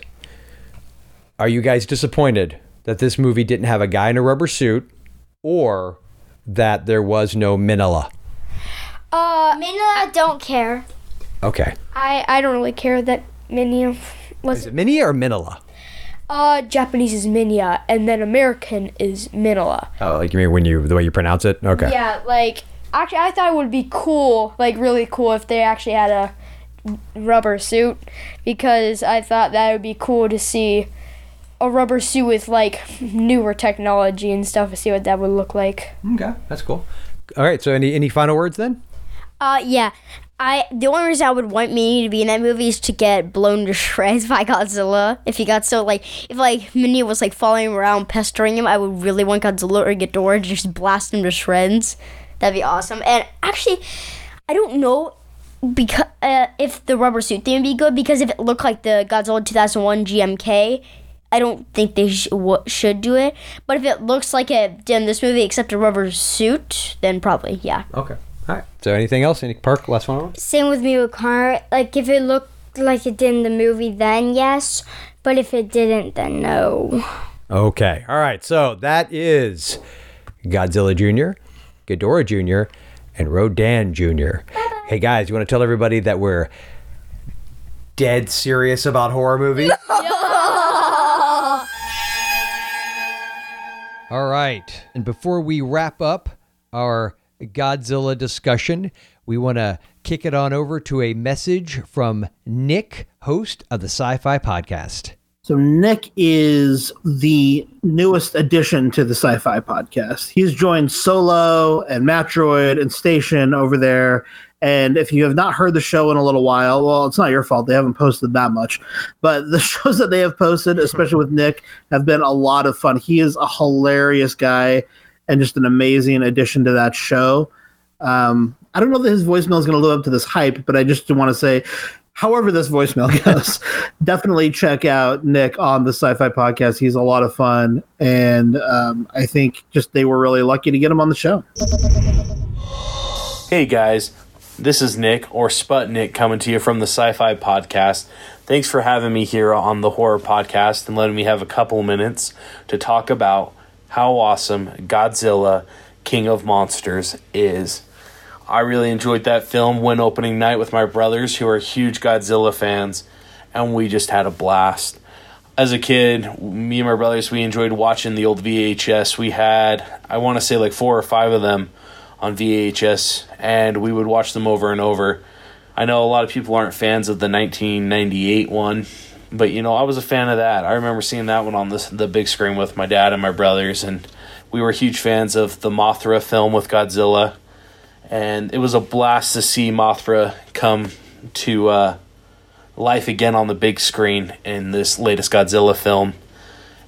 Are you guys disappointed that this movie didn't have a guy in a rubber suit or that there was no Manila? Uh, i don't care. Okay. I, I don't really care that Minya was. Is it Minia or Manila? Uh, Japanese is Minya, and then American is Manila. Oh, like you mean when you the way you pronounce it? Okay. Yeah, like actually, I thought it would be cool, like really cool, if they actually had a rubber suit, because I thought that would be cool to see a rubber suit with like [laughs] newer technology and stuff to see what that would look like. Okay, that's cool. All right. So, any any final words then? Uh, yeah. I the only reason I would want Minnie to be in that movie is to get blown to [laughs] shreds by Godzilla. If he got so like if like Minnie was like following around pestering him, I would really want Godzilla or Ghidorah to just blast him to shreds. That'd be awesome. And actually, I don't know because uh, if the rubber suit thing would be good because if it looked like the Godzilla 2001 GMK. I don't think they sh- w- should do it, but if it looks like it in this movie, except a rubber suit, then probably yeah. Okay. All right. So, anything else? Any park? Last one. Same with me with Connor. Like, if it looked like it did in the movie, then yes. But if it didn't, then no. Okay. All right. So that is Godzilla Jr., Ghidorah Jr., and Rodan Jr. Hey guys, you want to tell everybody that we're dead serious about horror movies? [laughs] All right. And before we wrap up our Godzilla discussion, we want to kick it on over to a message from Nick, host of the Sci Fi Podcast. So Nick is the newest addition to the Sci-Fi podcast. He's joined Solo and Matroid and Station over there. And if you have not heard the show in a little while, well, it's not your fault. They haven't posted that much. But the [laughs] shows that they have posted, especially with Nick, have been a lot of fun. He is a hilarious guy and just an amazing addition to that show. Um, I don't know that his voicemail is going to live up to this hype, but I just want to say, however this voicemail [laughs] goes, definitely check out Nick on the Sci-Fi Podcast. He's a lot of fun, and um, I think just they were really lucky to get him on the show. Hey guys, this is Nick or Sputnik coming to you from the Sci Fi Podcast. Thanks for having me here on the Horror Podcast and letting me have a couple minutes to talk about how awesome Godzilla King of Monsters is. I really enjoyed that film when opening night with my brothers who are huge Godzilla fans, and we just had a blast. As a kid, me and my brothers, we enjoyed watching the old VHS. We had, I want to say, like four or five of them on VHS, and we would watch them over and over. I know a lot of people aren't fans of the 1998 one, but you know, I was a fan of that. I remember seeing that one on the, the big screen with my dad and my brothers, and we were huge fans of the Mothra film with Godzilla and it was a blast to see Mothra come to uh, life again on the big screen in this latest Godzilla film.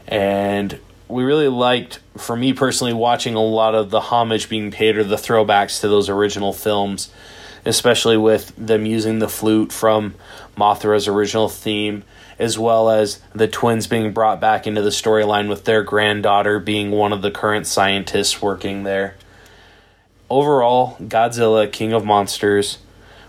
And we really liked, for me personally, watching a lot of the homage being paid or the throwbacks to those original films, especially with them using the flute from Mothra's original theme, as well as the twins being brought back into the storyline with their granddaughter being one of the current scientists working there overall, Godzilla King of Monsters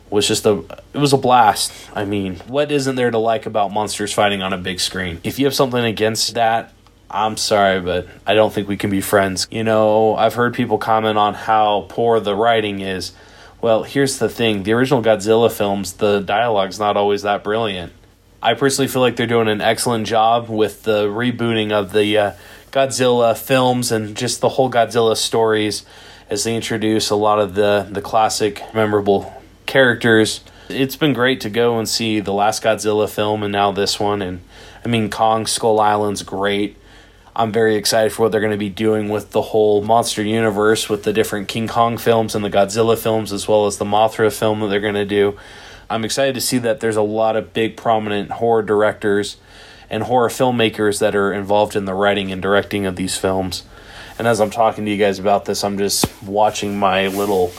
was just a it was a blast. I mean, what isn't there to like about monsters fighting on a big screen? If you have something against that, I'm sorry, but I don't think we can be friends. You know, I've heard people comment on how poor the writing is. Well, here's the thing the original Godzilla films, the dialogue's not always that brilliant. I personally feel like they're doing an excellent job with the rebooting of the uh, Godzilla films and just the whole Godzilla stories as they introduce a lot of the, the classic, memorable characters. It's been great to go and see the last Godzilla film and now this one. And I mean, Kong Skull Island's great. I'm very excited for what they're going to be doing with the whole monster universe with the different King Kong films and the Godzilla films, as well as the Mothra film that they're going to do. I'm excited to see that there's a lot of big, prominent horror directors and horror filmmakers that are involved in the writing and directing of these films. And as I'm talking to you guys about this, I'm just watching my little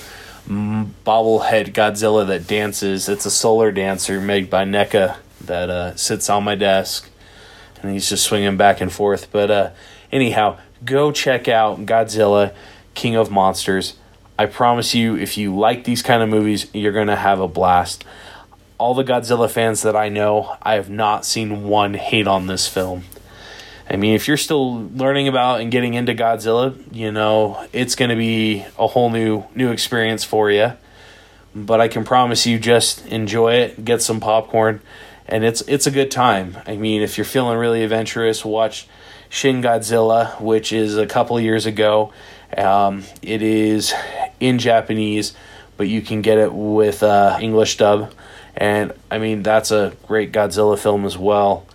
bobblehead Godzilla that dances. It's a solar dancer made by NECA that uh, sits on my desk, and he's just swinging back and forth. But uh, anyhow, go check out Godzilla, King of Monsters. I promise you, if you like these kind of movies, you're gonna have a blast. All the Godzilla fans that I know, I have not seen one hate on this film. I mean, if you're still learning about and getting into Godzilla, you know, it's going to be a whole new new experience for you. But I can promise you just enjoy it, get some popcorn, and it's it's a good time. I mean, if you're feeling really adventurous, watch Shin Godzilla, which is a couple years ago. Um, it is in Japanese, but you can get it with uh, English dub. And I mean, that's a great Godzilla film as well.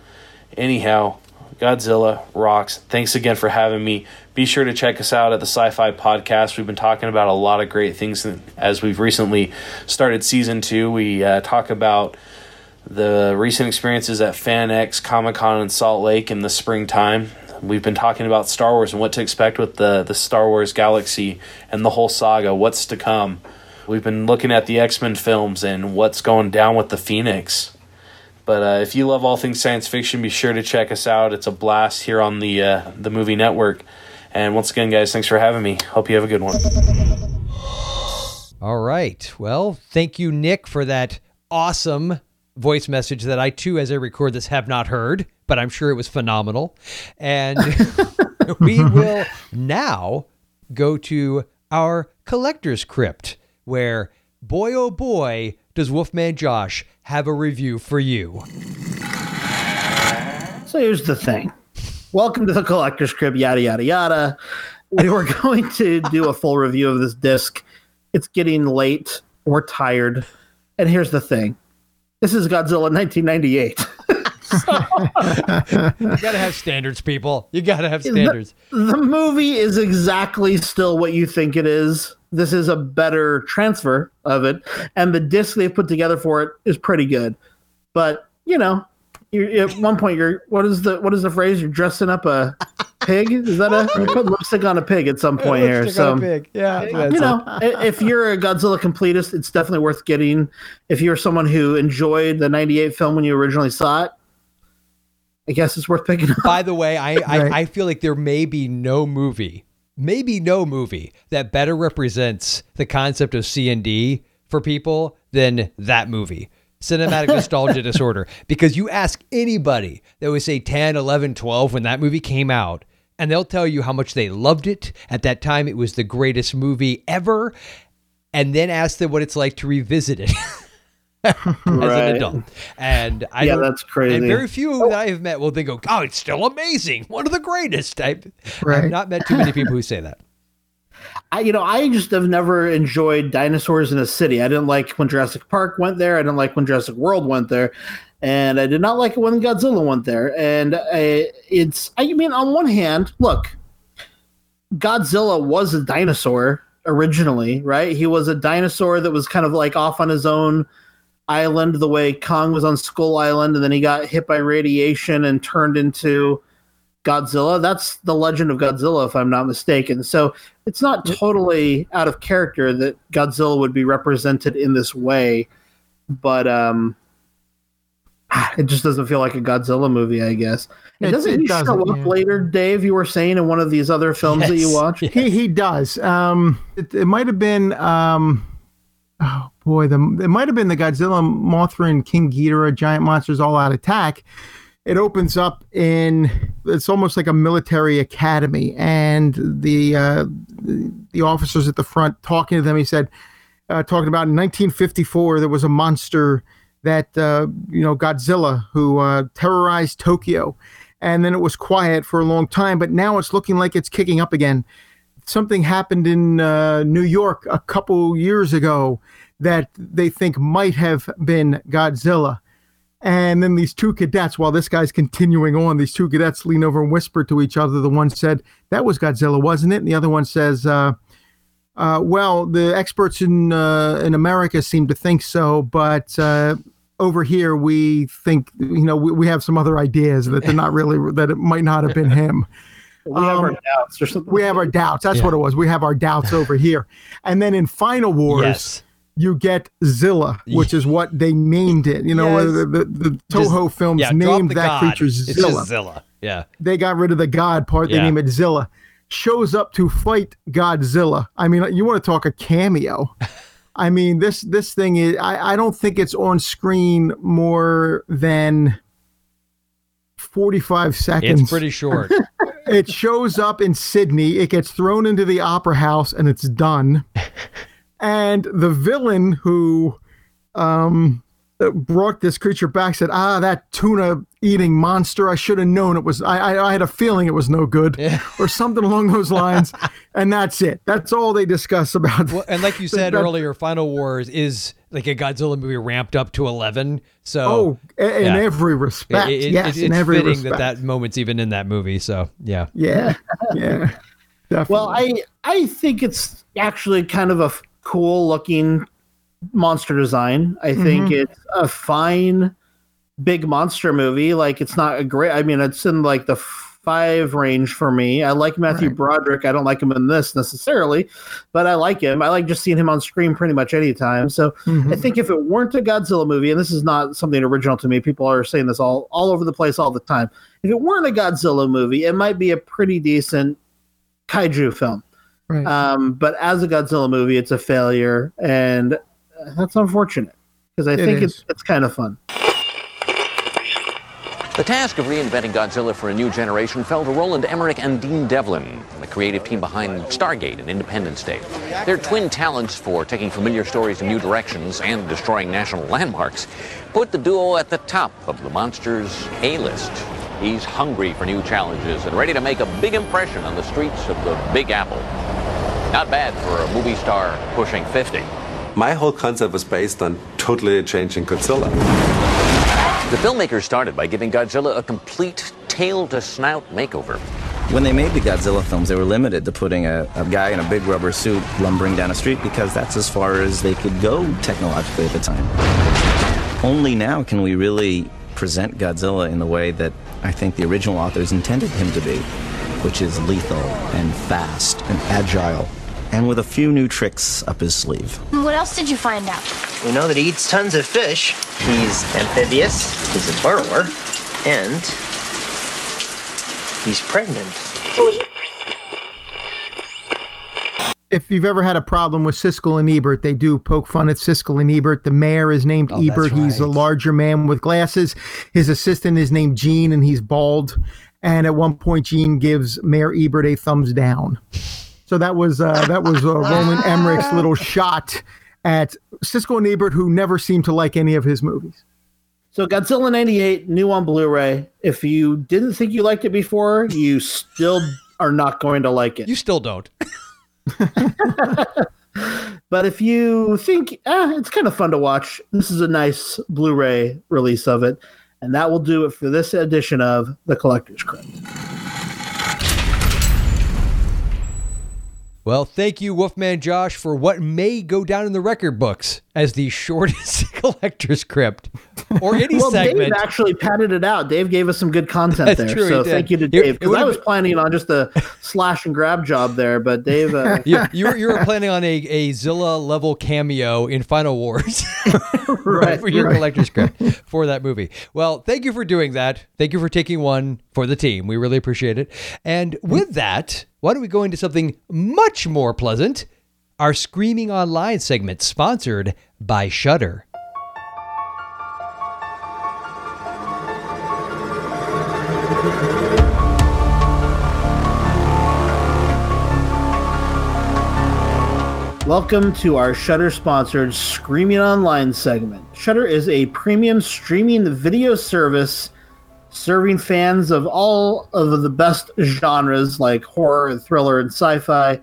Anyhow, Godzilla rocks. Thanks again for having me. Be sure to check us out at the Sci Fi Podcast. We've been talking about a lot of great things as we've recently started season two. We uh, talk about the recent experiences at FanX Comic Con in Salt Lake in the springtime. We've been talking about Star Wars and what to expect with the, the Star Wars galaxy and the whole saga, what's to come. We've been looking at the X Men films and what's going down with the Phoenix. But uh, if you love all things science fiction, be sure to check us out. It's a blast here on the uh, the movie network. And once again, guys, thanks for having me. Hope you have a good one. All right. Well, thank you, Nick, for that awesome voice message that I too, as I record this, have not heard, but I'm sure it was phenomenal. And [laughs] [laughs] we will now go to our collector's crypt, where boy oh boy does Wolfman Josh have a review for you. So here's the thing. Welcome to the Collector's Crib, yada, yada, yada. We were [laughs] going to do a full review of this disc. It's getting late. We're tired. And here's the thing this is Godzilla 1998. You gotta have standards, people. You gotta have standards. The, the, movie is exactly still what you think it is. This is a better transfer of it, and the disc they put together for it is pretty good. But you know, at one point you're what is the what is the phrase? You're dressing up a pig. Is that a you put lipstick on a pig at some point here? So yeah, you know, if you're a Godzilla completist, it's definitely worth getting. If you're someone who enjoyed the '98 film when you originally saw it, I guess it's worth picking up. By the way, I, I, I, feel like there may be no movie maybe no movie that better represents the concept of C and D for people than that movie. Cinematic [laughs] nostalgia disorder. Because you ask anybody that was say 10, 11, 12 when that movie came out, and they'll tell you how much they loved it. At that time, it was the greatest movie ever. And then ask them what it's like to revisit it. [laughs] [laughs] as Right. an adult. And I Yeah, that's crazy. And very few that I have met will then go, "Oh, it's still amazing, one of the greatest." I, I've not met too many people who say that. I, you know, I just have never enjoyed dinosaurs in a city. I didn't like when Jurassic Park went there. I didn't like when Jurassic World went there, and I did not like it when Godzilla went there. And I, it's, I mean, on one hand, look, Godzilla was a dinosaur originally, right? He was a dinosaur that was kind of like off on his own island, the way Kong was on Skull Island, and then he got hit by radiation and turned into Godzilla. That's the legend of Godzilla, if I'm not mistaken. So it's not totally out of character that Godzilla would be represented in this way, but um, [sighs] it just doesn't feel like a Godzilla movie, I guess. It- doesn't it he doesn't, show up yeah. later, Dave? You were saying in one of these other films that you Yes. He he does. Um, it, it might have been. Um, oh boy, the it might have been the Godzilla, Mothra, and King Ghidorah, giant monsters all out attack. It opens up in. It's almost like a military academy, and the uh, the, officers at the front talking to them. He said, uh, talking about in 1954, there was a monster that uh, you know Godzilla who uh, terrorized Tokyo, and then it was quiet for a long time, but now it's looking like it's kicking up again. Something happened in uh, New York a couple years ago that they think might have been Godzilla. And then these two cadets, while this guy's continuing on, these two cadets lean over and whisper to each other. The one said, That was Godzilla, wasn't it? And the other one says, uh, uh, well, the experts in uh, in America seem to think so, but uh, over here we think you know we, we have some other ideas that they're not really that it might not have been him. [laughs] We have our Um, doubts or something. We have our doubts. That's Yeah. what it was. We have our doubts [laughs] over here. And then in Final Wars, Yes. you get Zilla, which is what they named it. You know, Yes. the, the, the Just- Toho films yeah, named that God. creature It's Zilla just Zilla. Yeah. they got rid of the God part. They Yeah. name it Zilla. Shows up to fight Godzilla. I mean, you want to talk a cameo? [laughs] I mean, this this thing is. I, I don't think it's on screen more than forty five seconds. It's pretty short. [laughs] it shows up in Sydney. It gets thrown into the opera house, and it's done. [laughs] and the villain who um, brought this creature back said, "Ah, that tuna eating monster. I should have known it was. I, I, I had a feeling it was no good, [laughs] or something along those lines." [laughs] and that's it. That's all they discuss about. Well, and like you [laughs] said that- earlier, Final Wars is like a Godzilla movie ramped up to 11. So, Oh, i- in every respect. Yes, in it's every fitting respect. that that moment's even in that movie. So, yeah. Yeah, yeah, definitely. Well, I I think it's actually kind of a cool looking monster design. I think Mhm. it's a fine big monster movie. Like it's not a great. I mean, it's in like the five range for me. I like Matthew Broderick. I don't like him in this necessarily, but I like him. I like just seeing him on screen pretty much anytime. So Mm-hmm. I think if it weren't a Godzilla movie, and this is not something original to me, people are saying this all all over the place all the time. If it weren't a Godzilla movie, it might be a pretty decent kaiju film. Right. Um, but as a Godzilla movie, it's a failure, and that's unfortunate because I It think it's it's kind of fun. The task of reinventing Godzilla for a new generation fell to Roland Emmerich and Dean Devlin, the creative team behind Stargate and Independence Day. Their twin talents for taking familiar stories in new directions and destroying national landmarks put the duo at the top of the monster's A-list. He's hungry for new challenges and ready to make a big impression on the streets of the Big Apple. Not bad for a movie star pushing 50. My whole concept was based on totally changing Godzilla. The filmmakers started by giving Godzilla a complete tail to snout makeover. When they made the Godzilla films, they were limited to putting a, a guy in a big rubber suit lumbering down a street because that's as far as they could go technologically at the time. Only now can we really present Godzilla in the way that I think the original authors intended him to be, which is lethal and fast and agile, and with a few new tricks up his sleeve. What else did you find out? We know that he eats tons of fish. He's amphibious, he's a burrower, and he's pregnant. if you've ever had a problem with Siskel and Ebert, they do poke fun at Siskel and Ebert. The mayor is named Oh, Ebert. that's He's a larger man with glasses. His assistant is named Gene, and he's bald. And at one point, Gene gives Mayor Ebert a thumbs down. So that was uh, that was uh, Roland [laughs] Emmerich's little shot at Siskel and Ebert, who never seemed to like any of his movies. So Godzilla 98 new on Blu-ray. If you didn't think you liked it before, you still are not going to like it. You still don't. [laughs] But if you think eh, it's kind of fun to watch, this is a nice Blu-ray release of it, and that will do it for this edition of the Collector's Crypt. Well, thank you, Wolfman Josh, for what may go down in the record books as the shortest [laughs] collector's crypt or [laughs] any well, segment. Dave actually patted it out. Dave gave us some good content That's there, true, so thank you to Dave. Because I was been- planning on just a slash and grab job there, but Dave. Uh, [laughs] you, you, were, you were planning on a, a Zilla level cameo in Final Wars Right, for your right. collector's crypt for that movie. Well, thank you for doing that. Thank you for taking one for the team. We really appreciate it. And with that, why don't we go into something much more pleasant? Our Screaming Online segment, sponsored by Shudder. Welcome to our Shudder sponsored Screaming Online segment. Shudder is a premium streaming video service serving fans of all of the best genres like horror, and thriller, and sci-fi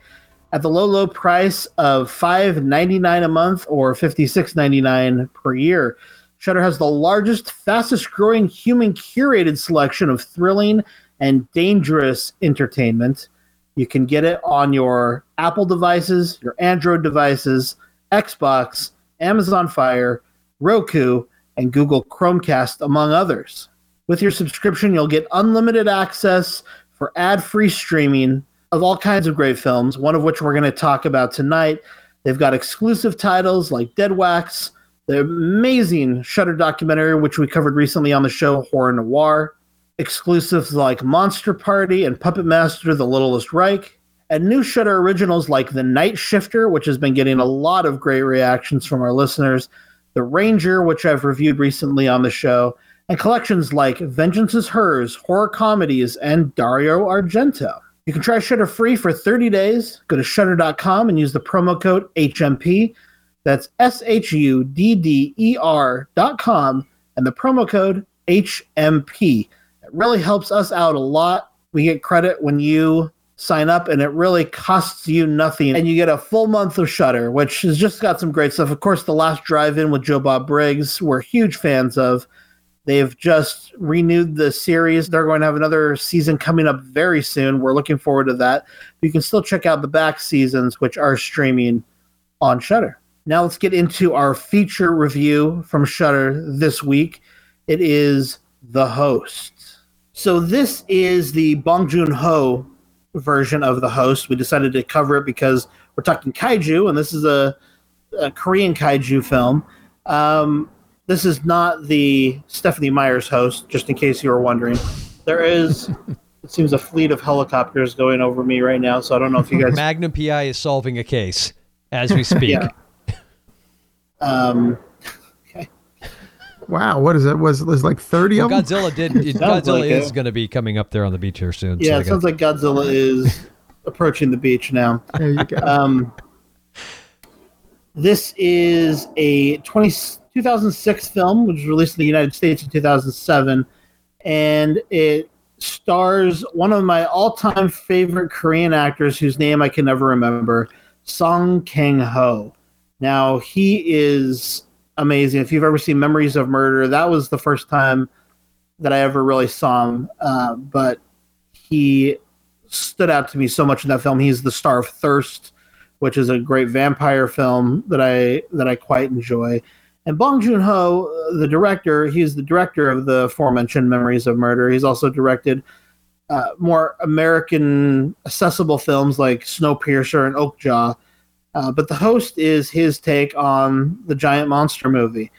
at the low, low price of $5.99 a month or $56.99 per year. Shudder has the largest, fastest growing human curated selection of thrilling and dangerous entertainment. You can get it on your Apple devices, your Android devices, Xbox, Amazon Fire, Roku, and Google Chromecast, among others. With your subscription, you'll get unlimited access for ad free streaming of all kinds of great films, one of which we're going to talk about tonight. They've got exclusive titles like Dead Wax, the amazing Shudder documentary, which we covered recently on the show, Horror Noir, exclusives like Monster Party and Puppet Master The Littlest Reich, and new Shudder originals like The Night Shifter, which has been getting a lot of great reactions from our listeners, The Ranger, which I've reviewed recently on the show, and collections like Vengeance is Hers, horror comedies, and Dario Argento. You can try Shudder free for 30 days. Go to shudder.com and use the promo code HMP. That's S H U D D E R dot com and the promo code HMP. It really helps us out a lot. We get credit when you sign up, and it really costs you nothing. And you get a full month of Shudder, which has just got some great stuff. Of course, the last drive-in with Joe Bob Briggs, we're huge fans of. They've just renewed the series. They're going to have another season coming up very soon. We're looking forward to that. You can still check out the back seasons, which are streaming on Shudder. Now let's get into our feature review from Shudder this week. It is The Host. So this is the Bong Joon-ho version of The Host. We decided to cover it because we're talking kaiju, and this is a, a Korean kaiju film. Um, this is not the Stephanie Myers host, just in case you were wondering. There is, [laughs] it seems, a fleet of helicopters going over me right now, so I don't know if you guys. Magnum PI is solving a case as we speak. Yeah. [laughs] Um, Wow, what is it? Was was like thirty Well, of them? Godzilla did. It, [laughs] Godzilla like is going to be coming up there on the beach here soon. yeah, so it sounds like Godzilla is approaching the beach now. There you go. Um, this is a 20, 2006 film, which was released in the United States in 2007, and it stars one of my all-time favorite Korean actors, whose name I can never remember, Song Kang Ho. Now he is amazing. If you've ever seen Memories of Murder, that was the first time that I ever really saw him. Uh, but he stood out to me so much in that film. He's the star of Thirst, which is a great vampire film that I that I quite enjoy. And Bong Joon Ho, the director, he's the director of the aforementioned Memories of Murder. He's also directed uh, more American accessible films like Snowpiercer and Okja. Uh, but the host is his take on the giant monster movie,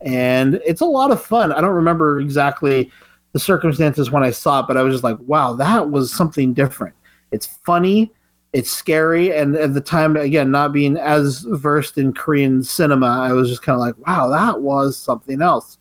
and it's a lot of fun. I don't remember exactly the circumstances when I saw it, but I was just like, wow, that was something different. It's funny. It's scary, and at the time, again, not being as versed in Korean cinema, I was just kind of like, "Wow, that was something else."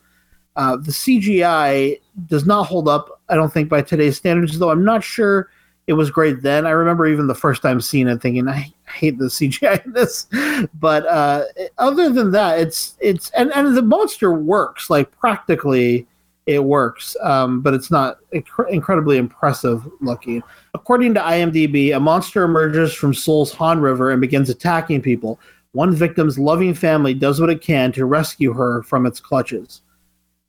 Uh, the CGI does not hold up, I don't think, by today's standards. Though I'm not sure it was great then. I remember even the first time seeing it, thinking, "I hate the [laughs] CGI in this." But uh, other than that, it's it's and and the monster works like practically it works, um, but it's not inc- incredibly impressive looking. According to IMDb, a monster emerges from Seoul's Han River and begins attacking people. One victim's loving family does what it can to rescue her from its clutches.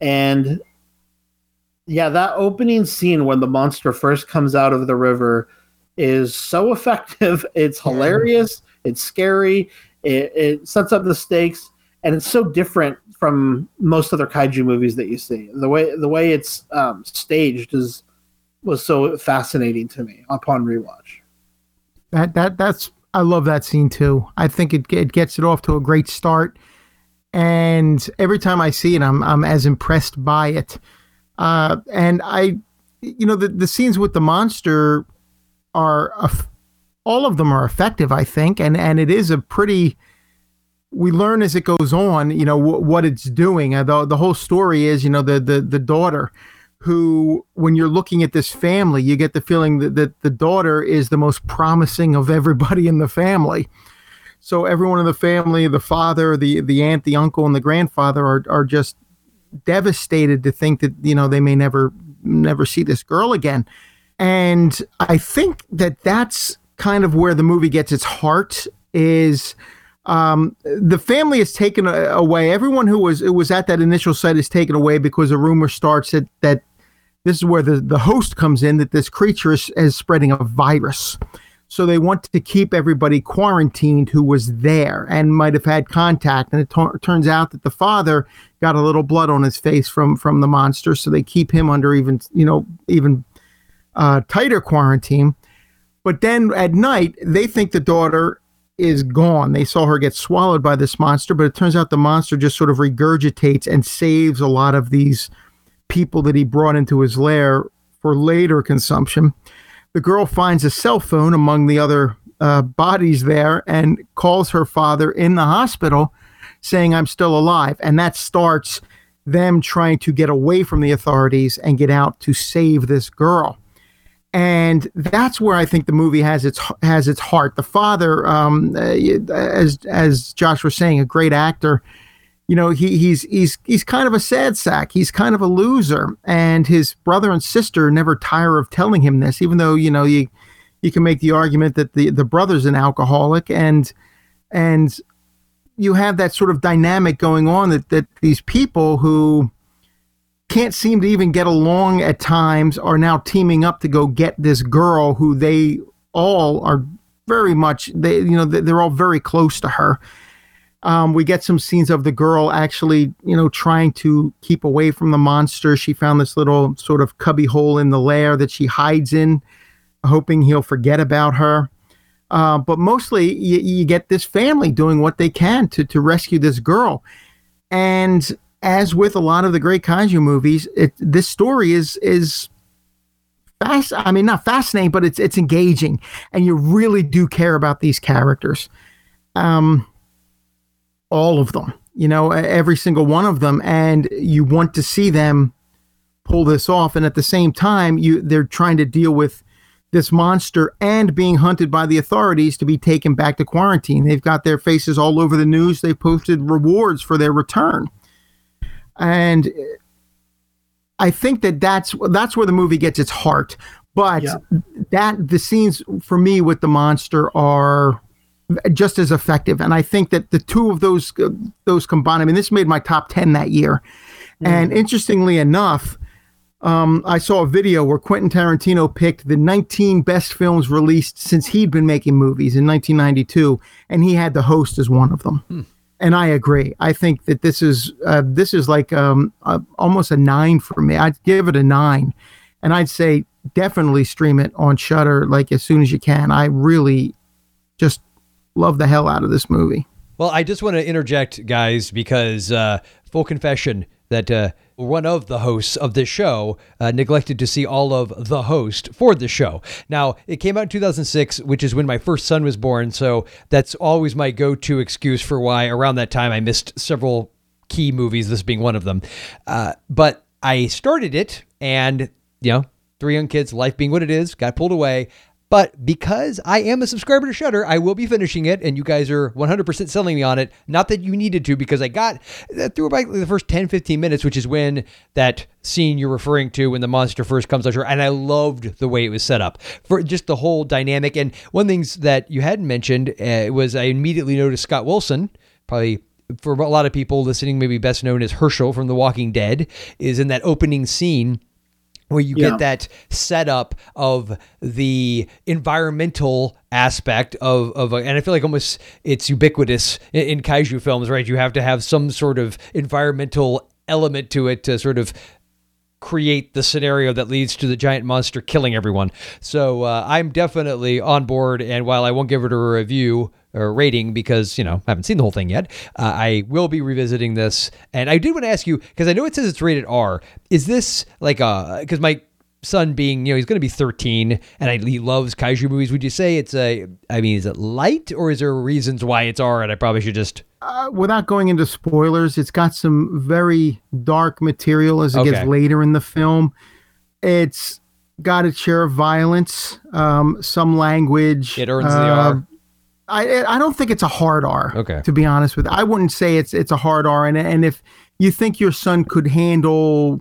And yeah, that opening scene when the monster first comes out of the river is so [laughs] effective. It's hilarious. It's scary. It, it sets up the stakes, and it's so different from most other kaiju movies that you see. The way the way it's um, staged is was so fascinating to me upon rewatch. That that that's I love that scene too. I think it it gets it off to a great start, and every time I see it, I'm I'm as impressed by it. Uh, and I, you know, the the scenes with the monster are all of them are effective, I think, and and it is a pretty. We learn as it goes on, you know, w- what it's doing. Uh, the the whole story is, you know, the the the daughter, who, when you're looking at this family, you get the feeling that, that the daughter is the most promising of everybody in the family. So everyone in the family, the father, the the aunt, the uncle, and the grandfather are are just devastated to think that you know they may never never see this girl again and i think that that's kind of where the movie gets its heart is um, the family is taken away everyone who was was at that initial site is taken away because a rumor starts that that this is where the, the host comes in that this creature is, is spreading a virus so they want to keep everybody quarantined who was there and might have had contact. And it turns out that the father got a little blood on his face from from the monster, so they keep him under even you know even uh, tighter quarantine. But then at night, they think the daughter is gone. They saw her get swallowed by this monster, but it turns out the monster just sort of regurgitates and saves a lot of these people that he brought into his lair for later consumption. The girl finds a cell phone among the other uh, bodies there and calls her father in the hospital saying, I'm still alive. And that starts them trying to get away from the authorities and get out to save this girl. And that's where I think the movie has its has its heart. The father, um, uh, as as Josh was saying, a great actor, you know, he, he's he's he's kind of a sad sack. He's kind of a loser, and his brother and sister never tire of telling him this. Even though you know you you can make the argument that the the brother's an alcoholic, and and you have that sort of dynamic going on that that these people who can't seem to even get along at times are now teaming up to go get this girl who they all are very much they you know they're all very close to her um, we get some scenes of the girl actually, you know, trying to keep away from the monster. She found this little sort of cubby hole in the lair that she hides in, hoping he'll forget about her. Uh, but mostly, you, you, get this family doing what they can to to rescue this girl. And as with a lot of the great kaiju movies, it, this story is is fast. I mean, not fascinating, but it's it's engaging, and you really do care about these characters. Um, all of them, you know, every single one of them, and you want to see them pull this off. And at the same time, you they're trying to deal with this monster and being hunted by the authorities to be taken back to quarantine. They've got their faces all over the news. They've posted rewards for their return, and I think that that's that's where the movie gets its heart. But yeah. that the scenes for me with the monster are just as effective. And I think that the two of those uh, those combined, I mean, this made my top ten that year. Mm. And interestingly enough, um, I saw a video where Quentin Tarantino picked the 19 best films released since he'd been making movies in 1992, and he had The Host as one of them. Hmm. And I agree. I think that this is uh, this is like um, uh, almost a nine for me. I'd give it a nine, and I'd say definitely stream it on Shudder like as soon as you can. I really just love the hell out of this movie. Well, I just want to interject, guys, because uh, full confession, that uh, one of the hosts of this show uh, neglected to see all of the host for the show. Now, it came out in 2006, which is when my first son was born. So that's always my go to excuse for why around that time I missed several key movies, this being one of them. Uh, but I started it, and, you know, three young kids, life being what it is, got pulled away. But because I am a subscriber to Shudder, I will be finishing it, and you guys are 100% selling me on it. Not that you needed to, because I got uh, through about the first 10, 15 minutes, which is when that scene you're referring to when the monster first comes out, and I loved the way it was set up for just the whole dynamic. And one things that you hadn't mentioned uh, was I immediately noticed Scott Wilson, probably for a lot of people listening, maybe best known as Hershel from The Walking Dead, is in that opening scene where you yeah. get that setup of the environmental aspect of of a, and I feel like almost it's ubiquitous in, in, kaiju films, right? You have to have some sort of environmental element to it to sort of create the scenario that leads to the giant monster killing everyone. So uh, I'm definitely on board, and while I won't give it a review or rating because you know I haven't seen the whole thing yet. Uh, I will be revisiting this, and I did want to ask you because I know it says it's rated R. Is this like a because my son being you know he's going to be 13 and I, he loves kaiju movies would you say it's a i mean is it light or is there reasons why it's r and i probably should just uh, without going into spoilers it's got some very dark material as it okay. gets later in the film it's got its share of violence um, some language it earns uh, the r I I don't think it's a hard R. Okay. To be honest with you, I wouldn't say it's it's a hard R. And and if you think your son could handle,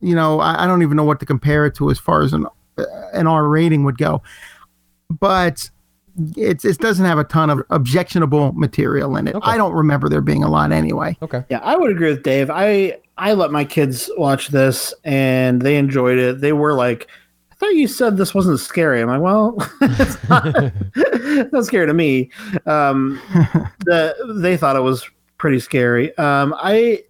you know, I, I don't even know what to compare it to as far as an uh, an R rating would go, but it's it doesn't have a ton of objectionable material in it. Okay. I don't remember there being a lot anyway. Okay. Yeah, I would agree with Dave. I I let my kids watch this and they enjoyed it. They were like I thought you said this wasn't scary. I'm like, well, [laughs] it's not, it's [laughs] not scary to me. Um, [laughs] the, they thought it was pretty scary. Um, I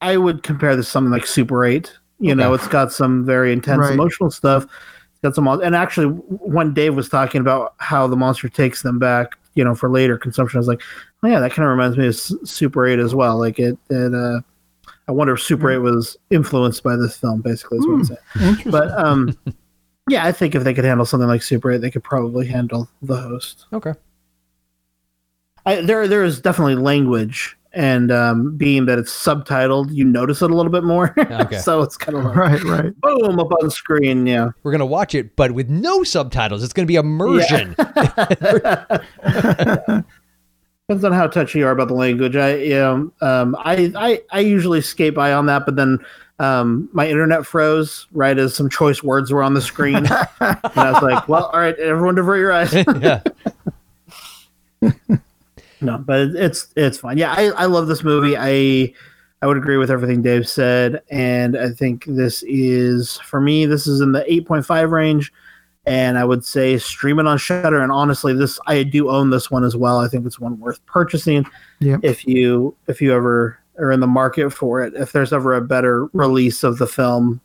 I would compare this to something like Super 8. You okay. know, it's got some very intense right. emotional stuff. It's got some, and actually, when Dave was talking about how the monster takes them back, you know, for later consumption, I was like, oh yeah, that kind of reminds me of Super 8 as well. Like it, it uh, I wonder if Super 8 was influenced by this film, basically, is what I'm hmm. saying. But um, yeah, I think if they could handle something like Super 8, they could probably handle the host. Okay. I, there, there is definitely language, and um, being that it's subtitled, you notice it a little bit more. [laughs] Okay. so it's kind of like right, right, boom up on the screen. Yeah, we're gonna watch it, but with no subtitles. It's gonna be immersion. Yeah. [laughs] Depends on how touchy you are about the language. I, you know, um, I, I, I usually skate by on that, but then um, my internet froze right as some choice words were on the screen. [laughs] and I was like, well, all right, everyone divert your eyes. [laughs] yeah. [laughs] no, but it's it's fine. Yeah, I, I love this movie. I I would agree with everything Dave said, and I think this is for me. This is in the eight point five range, and I would say stream it on Shudder. And honestly, this I do own this one as well. I think it's one worth purchasing. Yeah. If you if you ever are in the market for it. If there's ever a better release of the film,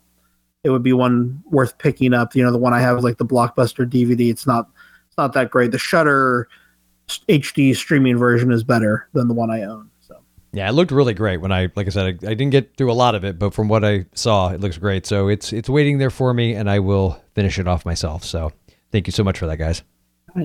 it would be one worth picking up. You know, the one I have is like the blockbuster DVD. It's not it's not that great. The Shudder HD streaming version is better than the one I own. So yeah, it looked really great when I like I said I, I didn't get through a lot of it, but from what I saw, it looks great. So it's it's waiting there for me, and I will finish it off myself. So thank you so much for that, guys.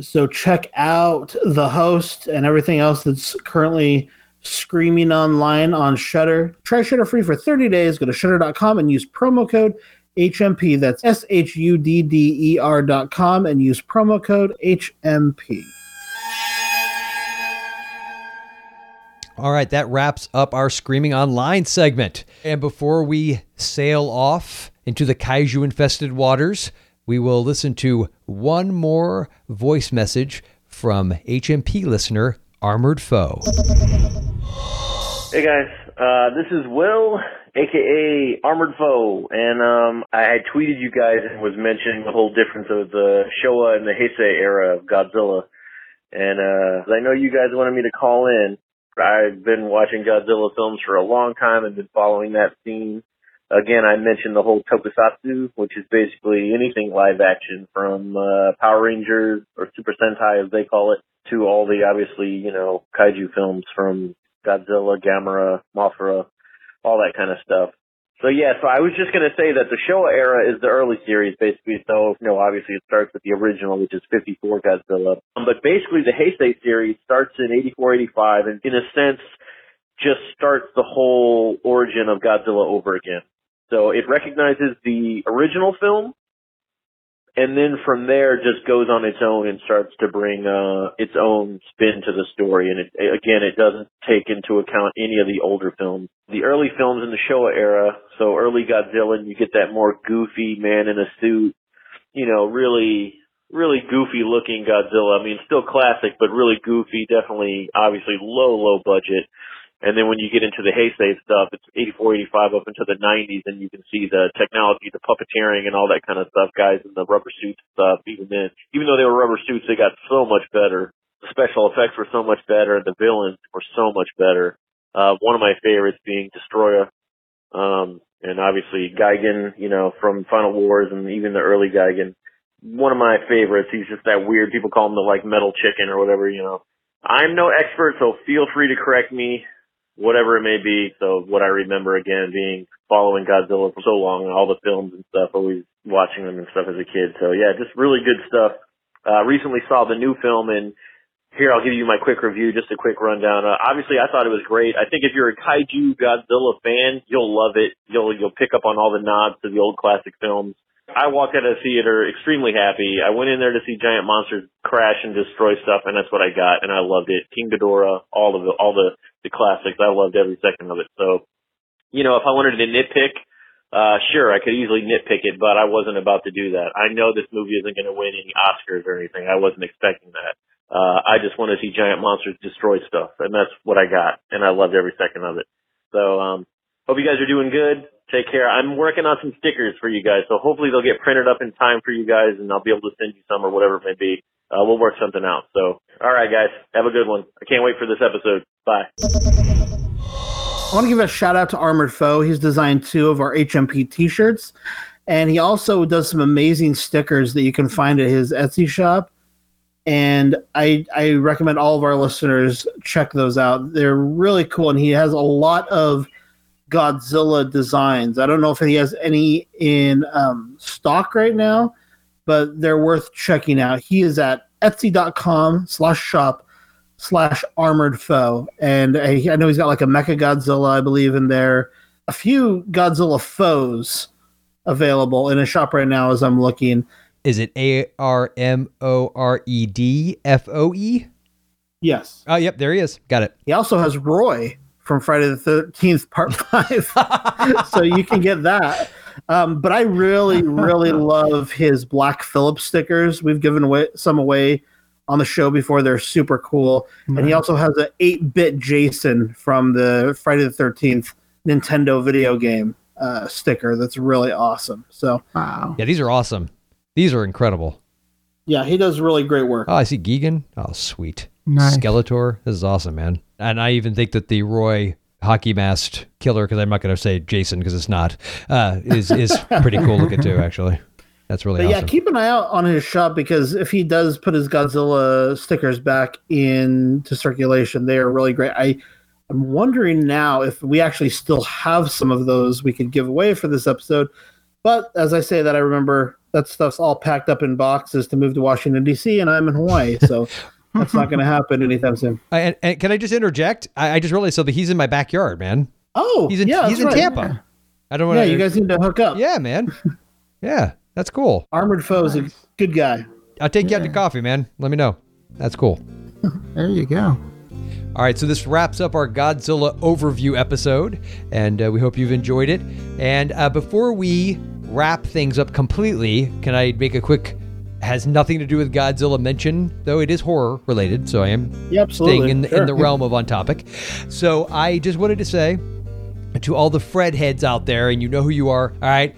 So check out the host and everything else that's currently Screaming Online on Shudder. Try Shudder free for 30 days. Go to shudder.com and use promo code HMP. That's S H U D D E R.com and use promo code HMP. All right, that wraps up our Screaming Online segment. And before we sail off into the kaiju infested waters, we will listen to one more voice message from HMP listener Armored Foe. Hey guys, uh, this is Will, aka Armored Foe, and um, I tweeted you guys and was mentioning the whole difference of the Showa and the Heisei era of Godzilla. And uh, I know you guys wanted me to call in. I've been watching Godzilla films for a long time and been following that scene. Again, I mentioned the whole tokusatsu, which is basically anything live action from uh, Power Rangers or Super Sentai as they call it to all the obviously, you know, kaiju films from Godzilla, Gamera, Mothra. all that kind of stuff. So yeah, so I was just gonna say that the Showa era is the early series, basically. So you know, obviously it starts with the original, which is 54 Godzilla. Um, but basically, the Heisei series starts in 84, 85, and in a sense, just starts the whole origin of Godzilla over again. So it recognizes the original film, and then from there just goes on its own and starts to bring uh, its own spin to the story. And it, again, it doesn't take into account any of the older films. The early films in the Showa era, so early Godzilla, and you get that more goofy man in a suit, you know, really, really goofy looking Godzilla. I mean, still classic, but really goofy. Definitely, obviously, low, low budget. And then when you get into the Heisei stuff, it's 84, 85 up into the 90s, and you can see the technology, the puppeteering, and all that kind of stuff. Guys in the rubber suits stuff. Even then, even though they were rubber suits, they got so much better. The special effects were so much better, the villains were so much better. Uh, one of my favorites being Destoroyah, um, and obviously Gigan, you know, from Final Wars, and even the early Gigan. One of my favorites. He's just that weird. People call him the like metal chicken or whatever, you know. I'm no expert, so feel free to correct me whatever it may be. So what I remember again being following Godzilla for so long and all the films and stuff, always watching them and stuff as a kid. So yeah, just really good stuff. Uh, recently saw the new film and here I'll give you my quick review, just a quick rundown. Uh, obviously I thought it was great. I think if you're a kaiju Godzilla fan, you'll love it. You'll, you'll pick up on all the nods to the old classic films. I walked out of the theater extremely happy. I went in there to see giant monsters crash and destroy stuff, and that's what I got, and I loved it. King Ghidorah, all of the all the the classics. I loved every second of it. So, you know, if I wanted to nitpick, uh, sure, I could easily nitpick it, but I wasn't about to do that. I know this movie isn't going to win any Oscars or anything. I wasn't expecting that. Uh, I just want to see giant monsters destroy stuff, and that's what I got, and I loved every second of it. So, um, hope you guys are doing good. Take care. I'm working on some stickers for you guys, so hopefully they'll get printed up in time for you guys, and I'll be able to send you some or whatever it may be. Uh, we'll work something out. So, all right, guys, have a good one. I can't wait for this episode. Bye. I want to give a shout out to Armored Foe. He's designed two of our HMP T-shirts, and he also does some amazing stickers that you can find at his Etsy shop. And I I recommend all of our listeners check those out. They're really cool, and he has a lot of Godzilla designs. I don't know if he has any in um, stock right now, but they're worth checking out. He is at etsy.com slash shop slash armored foe. And I, I know he's got like a Mecha Godzilla, I believe, in there. A few Godzilla foes available in a shop right now as I'm looking. Is it A R M O R E D F O E? Yes. Oh, yep, there he is. Got it. He also has Roy from Friday the Thirteenth Part [laughs] Five, [laughs] so you can get that. Um, but I really, really [laughs] love his Black Phillip stickers. We've given away some away on the show before. They're super cool, mm-hmm. and he also has an eight-bit Jason from the Friday the Thirteenth Nintendo video game uh, sticker. That's really awesome. So wow, yeah, these are awesome. These are incredible. Yeah, he does really great work. Oh, I see Gigan. Oh, sweet. Nice. Skeletor. This is awesome, man. And I even think that the Roy hockey masked killer, because I'm not going to say Jason because it's not, uh, is is pretty cool looking too. Actually, that's really. But awesome. yeah, keep an eye out on his shop because if he does put his Godzilla stickers back into circulation, they are really great. I. I'm wondering now if we actually still have some of those we could give away for this episode. But as I say that, I remember that stuff's all packed up in boxes to move to Washington D.C. and I'm in Hawaii, so [laughs] that's not going to happen anytime soon. And, and, can I just interject? I, I, just realized so that he's in my backyard, man. Oh, he's in yeah, he's in right. Tampa. Yeah. I don't. Wanna, you guys need to hook up. Yeah, man. [laughs] yeah, that's cool. Armored Foe is a good guy. I'll take you out to coffee, man. Let me know. That's cool. [laughs] There you go. All right, so this wraps up our Godzilla overview episode, and uh, we hope you've enjoyed it. And uh, before we wrap things up completely, can I make a quick has nothing to do with Godzilla mention, though it is horror related. So I am yeah, staying in, sure. in the realm of on topic. So I just wanted to say to all the Fred heads out there, and you know who you are. All right,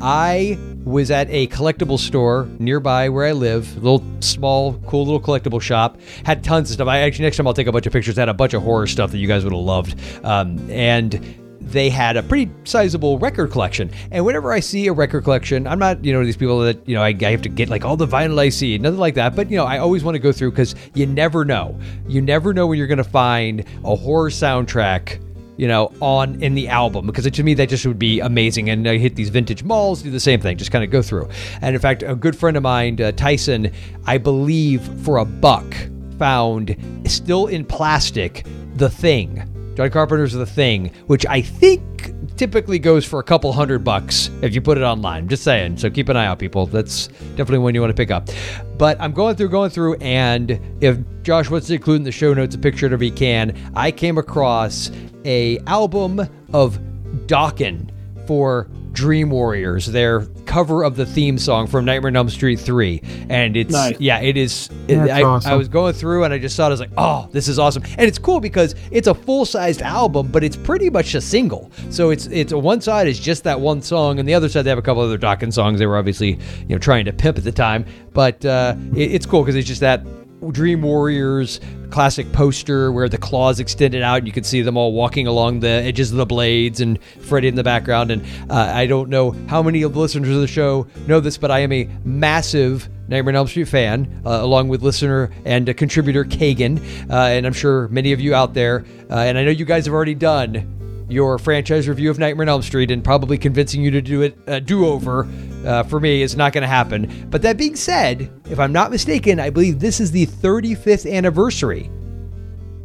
I was at a collectible store nearby where I live, a little small, cool little collectible shop. Had tons of stuff. I actually next time I'll take a bunch of pictures. Had a bunch of horror stuff that you guys would have loved, um, and they had a pretty sizable record collection. And whenever I see a record collection, I'm not, you know, these people that, you know, I, I have to get like all the vinyl I see, nothing like that. But, you know, I always want to go through because you never know. You never know when you're going to find a horror soundtrack you know, on in the album because to me that just would be amazing. And I hit these vintage malls, do the same thing, just kind of go through. And in fact, a good friend of mine, uh, Tyson, I believe for a buck, found still in plastic the thing. John Carpenter's The Thing, which I think typically goes for a couple hundred bucks if you put it online. just saying. So keep an eye out, people. That's definitely one you want to pick up. But I'm going through, going through, and if Josh wants to include in the show notes a picture of he can, I came across a album of Dokken for Dream Warriors, their cover of the theme song from Nightmare on Elm Street 3. And it's, nice. yeah, it is. It, I, awesome. I, was going through and I just saw it, I was like, oh, this is awesome. And it's cool because it's a full sized album, but it's pretty much a single. So it's, it's one side is just that one song, and the other side, they have a couple other Dokken songs they were obviously, you know, trying to pimp at the time. But uh, it, it's cool because it's just that Dream Warriors classic poster where the claws extended out and you can see them all walking along the edges of the blades and Freddy in the background. And uh, I don't know how many of the listeners of the show know this, but I am a massive Nightmare on Elm Street fan, uh, along with listener and contributor Kagan. Uh, and I'm sure many of you out there, uh, and I know you guys have already done your franchise review of Nightmare on Elm Street and probably convincing you to do it a do over uh, for me is not going to happen. But that being said, if I'm not mistaken, I believe this is the 35th anniversary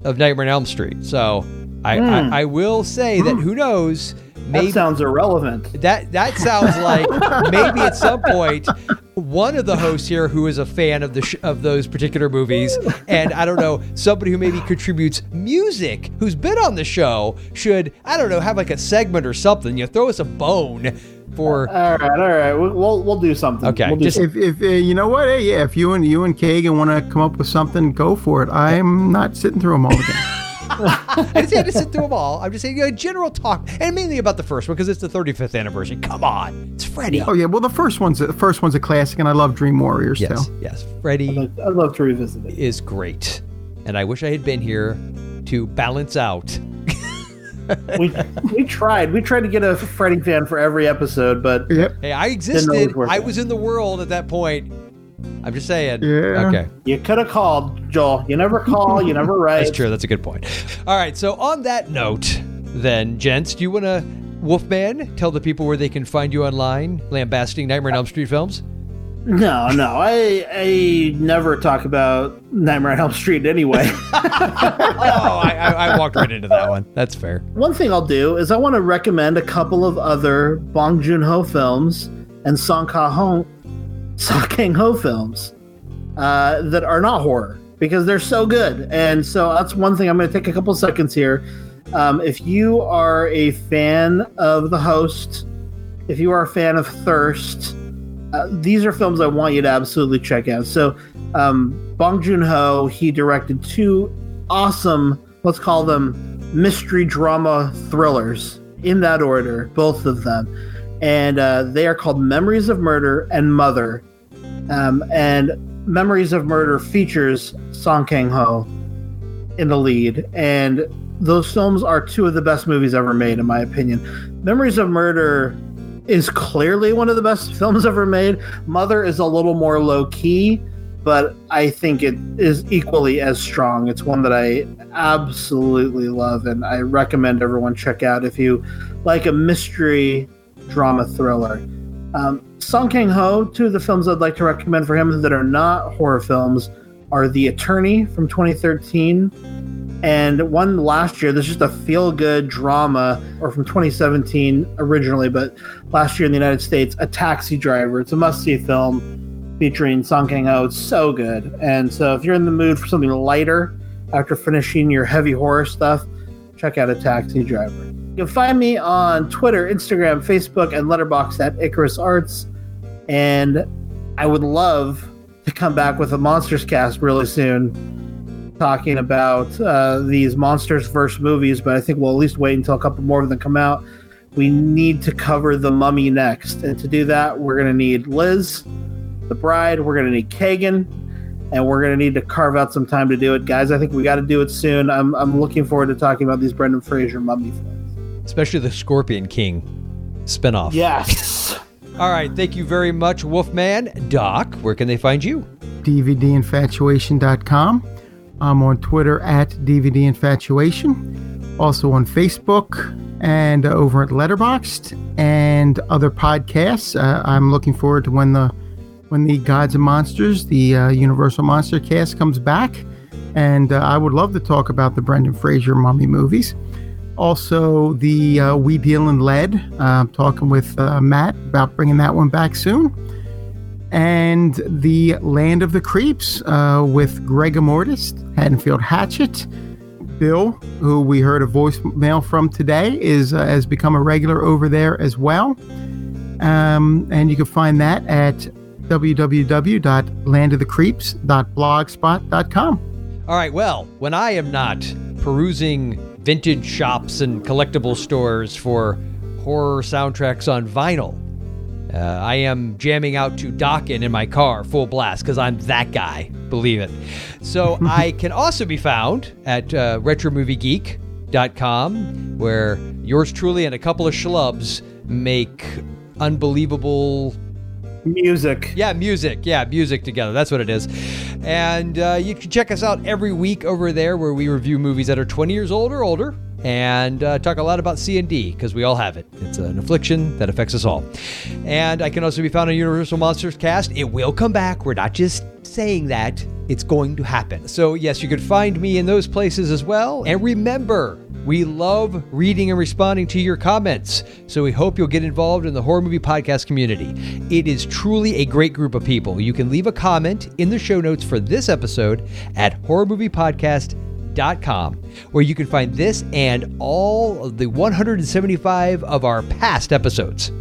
of Nightmare on Elm Street. So I, mm. I, hmm. I, will say that who knows. Maybe, that sounds irrelevant. That that sounds like maybe at some point one of the hosts here who is a fan of the sh- of those particular movies, and I don't know somebody who maybe contributes music who's been on the show should I don't know have like a segment or something. You know, throw us a bone for. All right, all right, we'll we'll do something. Okay, we'll do just something. if if uh, you know what, hey, yeah, if you and you and Kagan want to come up with something, go for it. I'm not sitting through them all again. [laughs] I didn't say I had to sit through them all. I'm just saying you a general talk, and mainly about the first one because it's the 35th anniversary. Come on, it's Freddy. Oh yeah, well the first one's the first one's a classic, and I love Dream Warriors yes, too. Yes, Freddy. I love, I love to revisit it. Is great, and I wish I had been here to balance out. we we tried. We tried to get a Freddy fan for every episode, but yep. hey, I existed. I was in the world at that point. I'm just saying. Yeah. Okay. You could have called, Joel. You never call. You never [laughs] write. That's true. That's a good point. All right. So on that note, then, gents, do you want to, Wolfman, tell the people where they can find you online, lambasting Nightmare on Elm Street films? No, no, I I never talk about Nightmare on Elm Street anyway. [laughs] oh, I, I, I, walked right into that one. That's fair. One thing I'll do is I want to recommend a couple of other Bong Joon Ho films and Song Kang Ho Song Kang Ho films uh, that are not horror because they're so good. And so that's one thing I'm going to take a couple seconds here. Um, if you are a fan of The Host, if you are a fan of Thirst, uh, these are films I want you to absolutely check out. So, um, Bong Joon Ho, he directed two awesome, let's call them mystery drama thrillers in that order, both of them. And uh, they are called Memories of Murder and Mother. Um, and Memories of Murder features Song Kang Ho in the lead, and those films are two of the best movies ever made, in my opinion. Memories of Murder is clearly one of the best [laughs] films ever made. Mother is a little more low key, but I think it is equally as strong. It's one that I absolutely love, and I recommend everyone check out if you like a mystery drama thriller. Um, Song Kang Ho, two of the films I'd like to recommend for him that are not horror films are The Attorney from 2013 and one last year. This is just a feel good drama, or from 2017 originally, but last year in the United States, A Taxi Driver. It's a must see film featuring Song Kang Ho. It's so good. And so if you're in the mood for something lighter after finishing your heavy horror stuff, check out A Taxi Driver. You'll find me on Twitter, Instagram, Facebook, and Letterboxd at Icarus Arts. And I would love to come back with a Monsters cast really soon, talking about uh, these Monsters verse movies. But I think we'll at least wait until a couple more of them come out. We need to cover the Mummy next, and to do that, we're going to need Liz, the bride. We're going to need Kagan, and we're going to need to carve out some time to do it, guys. I think we got to do it soon. I'm I'm looking forward to talking about these Brendan Fraser Mummy films especially the Scorpion King spinoff. Yes. All right. Thank you very much, Wolfman. Doc, where can they find you? DVDinfatuation.com. I'm on Twitter at DVDinfatuation. Also on Facebook and uh, over at Letterboxd and other podcasts. Uh, I'm looking forward to when the when the Gods and Monsters, the uh, Universal Monster Cast, comes back, and uh, I would love to talk about the Brendan Fraser Mummy movies. Also, the uh, We Deal in Lead. Uh, talking with Matt about bringing that one back soon and the Land of the Creeps uh, with Greg Mortis, Haddonfield Hatchet. Bill, who we heard a voicemail from today, is uh, has become a regular over there as well. Um, and you can find that at www.landofthecreeps.blogspot.com. All right, well, when I am not perusing vintage shops and collectible stores for horror soundtracks on vinyl, uh, I am jamming out to Dokken in my car full blast because I'm that guy, believe it. So [laughs] I can also be found at uh, retromoviegeek.com, where yours truly and a couple of schlubs make unbelievable music. Yeah, music. Yeah, music together. That's what it is. And uh, you can check us out every week over there where we review movies that are 20 years old or older and uh, talk a lot about C&D because we all have it. It's an affliction that affects us all. And I can also be found on Universal Monsters Cast. It will come back. We're not just saying that. It's going to happen. So yes, you can find me in those places as well. And remember, we love reading and responding to your comments, so we hope you'll get involved in the Horror Movie Podcast community. It is truly a great group of people. You can leave a comment in the show notes for this episode at horrormoviepodcast.com, where you can find this and all of the 175 of our past episodes.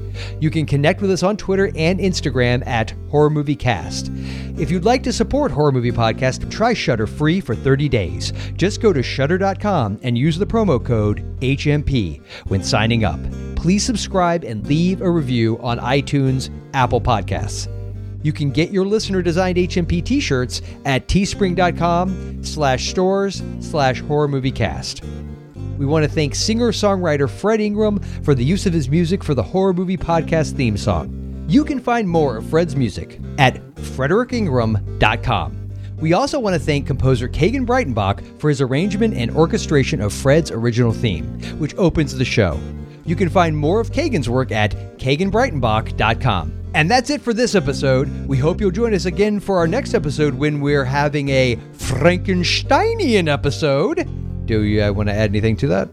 You can connect with us on Twitter and Instagram at Horror Movie Cast. If you'd like to support Horror Movie Podcast, try Shudder free for 30 days. Just go to shudder.com and use the promo code HMP when signing up. Please subscribe and leave a review on iTunes, Apple Podcasts. You can get your listener designed HMP t-shirts at teespring.com slash stores slash horror movie cast. We want to thank singer songwriter Fred Ingram for the use of his music for the Horror Movie Podcast theme song. You can find more of Fred's music at fredericingram.com. We also want to thank composer Kagan Breitenbach for his arrangement and orchestration of Fred's original theme, which opens the show. You can find more of Kagan's work at kaganbreitenbach.com. And that's it for this episode. We hope you'll join us again for our next episode when we're having a Frankensteinian episode. Do you uh, want to add anything to that?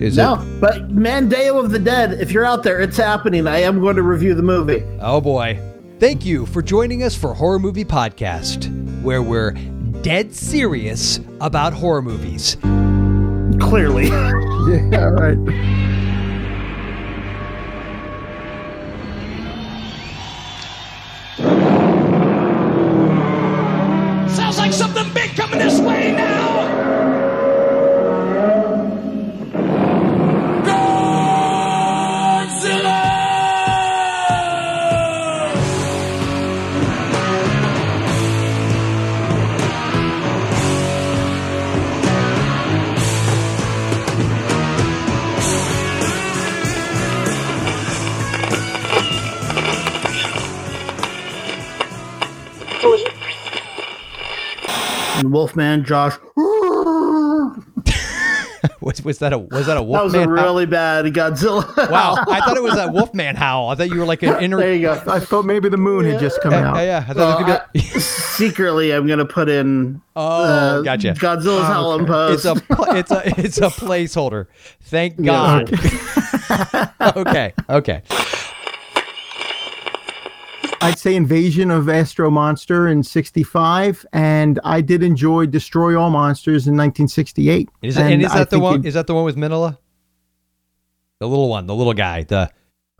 Is no, it? but Mandale of the Dead, if you're out there, it's happening. I am going to review the movie. Oh boy. Thank you for joining us for Horror Movie Podcast, where we're dead serious about horror movies. Clearly. [laughs] [laughs] yeah, right. Wolfman Josh. [laughs] was, was that a was that a Wolfman? That was a really bad Godzilla. wow, I thought it was a Wolfman howl. I thought you were like an inner. There you go. I thought maybe the moon had just come yeah, out. Yeah, I well, be... I, secretly, I'm gonna put in. Oh, uh, gotcha. Godzilla's Oh, howl okay. in post. It's a it's a it's a placeholder. Thank God. [laughs] okay. Okay. I'd say Invasion of Astro Monster in 65, and I did enjoy Destroy All Monsters in 1968. Is it, and, And is I that the one? it- Is that the one with Minilla? The little one, the little guy. The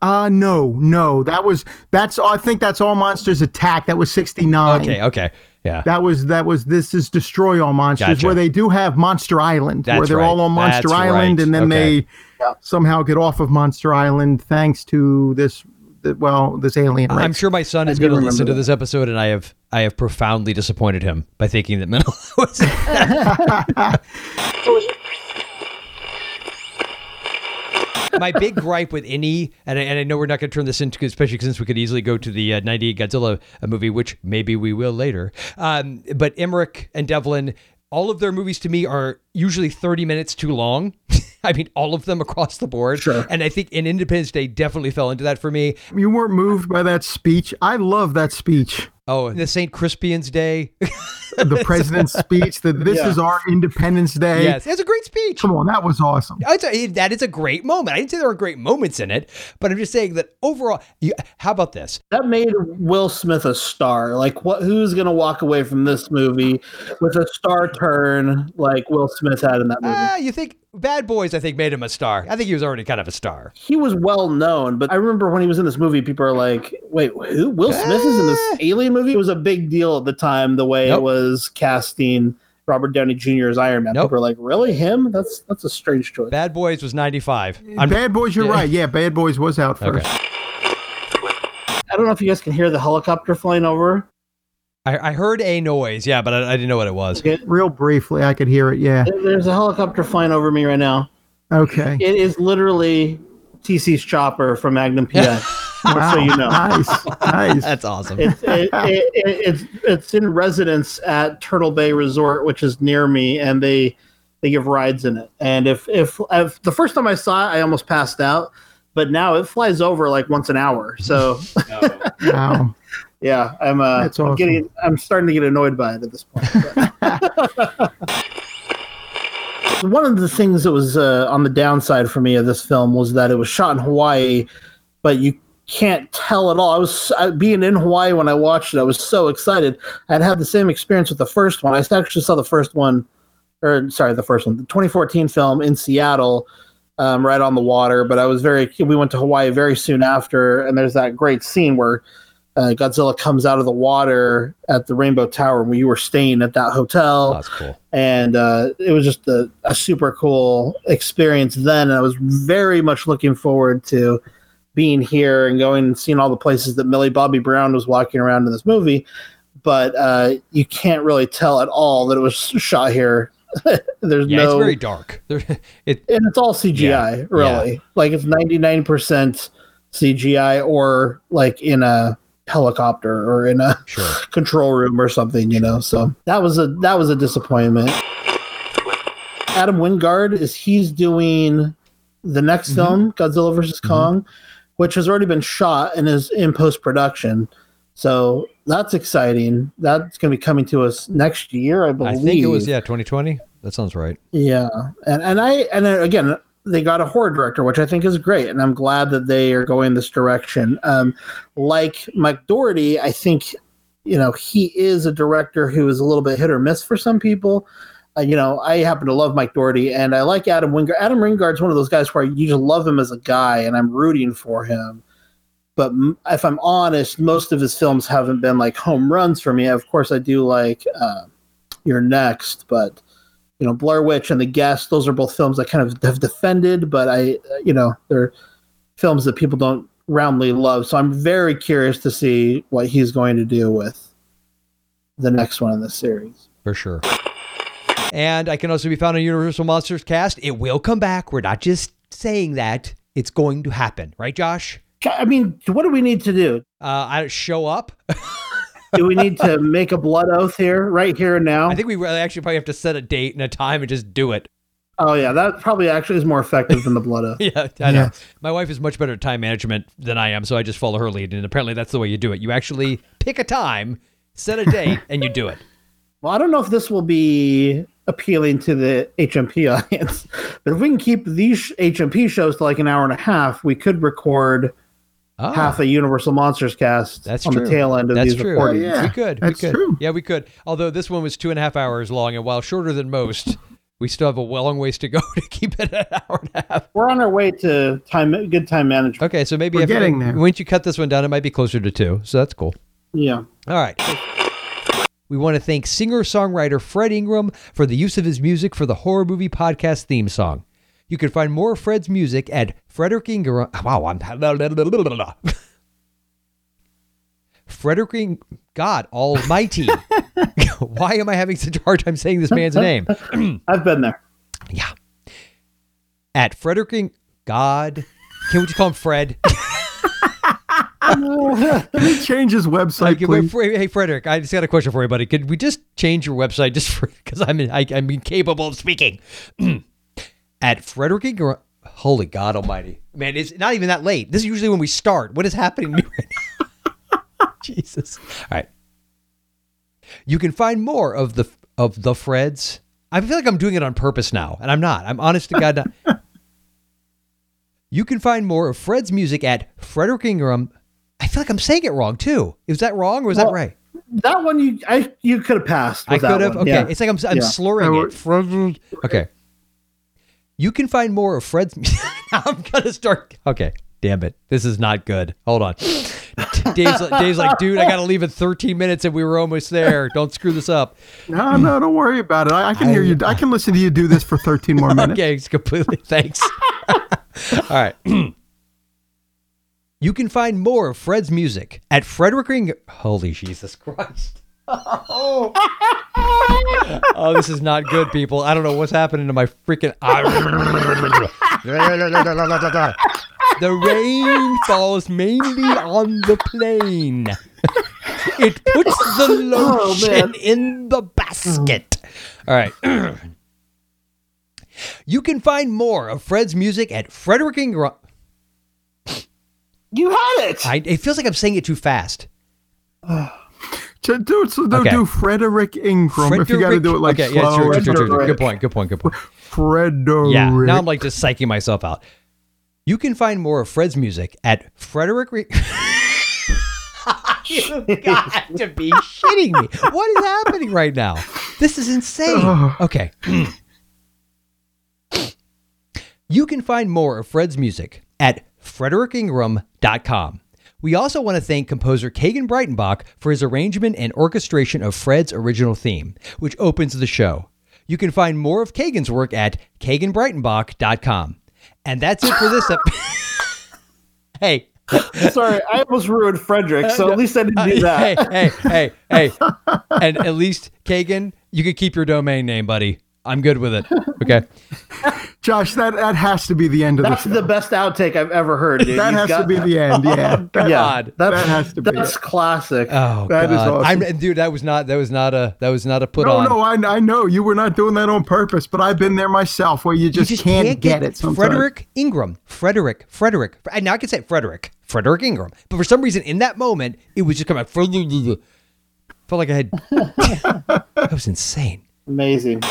Uh no, no. That was that's I think that's All Monsters Attack. That was 69. okay, okay, yeah. That was that was this is Destroy All Monsters Gotcha. where they do have Monster Island where they're right. all on Monster That's Island right. and then Okay. they somehow get off of Monster Island thanks to this well this alien race. I'm sure my son is going to listen to this episode, and I have I have profoundly disappointed him by thinking that Minilla [laughs] was. [laughs] [laughs] my big gripe with any, and I, and I know we're not going to turn this into, especially since we could easily go to the uh, 98 Godzilla uh, movie, which maybe we will later. Um, but Emmerich and Devlin, all of their movies to me are usually 30 minutes too long. [laughs] I mean, all of them across the board. Sure. And I think in Independence Day definitely fell into that for me. You weren't moved by that speech. I love that speech. Oh, the St. Crispian's Day. the [laughs] president's speech that this Yeah. is our Independence Day. Yes, it's a great speech. Come on, that was awesome. It's a, that is a great moment. I didn't say there were great moments in it, but I'm just saying that overall, you, how about this? That made Will Smith a star. Like, what? Who's gonna walk away from this movie with a star turn like Will Smith had in that movie? Ah, you think Bad Boys, I think, made him a star. I think he was already kind of a star. he was well known, but I remember when he was in this movie, people are like, "Wait, who? Will Smith is in this Alien movie?" It was a big deal at the time. The way Nope. it was casting Robert Downey Jr. as Iron Man. People are like, "Really, him? That's that's a strange choice." Bad Boys was 95. I'm- Bad Boys, you're Yeah. right. Yeah, Bad Boys was out first. Okay. I don't know if you guys can hear the helicopter flying over. I, I heard a noise, yeah, but I, I didn't know what it was. Real briefly, I could hear it. Yeah. There- There's a helicopter flying over me right now. Okay. It is literally TC's chopper from Magnum PI. [laughs] just so you know. Nice. Nice. That's awesome. It's it, [laughs] it, it, it's it's in residence at Turtle Bay Resort, which is near me, and they they give rides in it. And if if, if the first time I saw it, I almost passed out, but now it flies over like once an hour. So [laughs] Wow. Yeah, I'm uh, That's I'm awesome. getting I'm starting to get annoyed by it at this point. [laughs] [laughs] One of the things that was uh, on the downside for me of this film was that it was shot in Hawaii, but you can't tell at all. I was I, being in Hawaii when I watched it. I was so excited. I'd had the same experience with the first one. I actually saw the first one, or sorry, the first one, the 2014 film in Seattle, um, right on the water. But I was very. We went to Hawaii very soon after, and there's that great scene where uh, Godzilla comes out of the water at the Rainbow Tower when you were staying at that hotel. That's cool. And uh, it was just a, a super cool experience then. And I was very much looking forward to being here and going and seeing all the places that Millie Bobby Brown was walking around in this movie. But uh, you can't really tell at all that it was shot here. [laughs] There's Yeah, no it's very dark. [laughs] There, it, and it's all CGI, Yeah, really. Like it's ninety nine percent CGI, or like in a helicopter or in a [laughs] control room or something, you know. So that was a that was a disappointment. Adam Wingard is he's doing the next mm-hmm. film, Godzilla versus mm-hmm. Kong, which has already been shot and is in post production. So that's exciting. That's going to be coming to us next year, I I believe. think it was, yeah, 2020. That sounds right. Yeah, and and I and then again they got a horror director, which I think is great, and I'm glad that they are going this direction. Um, like Mike Dougherty, I think you know he is a director who is a little bit hit or miss for some people. Uh, you know, I happen to love Mike Dougherty, and I like Adam Wingard. Adam Wingard's one of those guys where you just love him as a guy, and I'm rooting for him. But m- if I'm honest, most of his films haven't been like home runs for me. Of course, I do like uh, You're Next, but you know Blair Witch and The Guest. Those are both films I kind of have defended, but I, you know, they're films that people don't roundly love. So I'm very curious to see what he's going to do with the next one in the series. For sure. And I can also be found on Universal Monsters Cast. It will come back. We're not just saying that. It's going to happen, right, Josh? I mean, what do we need to do? Uh, I show up. [laughs] Do we need to make a blood oath here, right here and now? I think we really actually probably have to set a date and a time and just do it. Oh yeah, that probably actually is more effective than the blood [laughs] oath. Yeah, I know. My wife is much better at time management than I am, so I just follow her lead. And apparently, that's the way you do it. You actually pick a time, set a date, [laughs] and you do it. Well, I don't know if this will be appealing to the HMP [laughs] audience, but if we can keep these HMP shows to like an hour and a half, we could record Ah. half a Universal Monsters cast That's on true. the tail end of That's these true. recordings. We could. That's we could. true. Yeah, we could. Although this one was two and a half hours long, and while shorter than most, we still have a long ways to go [laughs] to keep it an hour and a half. We're on our way to time, good time management. Okay, so maybe We're if, getting there. once you cut this one down, it might be closer to two. So that's cool. Yeah. All right. We want to thank singer songwriter Fred Ingram for the use of his music for the horror movie podcast theme song. You can find more of Fred's music at Frederick Ingram. Wow, I'm. [laughs] Frederick Ing- God Almighty. [laughs] Why am I having such a hard time saying this man's name? [clears throat] I've been there. yeah. At Frederick Ing- God. Can we just call him Fred? [laughs] Can he change his website, Okay, please? Fre- hey Frederick, I just got a question for you, buddy. Could we just change your website just for because I'm I, I'm incapable of speaking? [clears throat] At at Frederick Ingram. Holy God Almighty, man! It's not even that late. This is usually when we start. What is happening to me right now? Jesus! All right. You can find more of the of the Freds. I feel like I'm doing it on purpose now, and I'm not. I'm honest to God. Not. you can find more of Fred's music at Frederick Ingram. I feel like I'm saying it wrong too. Is that wrong or is Well, that right? That one you I you could have passed. I with that could have. Okay, Yeah. it's like I'm, I'm Yeah. slurring it. Fred. Okay. You can find more of Fred's. Music. [laughs] I'm gonna start. Okay, damn it, this is not good. Hold on. [laughs] Dave's, Dave's like, dude, I gotta leave in 13 minutes, and we were almost there. Don't screw this up. No, no, don't worry about it. I, I can hear you. I can listen to you do this for 13 more minutes. okay, it's completely. [laughs] Thanks. All right. [clears throat] you can find more of Fred's music at Frederick Ring. Holy Jesus Christ. Oh. oh, this is not good, people. I don't know what's happening to my freaking. Eye. The rain falls mainly on the plain. It puts the oh, lotion in the basket. All right. [clears throat] you can find more of Fred's music at Frederick Ingram. You had it. I, it feels like I'm saying it too fast. [sighs] Oh. So do, so do, Okay. do Frederick Ingram if you got to do it like okay, slow. yeah, true, true, true, true. Good point. Good point. Good point. Frederick. Yeah, now I'm like just psyching myself out. You can find more of Fred's music at Frederick. Re- [laughs] you got to be shitting me! What is happening right now? This is insane. [sighs] Okay. you can find more of Fred's music at frederickingram.com. We also want to thank composer Kagan Breitenbach for his arrangement and orchestration of Fred's original theme, which opens the show. You can find more of Kagan's work at kaganbreitenbach.com. And that's it for this episode. [laughs] hey. [laughs] Sorry, I almost ruined Frederick, so at least I didn't do that. [laughs] Hey, hey, hey, hey. and at least, Kagan, you can keep your domain name, buddy. I'm good with it. Okay. [laughs] Josh, that, that has to be the end of That's the the best outtake I've ever heard, dude. That You've has got- to be the end. Yeah. [laughs] That- God. yeah, that's, That has to be That's it. classic. Oh That is God. awesome. I'm, dude, that was not that was not a that was not a put no, on. no, I, I know you were not doing that on purpose, but I've been there myself where you just, can't, get, it. Sometimes. Frederick Ingram. Frederick. Frederick. And now I can say Frederick. Frederick Ingram. But for some reason, in that moment, it was just coming out. [laughs] Felt like I had. that was insane. Amazing.